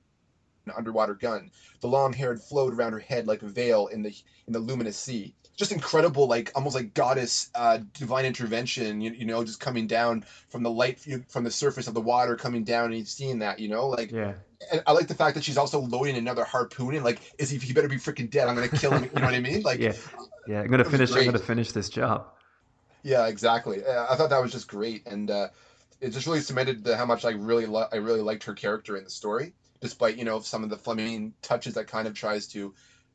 underwater gun. The long hair had flowed around her head like a veil in the in the luminous sea. Just incredible, like almost like goddess uh, divine intervention. You, you know, just coming down from the light from the surface of the water, coming down, and you've that. You know, like yeah. And I like the fact that she's also loading another harpoon and like, is he? He better be freaking dead. I'm gonna kill him. You know what I mean? Like, [laughs] yeah, yeah. I'm gonna finish. I'm gonna finish this job. Yeah, exactly. Uh, I thought that was just great, and uh, it just really cemented the, how much I really lo- I really liked her character in the story, despite you know some of the Fleming touches that kind of tries to,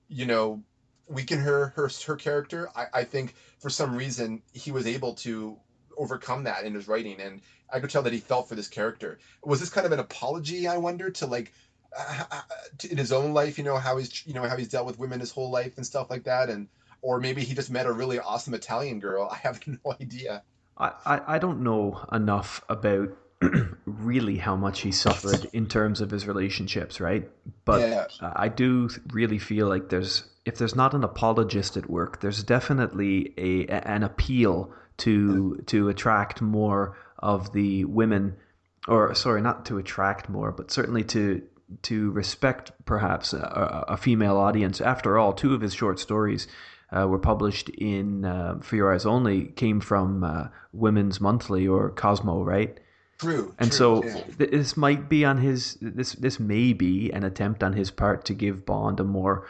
you know, weaken her her her character. I, I think for some reason he was able to overcome that in his writing, and I could tell that he felt for this character. Was this kind of an apology? I wonder to like. Uh, uh in his own life, you know how he's you know how he's dealt with women his whole life and stuff like that, and or maybe he just met a really awesome Italian girl. [laughs] I have no idea. I, I, I don't know enough about [clears throat] really how much he suffered in terms of his relationships, right? But yeah. I do really feel like there's if there's not an apologist at work, there's definitely a an appeal to to attract more of the women, or sorry, not to attract more, but certainly to to respect perhaps a, a female audience. After all, two of his short stories. Uh, were published in uh, For Your Eyes Only came from uh, Women's Monthly or Cosmo, right? True. And true, so yeah. this might be on his this this may be an attempt on his part to give Bond a more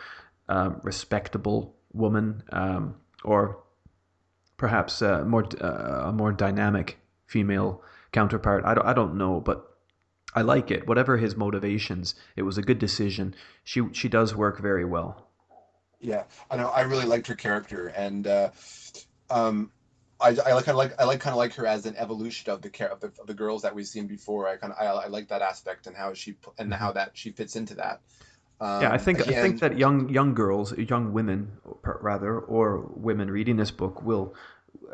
um, respectable woman, um, or perhaps uh, more uh, a more dynamic female counterpart. I don't I don't know, but I like it. Whatever his motivations, it was a good decision. She she does work very well. Yeah, I know. I really liked her character, and uh, um, I, I like kind of like I like kind of like her as an evolution of the care of the, of the girls that we've seen before. I kind of I, I like that aspect and how she and how that she fits into that. Um, yeah, I think again, I think that young young girls, young women rather, or women reading this book will.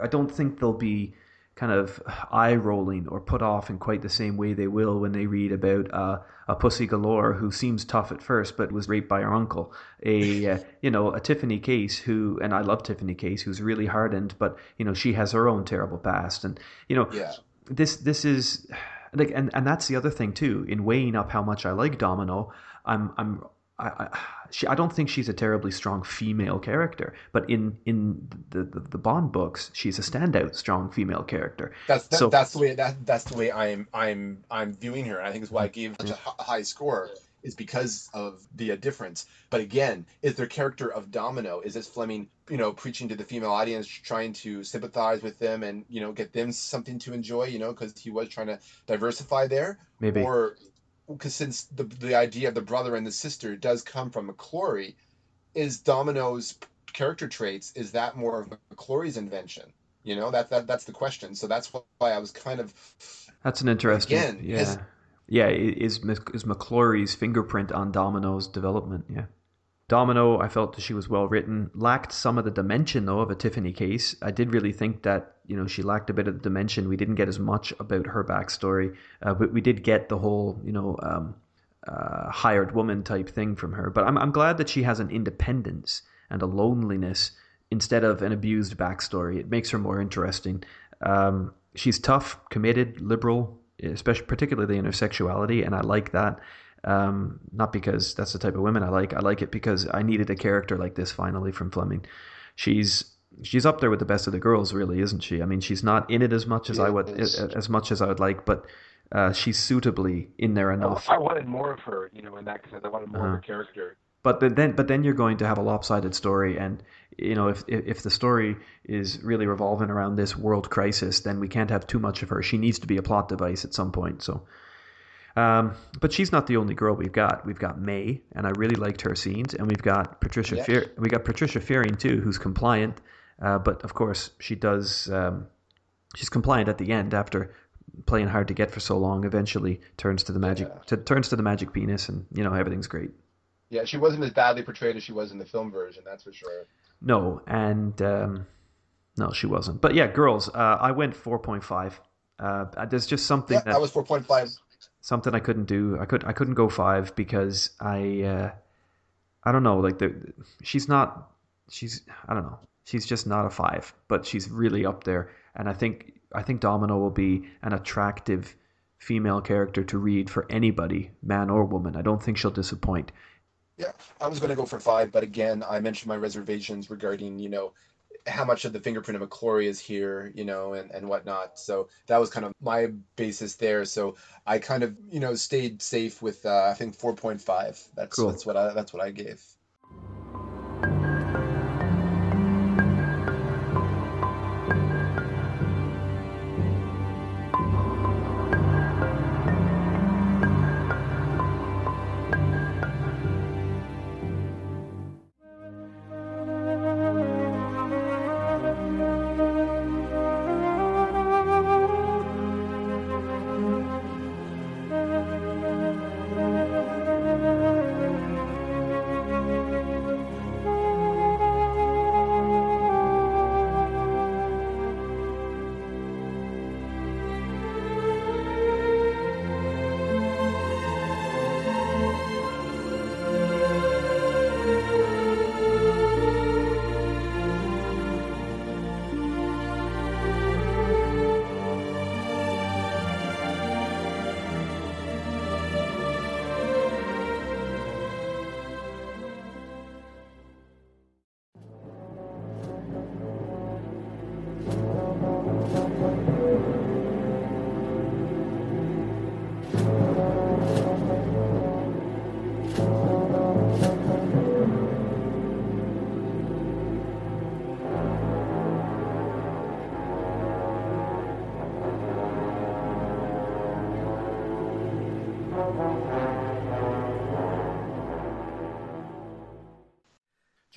I don't think they'll be kind of eye rolling or put off in quite the same way they will when they read about uh, a pussy galore who seems tough at first but was raped by her uncle. A [laughs] uh, you know a Tiffany Case who and I love Tiffany Case who's really hardened, but you know she has her own terrible past, and you know yeah. this this is like and and that's the other thing too in weighing up how much I like Domino. I'm I'm I, I, she, I don't think she's a terribly strong female character, but in in the, the, the Bond books, she's a standout strong female character. That's that, So- that's the way that that's the way I'm I'm I'm viewing her. And I think is why I gave such a high score is because of the uh, difference. But again, is their character of Domino? Is this Fleming, you know, preaching to the female audience, trying to sympathize with them and you know get them something to enjoy, you know, because he was trying to diversify there, Maybe or because since the the idea of the brother and the sister does come from McClory, is Domino's character traits is that more of McClory's invention? You know, that that that's the question. So that's why I was kind of that's an interesting. Again, yeah, yeah. Is is McClory's fingerprint on Domino's development? Yeah. Domino, I felt that she was well written. Lacked some of the dimension though of a Tiffany case. I did really think that you know she lacked a bit of the dimension. We didn't get as much about her backstory, uh, but we did get the whole you know um, uh, hired woman type thing from her. But I'm I'm glad that she has an independence and a loneliness instead of an abused backstory. It makes her more interesting. Um, she's tough, committed, liberal, especially particularly in her sexuality, and I like that. Um, not because that's the type of women I like. I like it because I needed a character like this finally from Fleming. She's she's up there with the best of the girls, really, isn't she? I mean, she's not in it as much as I would as much as I would like, but uh, she's suitably in there enough. I wanted more of her, you know, in that because I wanted more of Uh-huh. her character. but then, then but then you're going to have a lopsided story and you know if if if the story is really revolving around this world crisis then we can't have too much of her she needs to be a plot device at some point so um, but she's not the only girl we've got. We've got May, and I really liked her scenes, and we've got Patricia. Fear, we got Patricia Fearing too, who's compliant, uh, but of course she does. Um, she's compliant at the end after playing hard to get for so long. Eventually turns to the magic. Yeah. To, turns to the magic penis, and you know everything's great. yeah, she wasn't as badly portrayed as she was in the film version. That's for sure. No, and um, no, she wasn't. But yeah, girls, uh, I went four point five. Uh, there's just something Yeah, that that was four point five. Something I couldn't do. I could I couldn't go five because I uh, I don't know. Like the she's not she's I don't know. She's just not a five, but she's really up there. And I think I think Domino will be an attractive female character to read for anybody, man or woman. I don't think she'll disappoint. Yeah, I was going to go for five, but again, I mentioned my reservations regarding, you know, how much of the fingerprint of McClory is here, you know, and, and whatnot. So that was kind of my basis there. So I kind of, you know, stayed safe with, uh, I think 4.5. That's, Cool. that's what I, that's what I gave.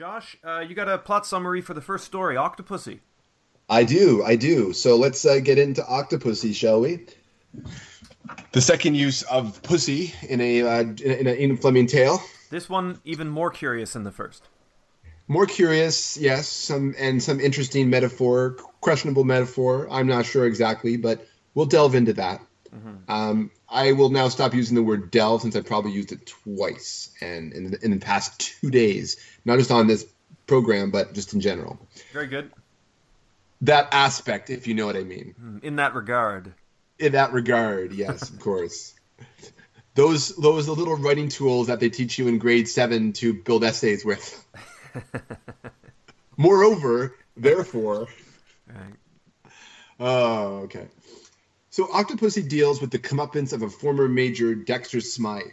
Josh, uh, you got a plot summary for the first story, Octopussy. I do, I do. So let's uh, get into Octopussy, shall we? The second use of pussy in a uh, in, a, in Fleming tale. This one even more curious than the first. More curious, yes, some and some interesting metaphor, questionable metaphor. I'm not sure exactly, but we'll delve into that. Mm-hmm. Um, I will now stop using the word delve since I probably used it twice and in, in the past two days, not just on this program, but just in general. Very good. That aspect, if you know what I mean. Hmm, in that regard. In that regard, yes, of course. [laughs] Those those the little writing tools that they teach you in grade seven to build essays with. [laughs] Moreover, therefore. Right. Oh, okay. So Octopussy deals with the comeuppance of a former Major Dexter Smythe.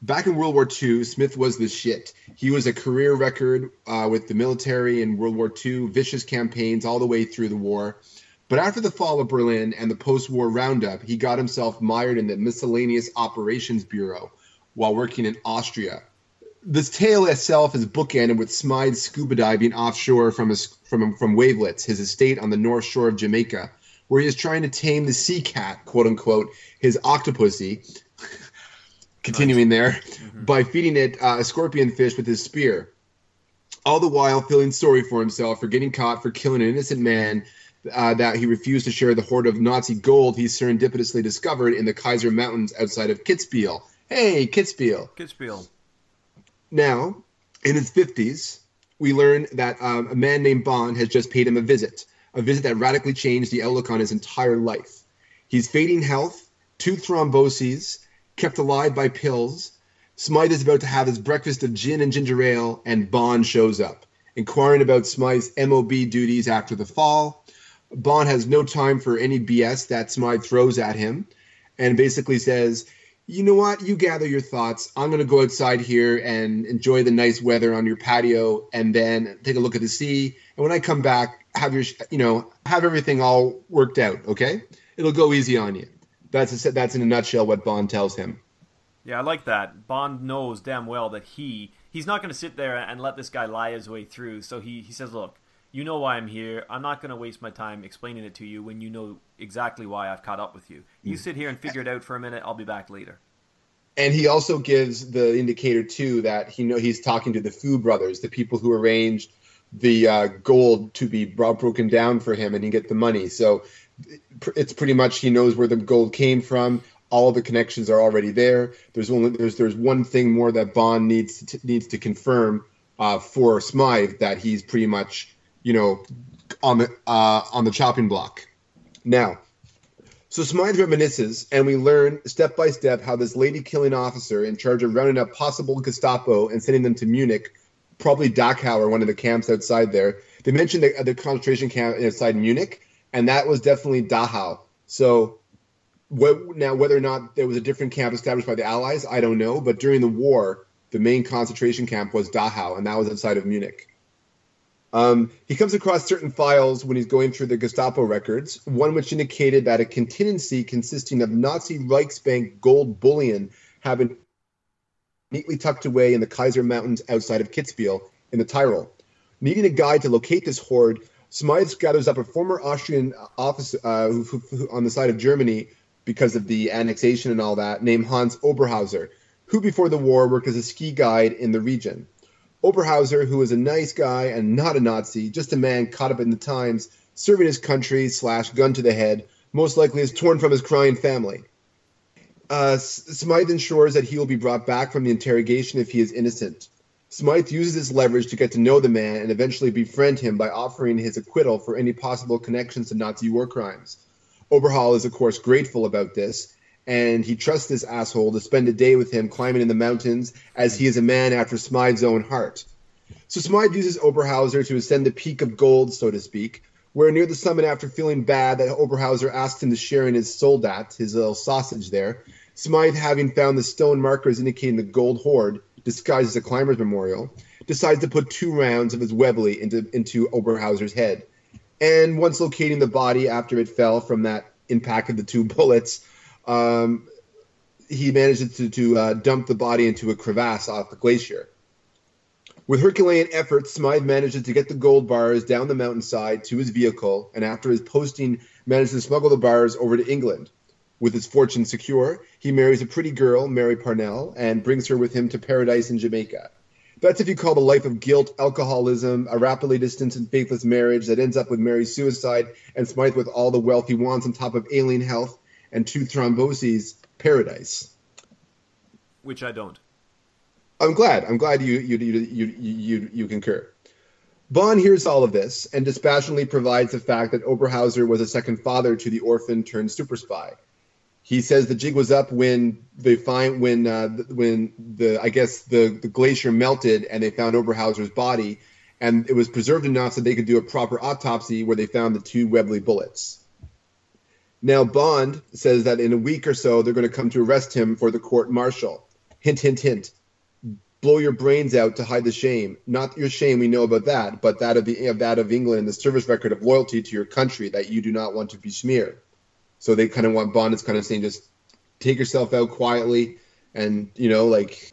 Back in World War II, Smythe was the shit. He was a career record uh, with the military in World War II, vicious campaigns all the way through the war. But after the fall of Berlin and the post war roundup, he got himself mired in the Miscellaneous Operations Bureau while working in Austria. This tale itself is bookended with Smythe scuba diving offshore from, his, from, from Wavelets, his estate on the north shore of Jamaica, where he is trying to tame the sea cat, quote unquote, his octopussy, [laughs] continuing there, mm-hmm. by feeding it uh, a scorpion fish with his spear. All the while feeling sorry for himself for getting caught for killing an innocent man uh, that he refused to share the hoard of Nazi gold he serendipitously discovered in the Kaiser Mountains outside of Kitzbühel. Hey, Kitzbühel. Kitzbühel. Now, in his 50s, we learn that um, a man named Bond has just paid him a visit a visit that radically changed the outlook on his entire life. He's fading health, two thromboses, kept alive by pills. Smythe is about to have his breakfast of gin and ginger ale, and Bond shows up, inquiring about Smythe's MOB duties after the fall. Bond has no time for any BS that Smythe throws at him and basically says, you know what? You gather your thoughts. I'm going to go outside here and enjoy the nice weather on your patio and then take a look at the sea. And when I come back, have your, you know, have everything all worked out. Okay. It'll go easy on you. That's a, that's in a nutshell what Bond tells him. Yeah, I like that. Bond knows damn well that he he's not going to sit there and let this guy lie his way through. So he, he says, look, you know why I'm here. I'm not going to waste my time explaining it to you when you know exactly why I've caught up with you. You mm. sit here and figure it out for a minute. I'll be back later. And he also gives the indicator too that he know he's talking to the Foo brothers, the people who arranged the uh, gold to be broken down for him, and he get the money. So it's pretty much he knows where the gold came from. All the connections are already there. There's only there's there's one thing more that Bond needs to, needs to confirm uh, for Smythe that he's pretty much you know, on the uh, on the chopping block. Now, so Smythe reminisces, and we learn step by step how this lady killing officer in charge of rounding up possible Gestapo and sending them to Munich, probably Dachau or one of the camps outside there. They mentioned the, the concentration camp inside Munich, and that was definitely Dachau. So what, now, whether or not there was a different camp established by the Allies, I don't know. But during the war, the main concentration camp was Dachau, and that was outside of Munich. Um, he comes across certain files when he's going through the Gestapo records, one which indicated that a contingency consisting of Nazi Reichsbank gold bullion had been neatly tucked away in the Kaiser Mountains outside of Kitzbühel in the Tyrol. Needing a guide to locate this hoard, Smythe gathers up a former Austrian officer uh, who, who, on the side of Germany because of the annexation and all that, named Hans Oberhauser, who before the war worked as a ski guide in the region. Oberhauser, who was a nice guy and not a Nazi, just a man caught up in the times, serving his country slash gun to the head, most likely is torn from his crying family. Uh, Smythe ensures that he will be brought back from the interrogation if he is innocent. Smythe uses his leverage to get to know the man and eventually befriend him by offering his acquittal for any possible connections to Nazi war crimes. Oberhauser is, of course, grateful about this and he trusts this asshole to spend a day with him climbing in the mountains as he is a man after Smythe's own heart. So Smythe uses Oberhauser to ascend the peak of gold, so to speak, where near the summit, after feeling bad that Oberhauser asked him to share in his soldat, his little sausage there, Smythe, having found the stone markers indicating the gold hoard, disguised as a climber's memorial, decides to put two rounds of his Webley into, into Oberhauser's head. And once locating the body after it fell from that impact of the two [laughs] bullets, um, he manages to, to uh, dump the body into a crevasse off the glacier. With Herculean efforts, Smythe manages to get the gold bars down the mountainside to his vehicle, and after his posting, manages to smuggle the bars over to England. With his fortune secure, he marries a pretty girl, Mary Parnell, and brings her with him to paradise in Jamaica. That's if you call the life of guilt, alcoholism, a rapidly distant and faithless marriage that ends up with Mary's suicide and Smythe with all the wealth he wants on top of alien health and two thromboses, paradise. Which I don't. I'm glad. I'm glad you you you you you, you concur. Bond hears all of this and dispassionately provides the fact that Oberhauser was a second father to the orphan turned super spy. He says the jig was up when they find when uh, when the I guess the, the glacier melted and they found Oberhauser's body, and it was preserved enough so they could do a proper autopsy where they found the two Webley bullets. Now Bond says that in a week or so they're going to come to arrest him for the court martial. Hint, hint, hint blow your brains out to hide the shame. Not your shame, we know about that, but that of the of that of England, the service record of loyalty to your country that you do not want to be smeared. So they kind of want Bond is kind of saying just take yourself out quietly, and you know like,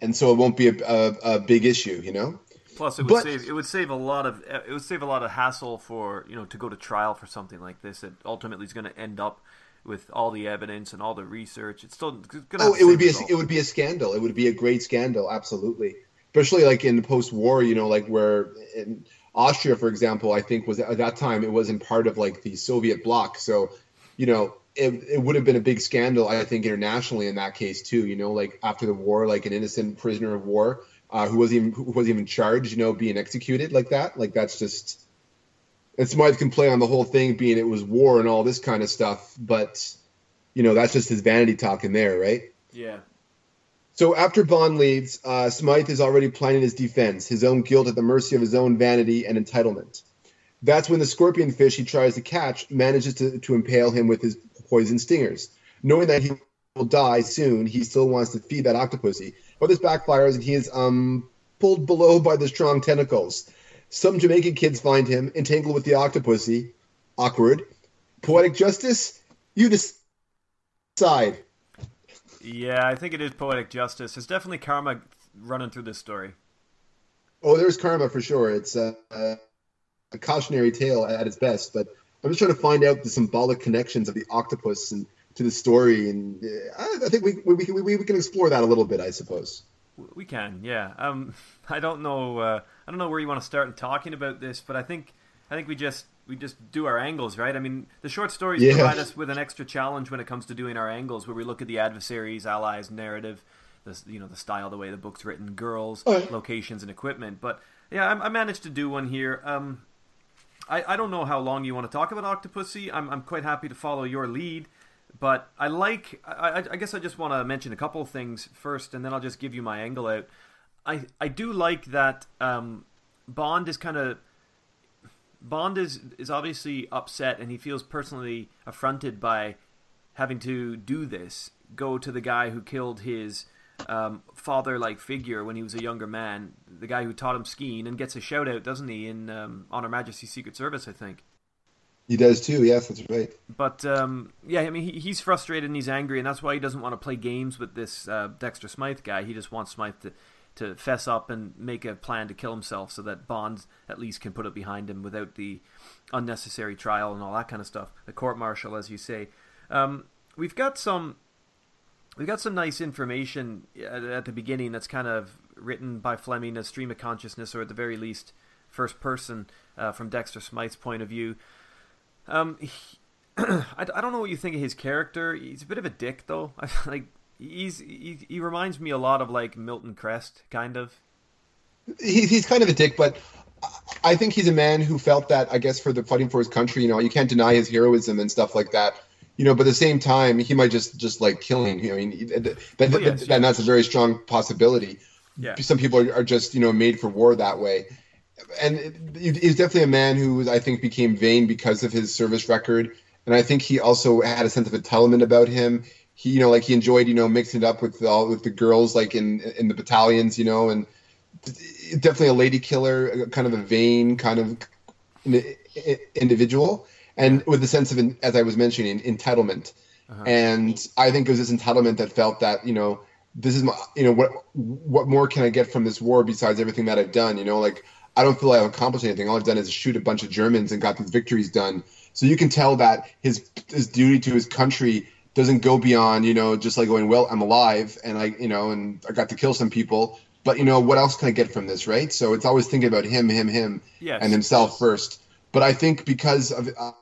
and so it won't be a, a, a big issue, you know. Plus, it would but, save it would save a lot of it would save a lot of hassle for you know to go to trial for something like this that ultimately is going to end up with all the evidence and all the research. It's still going to. Oh, it would be a, it would be a scandal. It would be a great scandal, absolutely. Especially like in the post-war, you know, like where in Austria, for example, I think was at that time it wasn't part of like the Soviet bloc, so you know. It, it would have been a big scandal, I think, internationally in that case too. You know, like after the war, like an innocent prisoner of war uh, who wasn't even who wasn't even charged, you know, being executed like that. Like that's just and Smythe can play on the whole thing being it was war and all this kind of stuff, but you know that's just his vanity talking there, right? Yeah. So after Bond leaves, uh, Smythe is already planning his defense, his own guilt at the mercy of his own vanity and entitlement. That's when the scorpion fish he tries to catch manages to, to impale him with his poison stingers. Knowing that he will die soon, he still wants to feed that octopussy. But this backfires and he is um, pulled below by the strong tentacles. Some Jamaican kids find him entangled with the octopussy. Awkward. Poetic justice? You decide. Yeah, I think it is poetic justice. There's definitely karma running through this story. Oh, there's karma for sure. It's a, a, a cautionary tale at its best, but I'm just trying to find out the symbolic connections of the octopus and to the story, and uh, I think we we, we, we can explore that a little bit, I suppose. We can, yeah. Um, [laughs] I don't know. Uh, I don't know where you want to start in talking about this, but I think I think we just we just do our angles, right? I mean, the short stories yeah. provide us with an extra challenge when it comes to doing our angles, where we look at the adversaries, allies, narrative, the you know the style, the way the book's written, girls, right. locations, and equipment. But yeah, I, I managed to do one here. Um, I I don't know how long you want to talk about Octopussy. I'm I'm quite happy to follow your lead. But I like. I, I guess I just want to mention a couple of things first, and then I'll just give you my angle out. I I do like that um, Bond is kind of Bond is is obviously upset, and he feels personally affronted by having to do this. Go to the guy who killed his um, father-like figure when he was a younger man, the guy who taught him skiing, and gets a shout out, doesn't he, in um, On Her Majesty's Secret Service, I think. He does too. Yes, that's right. But um, yeah, I mean, he, he's frustrated and he's angry, and that's why he doesn't want to play games with this uh, Dexter Smythe guy. He just wants Smythe to to fess up and make a plan to kill himself, so that Bond at least can put it behind him without the unnecessary trial and all that kind of stuff. The court martial, as you say. Um, we've got some. We've got some nice information at, at the beginning that's kind of written by Fleming as stream of consciousness, or at the very least, first person uh, from Dexter Smythe's point of view. Um, he, [clears throat] I, I don't know what you think of his character. He's a bit of a dick, though. [laughs] I like he's he, he reminds me a lot of like Milton Krest, kind of. He, he's kind of a dick, but I think he's a man who felt that I guess for the fighting for his country. You know, you can't deny his heroism and stuff like that. You know, but at the same time, he might just just like killing. I mean, that, that, oh, yes, that, that's a very strong possibility. Yeah. Some people are, are just you know made for war that way and he's definitely a man who I think became vain because of his service record, and I think he also had a sense of entitlement about him. He, you know, like he enjoyed, you know, mixing it up with all with the girls, like in in the battalions, you know, and definitely a lady killer, kind of a vain kind of individual, and with the sense of, as I was mentioning, entitlement. uh-huh. and I think it was this entitlement that felt that you know this is my you know what what more can I get from this war besides everything that I've done? You know, like I don't feel like I've accomplished anything. All I've done is shoot a bunch of Germans and got these victories done. So you can tell that his his duty to his country doesn't go beyond you know just like going well I'm alive and I you know and I got to kill some people. But you know what else can I get from this, right? So it's always thinking about him, him, him, yes. and himself first. But I think because of uh,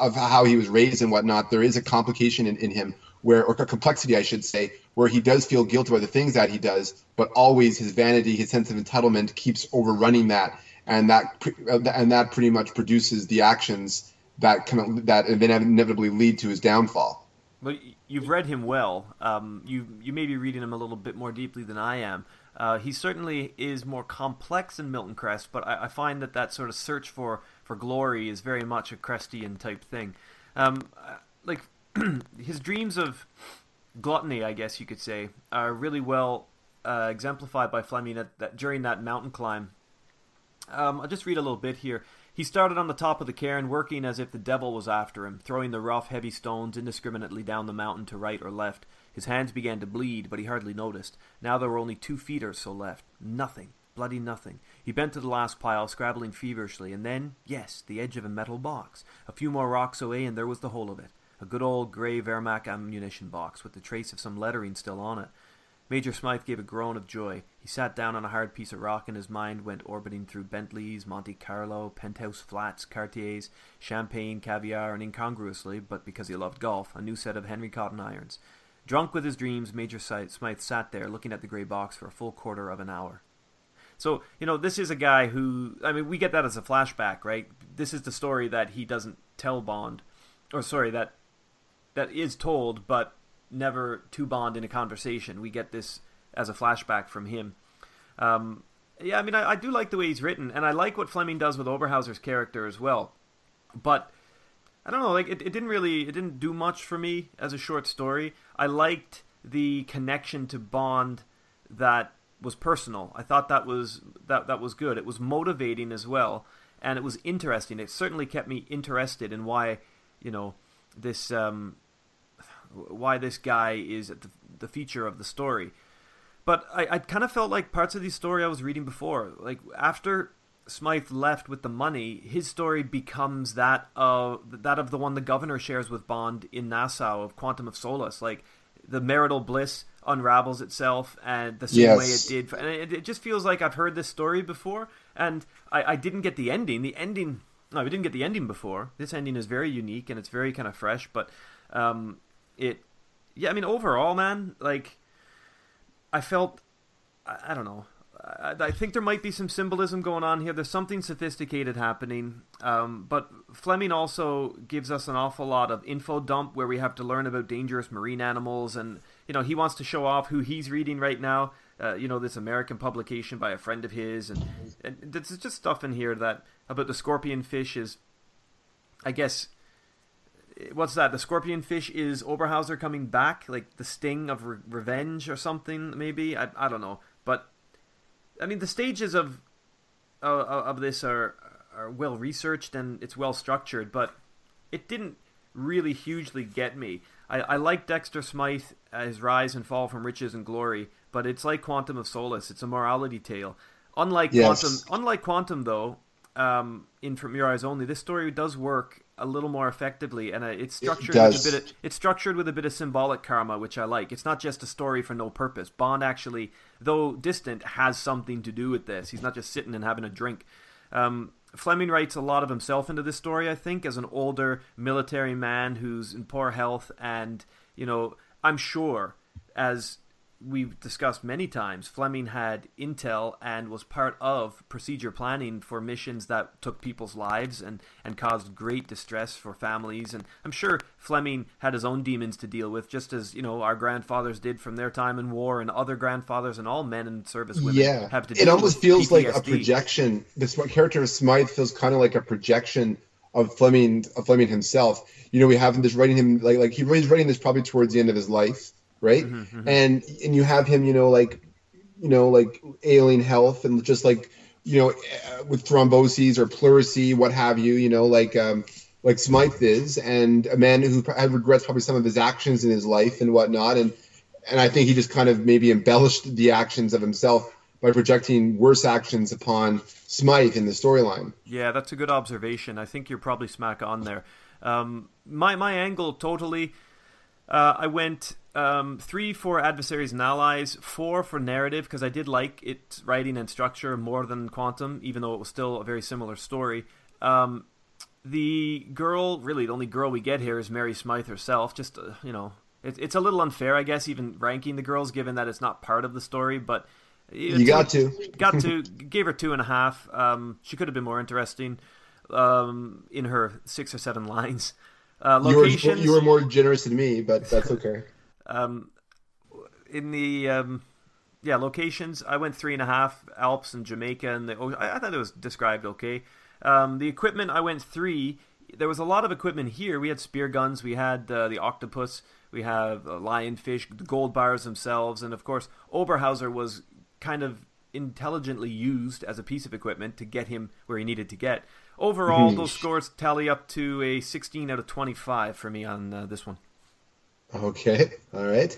of how he was raised and whatnot, there is a complication in, in him where, or a complexity, I should say, where he does feel guilty about the things that he does, but always his vanity, his sense of entitlement keeps overrunning that, and that and that pretty much produces the actions that come that inevitably lead to his downfall. Well, you've read him well. Um, you you may be reading him a little bit more deeply than I am. Uh, he certainly is more complex than Milton Krest, but I, I, find that that sort of search for, for glory is very much a Krestian type thing. Um, uh, like [clears throat] his dreams of gluttony, I guess you could say, are really well uh, exemplified by Fleming at, that, during that mountain climb. Um, I'll just read a little bit here. He started on the top of the cairn, working as if the devil was after him, throwing the rough, heavy stones indiscriminately down the mountain to right or left. His hands began to bleed, but he hardly noticed. Now there were only two feet or so left. Nothing. Bloody nothing. He bent to the last pile, scrabbling feverishly, and then, yes, the edge of a metal box. A few more rocks away, and there was the whole of it a good old grey Wehrmacht ammunition box with the trace of some lettering still on it. Major Smythe gave a groan of joy. He sat down on a hard piece of rock and his mind went orbiting through Bentleys, Monte Carlo, penthouse flats, Cartiers, champagne, caviar, and incongruously, but because he loved golf, a new set of Henry Cotton irons. Drunk with his dreams, Major Smythe sat there looking at the grey box for a full quarter of an hour. So, you know, this is a guy who, I mean, we get that as a flashback, right? This is the story that he doesn't tell Bond, or sorry, that that is told, but never to Bond in a conversation. We get this as a flashback from him. Um, yeah, I mean, I, I, do like the way he's written, and I like what Fleming does with Oberhauser's character as well. But I don't know, like it, it didn't really, it didn't do much for me as a short story. I liked the connection to Bond that was personal. I thought that was that that was good. It was motivating as well, and it was interesting. It certainly kept me interested in why, you know, this um, why this guy is the, the feature of the story. But I, I kind of felt like parts of the story I was reading before, like after Smythe left with the money, his story becomes that of that of the one the governor shares with Bond in Nassau of Quantum of Solace. Like the marital bliss unravels itself, and the same yes. way it did. And it, it, just feels like I've heard this story before, and I, I didn't get the ending. The ending, no, we didn't get the ending before. This ending is very unique and it's very kind of fresh, but um, it yeah i mean overall man like i felt i, I don't know I, think there might be some symbolism going on here there's something sophisticated happening um, but fleming also gives us an awful lot of info dump where we have to learn about dangerous marine animals and you know he wants to show off who he's reading right now uh, you know this american publication by a friend of his and, and there's just stuff in here that about the scorpion fish is i guess what's that? The scorpion fish is Oberhauser coming back, like the sting of re- revenge or something. Maybe I, I don't know, but I mean the stages of uh, of this are are well researched and it's well structured, but it didn't really hugely get me. I, I like Dexter Smythe, uh, his rise and fall from riches and glory, but it's like Quantum of Solace. It's a morality tale. Unlike yes. Quantum, unlike Quantum though, um, in For Your Eyes Only, this story does work a little more effectively, and uh, it's structured it with a bit. Of, it's structured with a bit of symbolic karma, which I like. It's not just a story for no purpose. Bond actually, though distant, has something to do with this. He's not just sitting and having a drink. Um, Fleming writes a lot of himself into this story, I think, as an older military man who's in poor health, and you know, I'm sure as we've discussed many times, Fleming had intel and was part of procedure planning for missions that took people's lives and, and caused great distress for families. And I'm sure Fleming had his own demons to deal with, just as you know our grandfathers did from their time in war, and other grandfathers and all men in service women yeah. have to. Deal with. It almost feels PTSD. like a projection. This character of Smythe feels kind of like a projection of Fleming of Fleming himself. You know, we have him just writing him like like he, he's writing this probably towards the end of his life right? Mm-hmm, mm-hmm. And and you have him, you know, like you know, like ailing health and just like you know, with thromboses or pleurisy, what have you, you know, like um, like Smythe is, and a man who regrets probably some of his actions in his life and whatnot. And and I think he just kind of maybe embellished the actions of himself by projecting worse actions upon Smythe in the storyline. Yeah, that's a good observation. I think you're probably smack on there. Um, my my angle totally. Uh, I went um, three for adversaries and allies, four for narrative because I did like its writing and structure more than Quantum, even though it was still a very similar story. Um, the girl, really, the only girl we get here is Mary Smythe herself. Just uh, you know, it, it's a little unfair, I guess, even ranking the girls given that it's not part of the story. But you got to [laughs] got to gave her two and a half. Um, she could have been more interesting um, in her six or seven lines. Uh, locations. You were, you were more generous than me, but that's okay. [laughs] um, in the um, yeah locations, I went three and a half. Alps and Jamaica, and the I, I thought it was described okay. Um, the equipment, I went three. There was a lot of equipment here. We had spear guns, we had uh, the octopus, we have uh, lionfish, the gold bars themselves, and of course, Oberhauser was kind of intelligently used as a piece of equipment to get him where he needed to get. Overall, those scores tally up to a 16 out of 25 for me on uh, this one. Okay, all right.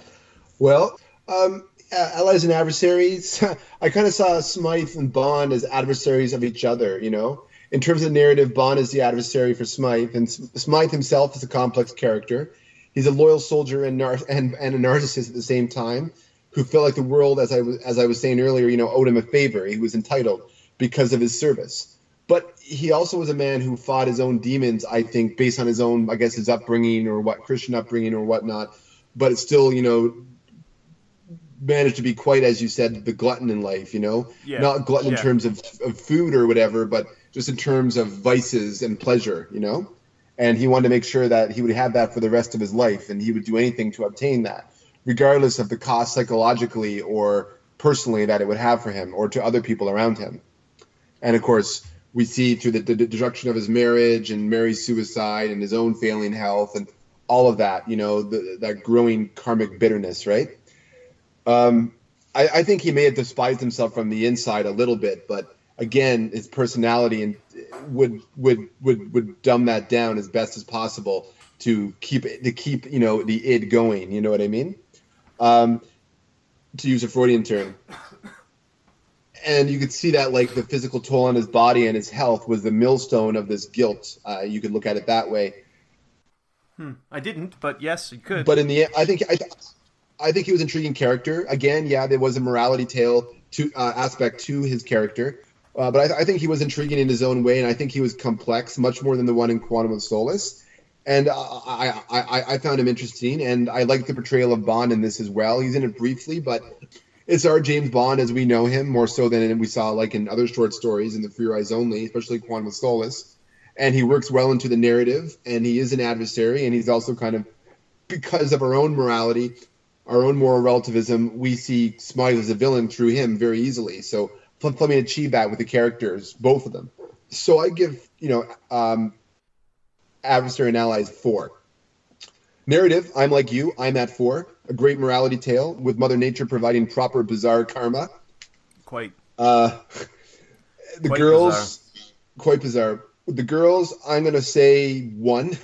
Well, um, allies and adversaries. [laughs] I kind of saw Smythe and Bond as adversaries of each other. You know, in terms of narrative, Bond is the adversary for Smythe, and Smythe himself is a complex character. He's a loyal soldier and nar- and, and a narcissist at the same time, who felt like the world, as I was as I was saying earlier, you know, owed him a favor. He was entitled because of his service. But he also was a man who fought his own demons, I think, based on his own, I guess, his upbringing or what Christian upbringing or whatnot. But it's still, you know, managed to be quite, as you said, the glutton in life. You know, yeah. not glutton yeah. in terms of, of food or whatever, but just in terms of vices and pleasure. You know, and he wanted to make sure that he would have that for the rest of his life, and he would do anything to obtain that, regardless of the cost psychologically or personally that it would have for him or to other people around him. And of course we see through the, the, destruction of his marriage and Mary's suicide and his own failing health and all of that, you know, the, that growing karmic bitterness, right? Um, I, I, think he may have despised himself from the inside a little bit, but again, his personality and would would would would dumb that down as best as possible to keep to keep you know the id going. You know what I mean? Um, to use a Freudian term and you could see that like the physical toll on his body and his health was the millstone of this guilt. Uh, you could look at it that way. Hmm. I didn't, but yes, you could. But in the end, I think I, I think he was an intriguing character. Again, yeah, there was a morality tale to uh, aspect to his character, uh, but I, I, think he was intriguing in his own way, and I think he was complex, much more than the one in Quantum of Solace. And I, I, I found him interesting, and I like the portrayal of Bond in this as well. He's in it briefly, but it's our James Bond as we know him, more so than we saw like in other short stories in the For Your Eyes Only, especially Quantum of Solace. And he works well into the narrative, and he is an adversary, and he's also kind of because of our own morality, our own moral relativism, we see Smythe as a villain through him very easily. So Fleming achieved that with the characters, both of them. So I give you know um, adversary and allies four. Narrative, I'm like you, I'm at four a great morality tale with Mother Nature providing proper bizarre karma. Quite. Uh, the quite girls, bizarre. quite bizarre. The girls, I'm gonna say one.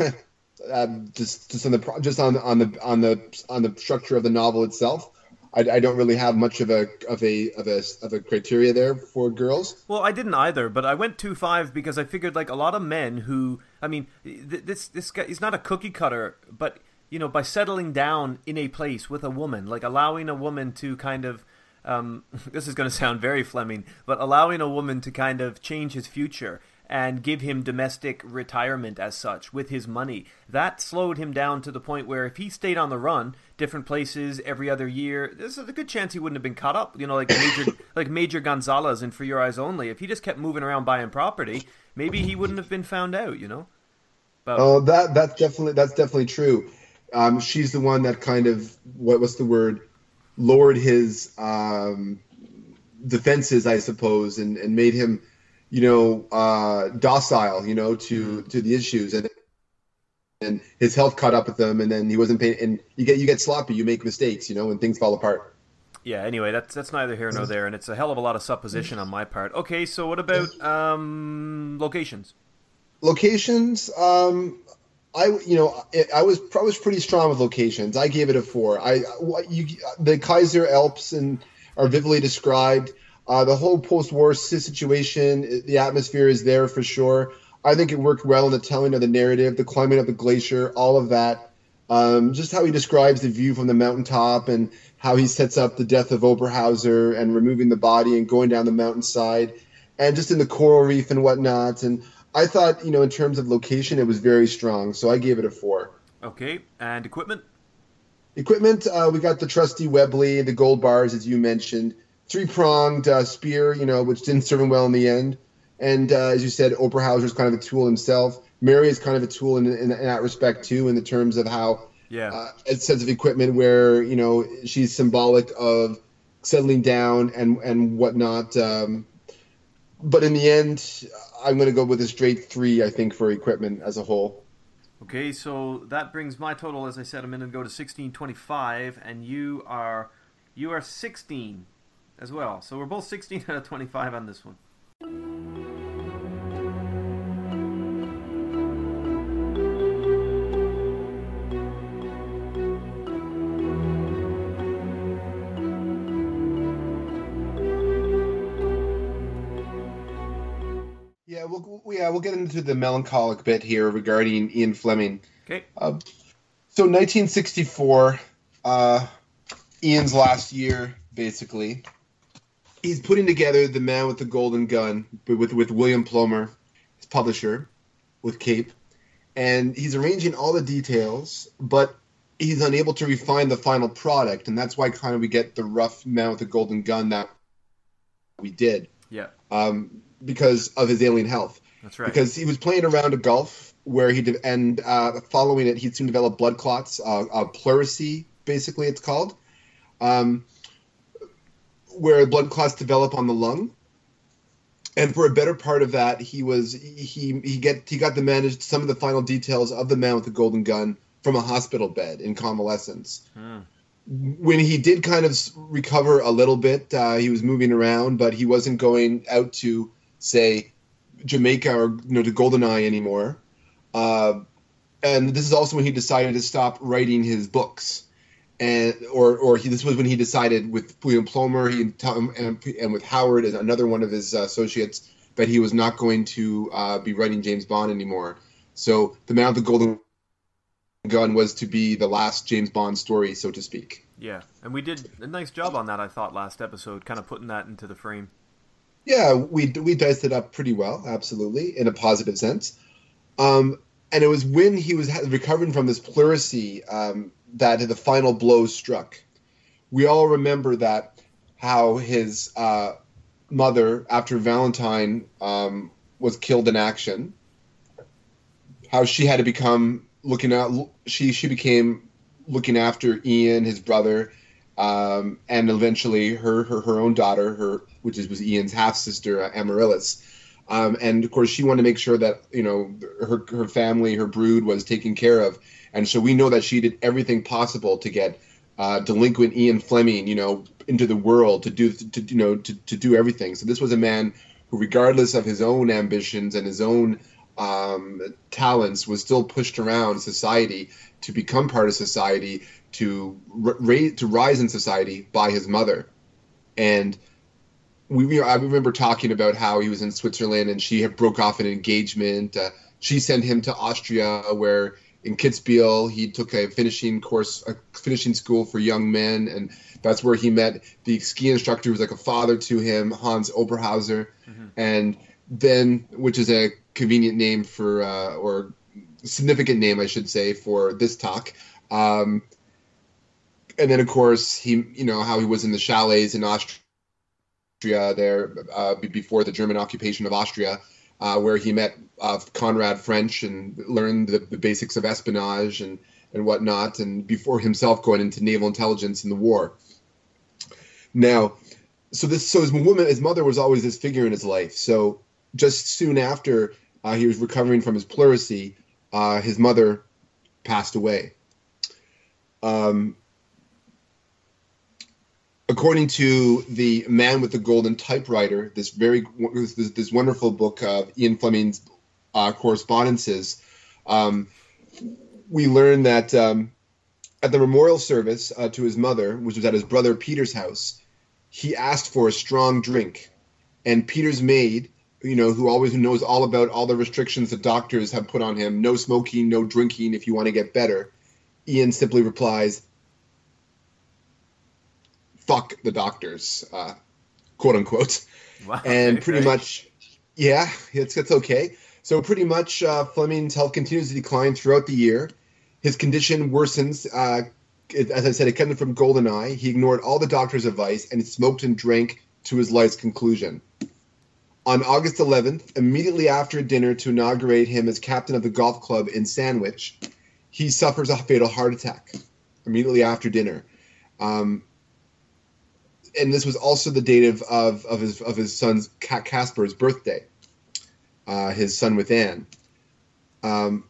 uh, [laughs] just just on the just on on the on the on the structure of the novel itself. I, I, don't really have much of a of a of a of a criteria there for girls. Well, I didn't either, but I went two five because I figured like a lot of men who I mean th- this this guy he's not a cookie cutter, but you know, by settling down in a place with a woman, like allowing a woman to kind of, um, [laughs] this is going to sound very Fleming, but allowing a woman to kind of change his future and give him domestic retirement as such with his money. That slowed him down to the point where if he stayed on the run, different places every other year, there's a good chance he wouldn't have been caught up. You know, like Major [coughs] like Major Gonzalez in For Your Eyes Only. If he just kept moving around buying property, maybe he wouldn't have been found out. You know. But, oh, that that's definitely that's definitely true. Um, she's the one that kind of what was the word lowered his um, defenses, I suppose, and, and made him, you know, uh, docile, you know, to to the issues, and and his health caught up with him, and then he wasn't paying. And you get you get sloppy, you make mistakes, you know, and things fall apart. Yeah. Anyway, that's that's neither here nor there, and it's a hell of a lot of supposition on my part. Okay, so what about um, locations? Locations, um, I you know I was probably pretty strong with locations. I gave it a four. I you, the Kaiser Alps and are vividly described. Uh, the whole post-war situation, the atmosphere is there for sure. I think it worked well in the telling of the narrative, the climbing of the glacier, all of that. Um, just how he describes the view from the mountaintop and how he sets up the death of Oberhauser and removing the body and going down the mountainside, and just in the coral reef and whatnot. And I thought, you know, in terms of location, it was very strong, so I gave it a four. Okay, and equipment. Equipment, uh, we got the trusty Webley, the gold bars, as you mentioned, three pronged uh, spear, you know, which didn't serve him well in the end. And uh, as you said, Oberhauser is kind of a tool himself. Mary is kind of a tool in, in, in that respect too, in the terms of how yeah, uh, a sense of equipment where you know she's symbolic of settling down and and whatnot. Um, but in the end, I'm going to go with a straight three. I think for equipment as a whole. Okay, so that brings my total, as I said a minute ago, to 1625, and you are you are 16 as well. So we're both 16 out of 25 on this one. We'll, yeah, we'll get into the melancholic bit here regarding Ian Fleming. Okay. Uh, so 1964, uh, Ian's last year, basically. He's putting together The Man with the Golden Gun with, with William Plomer, his publisher, with Cape. And he's arranging all the details, but he's unable to refine the final product. And that's why kind of we get the rough Man with the Golden Gun that we did. Yeah. Um, because of his alien health. That's right. Because he was playing around a golf where he did, and uh, following it, he soon developed blood clots, uh, uh, pleurisy, basically it's called, um, where blood clots develop on the lung. And for a better part of that, he was he he get he got the managed some of the final details of the man with the golden gun from a hospital bed in convalescence. Hmm when he did kind of recover a little bit, uh, he was moving around, but he wasn't going out to say Jamaica or you know to Goldeneye anymore. Uh, and this is also when he decided to stop writing his books, and or or he, this was when he decided with William Plomer he and, and with Howard as another one of his uh, associates that he was not going to uh, be writing James Bond anymore. So the Man of the Golden Gun was to be the last James Bond story, so to speak. Yeah, and we did a nice job on that, I thought, last episode, kind of putting that into the frame. Yeah, we we diced it up pretty well, absolutely, in a positive sense. Um, and it was when he was recovering from this pleurisy um, that the final blow struck. We all remember that how his uh, mother, after Valentine um, was killed in action, how she had to become looking out. she she became looking after Ian, his brother, um, and eventually her, her her own daughter, her which is was Ian's half sister uh, Amaryllis. Um, and of course, she wanted to make sure that you know her her family, her brood was taken care of. And so we know that she did everything possible to get uh, delinquent Ian Fleming, you know, into the world to do to, you know to, to do everything. So this was a man who, regardless of his own ambitions and his own um, talents, was still pushed around society to become part of society, to ra- to rise in society by his mother, and we I remember talking about how he was in Switzerland and she had broke off an engagement. Uh, she sent him to Austria, where in Kitzbühel he took a finishing course, a finishing school for young men, and that's where he met the ski instructor who was like a father to him, Hans Oberhauser, mm-hmm. and then which is a convenient name for uh, or significant name I should say for this talk. Um, and then of course he, you know, how he was in the chalets in Austria there uh, before the German occupation of Austria, uh, where he met uh, Conrad French and learned the, the, basics of espionage and, and whatnot, and before himself going into naval intelligence in the war. Now, so this so his woman, his mother was always this figure in his life. So just soon after uh, he was recovering from his pleurisy, uh, his mother passed away. Um, according to the Man with the Golden Typewriter, this very this, this wonderful book of Ian Fleming's uh, correspondences, um, we learn that um, at the memorial service uh, to his mother, which was at his brother Peter's house, he asked for a strong drink, and Peter's maid, you know, who always knows all about all the restrictions the doctors have put on him, no smoking, no drinking, if you want to get better. Ian simply replies, "Fuck the doctors," uh, quote unquote, wow, [laughs] and pretty much, yeah, it's it's okay. So pretty much, uh, Fleming's health continues to decline throughout the year. His condition worsens. Uh, as I said, it came from Goldeneye. He ignored all the doctor's advice and smoked and drank to his life's conclusion. On August 11th, immediately after dinner to inaugurate him as captain of the golf club in Sandwich, he suffers a fatal heart attack immediately after dinner. Um, and this was also the date of, of, of his of his son's Caspar's birthday, uh, his son with Anne. Um,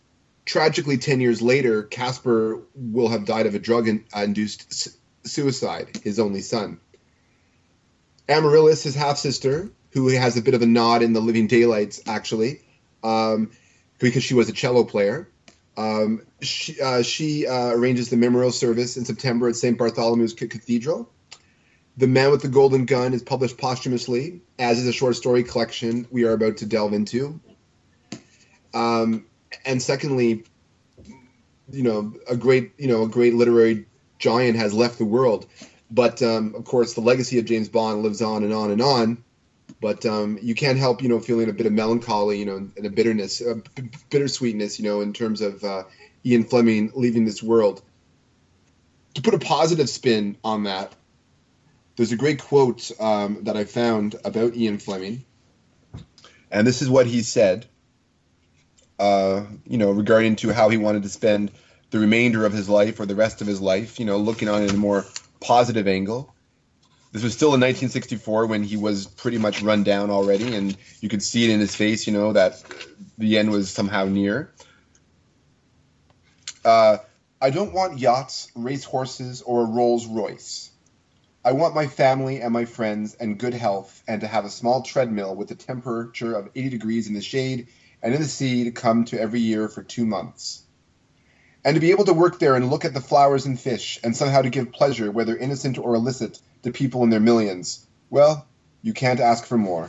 tragically, ten years later, Casper will have died of a drug-induced suicide. His only son. Amaryllis, his half sister, who has a bit of a nod in the Living Daylights, actually, um, because she was a cello player. Um, she uh, she uh, arranges the memorial service in September at St. Bartholomew's Cathedral. The Man with the Golden Gun is published posthumously, as is a short story collection we are about to delve into. Um, and secondly, you know, a great you know a great literary giant has left the world, but um, of course the legacy of James Bond lives on and on and on. But um, you can't help you know feeling a bit of melancholy, you know, and a bitterness, a b- bittersweetness, you know, in terms of uh, Ian Fleming leaving this world. To put a positive spin on that, there's a great quote um, that I found about Ian Fleming, and this is what he said. Uh, you know, regarding to how he wanted to spend the remainder of his life or the rest of his life. You know, looking on it in a more positive angle. This was still in 1964 when he was pretty much run down already, and you could see it in his face. You know that the end was somehow near. Uh, I don't want yachts, race horses, or a Rolls Royce. I want my family and my friends and good health, and to have a small treadmill with a temperature of 80 degrees in the shade and in the sea to come to every year for two months. And to be able to work there and look at the flowers and fish, and somehow to give pleasure, whether innocent or illicit, to people in their millions. Well, you can't ask for more.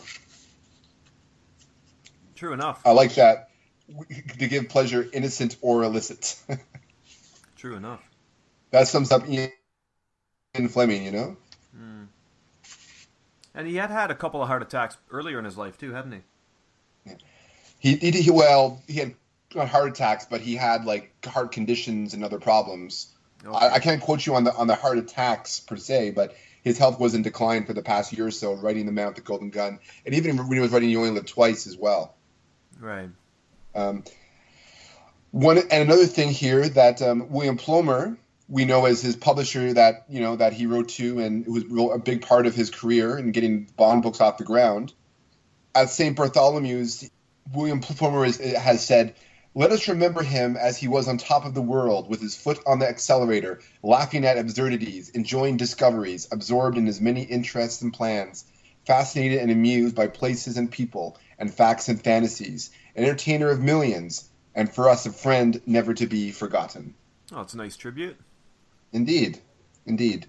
True enough. I like that. To give pleasure, innocent or illicit. [laughs] True enough. That sums up Ian Fleming, you know? And he had had a couple of heart attacks earlier in his life too, hadn't he? He, he, he well, he had heart attacks, but he had like heart conditions and other problems. Okay. I, I, can't quote you on the on the heart attacks per se, but his health was in decline for the past year or so, writing the Mount the Golden Gun, and even when he was writing You Only Live Twice as well. Right. Um, one and another thing here that um, William Plomer, we know as his publisher that you know that he wrote to and it was a big part of his career in getting Bond books off the ground. At St. Bartholomew's, William Plomer is, has said, "Let us remember him as he was on top of the world, with his foot on the accelerator, laughing at absurdities, enjoying discoveries, absorbed in his many interests and plans, fascinated and amused by places and people, and facts and fantasies, an entertainer of millions, and for us a friend never to be forgotten." Oh, it's a nice tribute. Indeed. Indeed.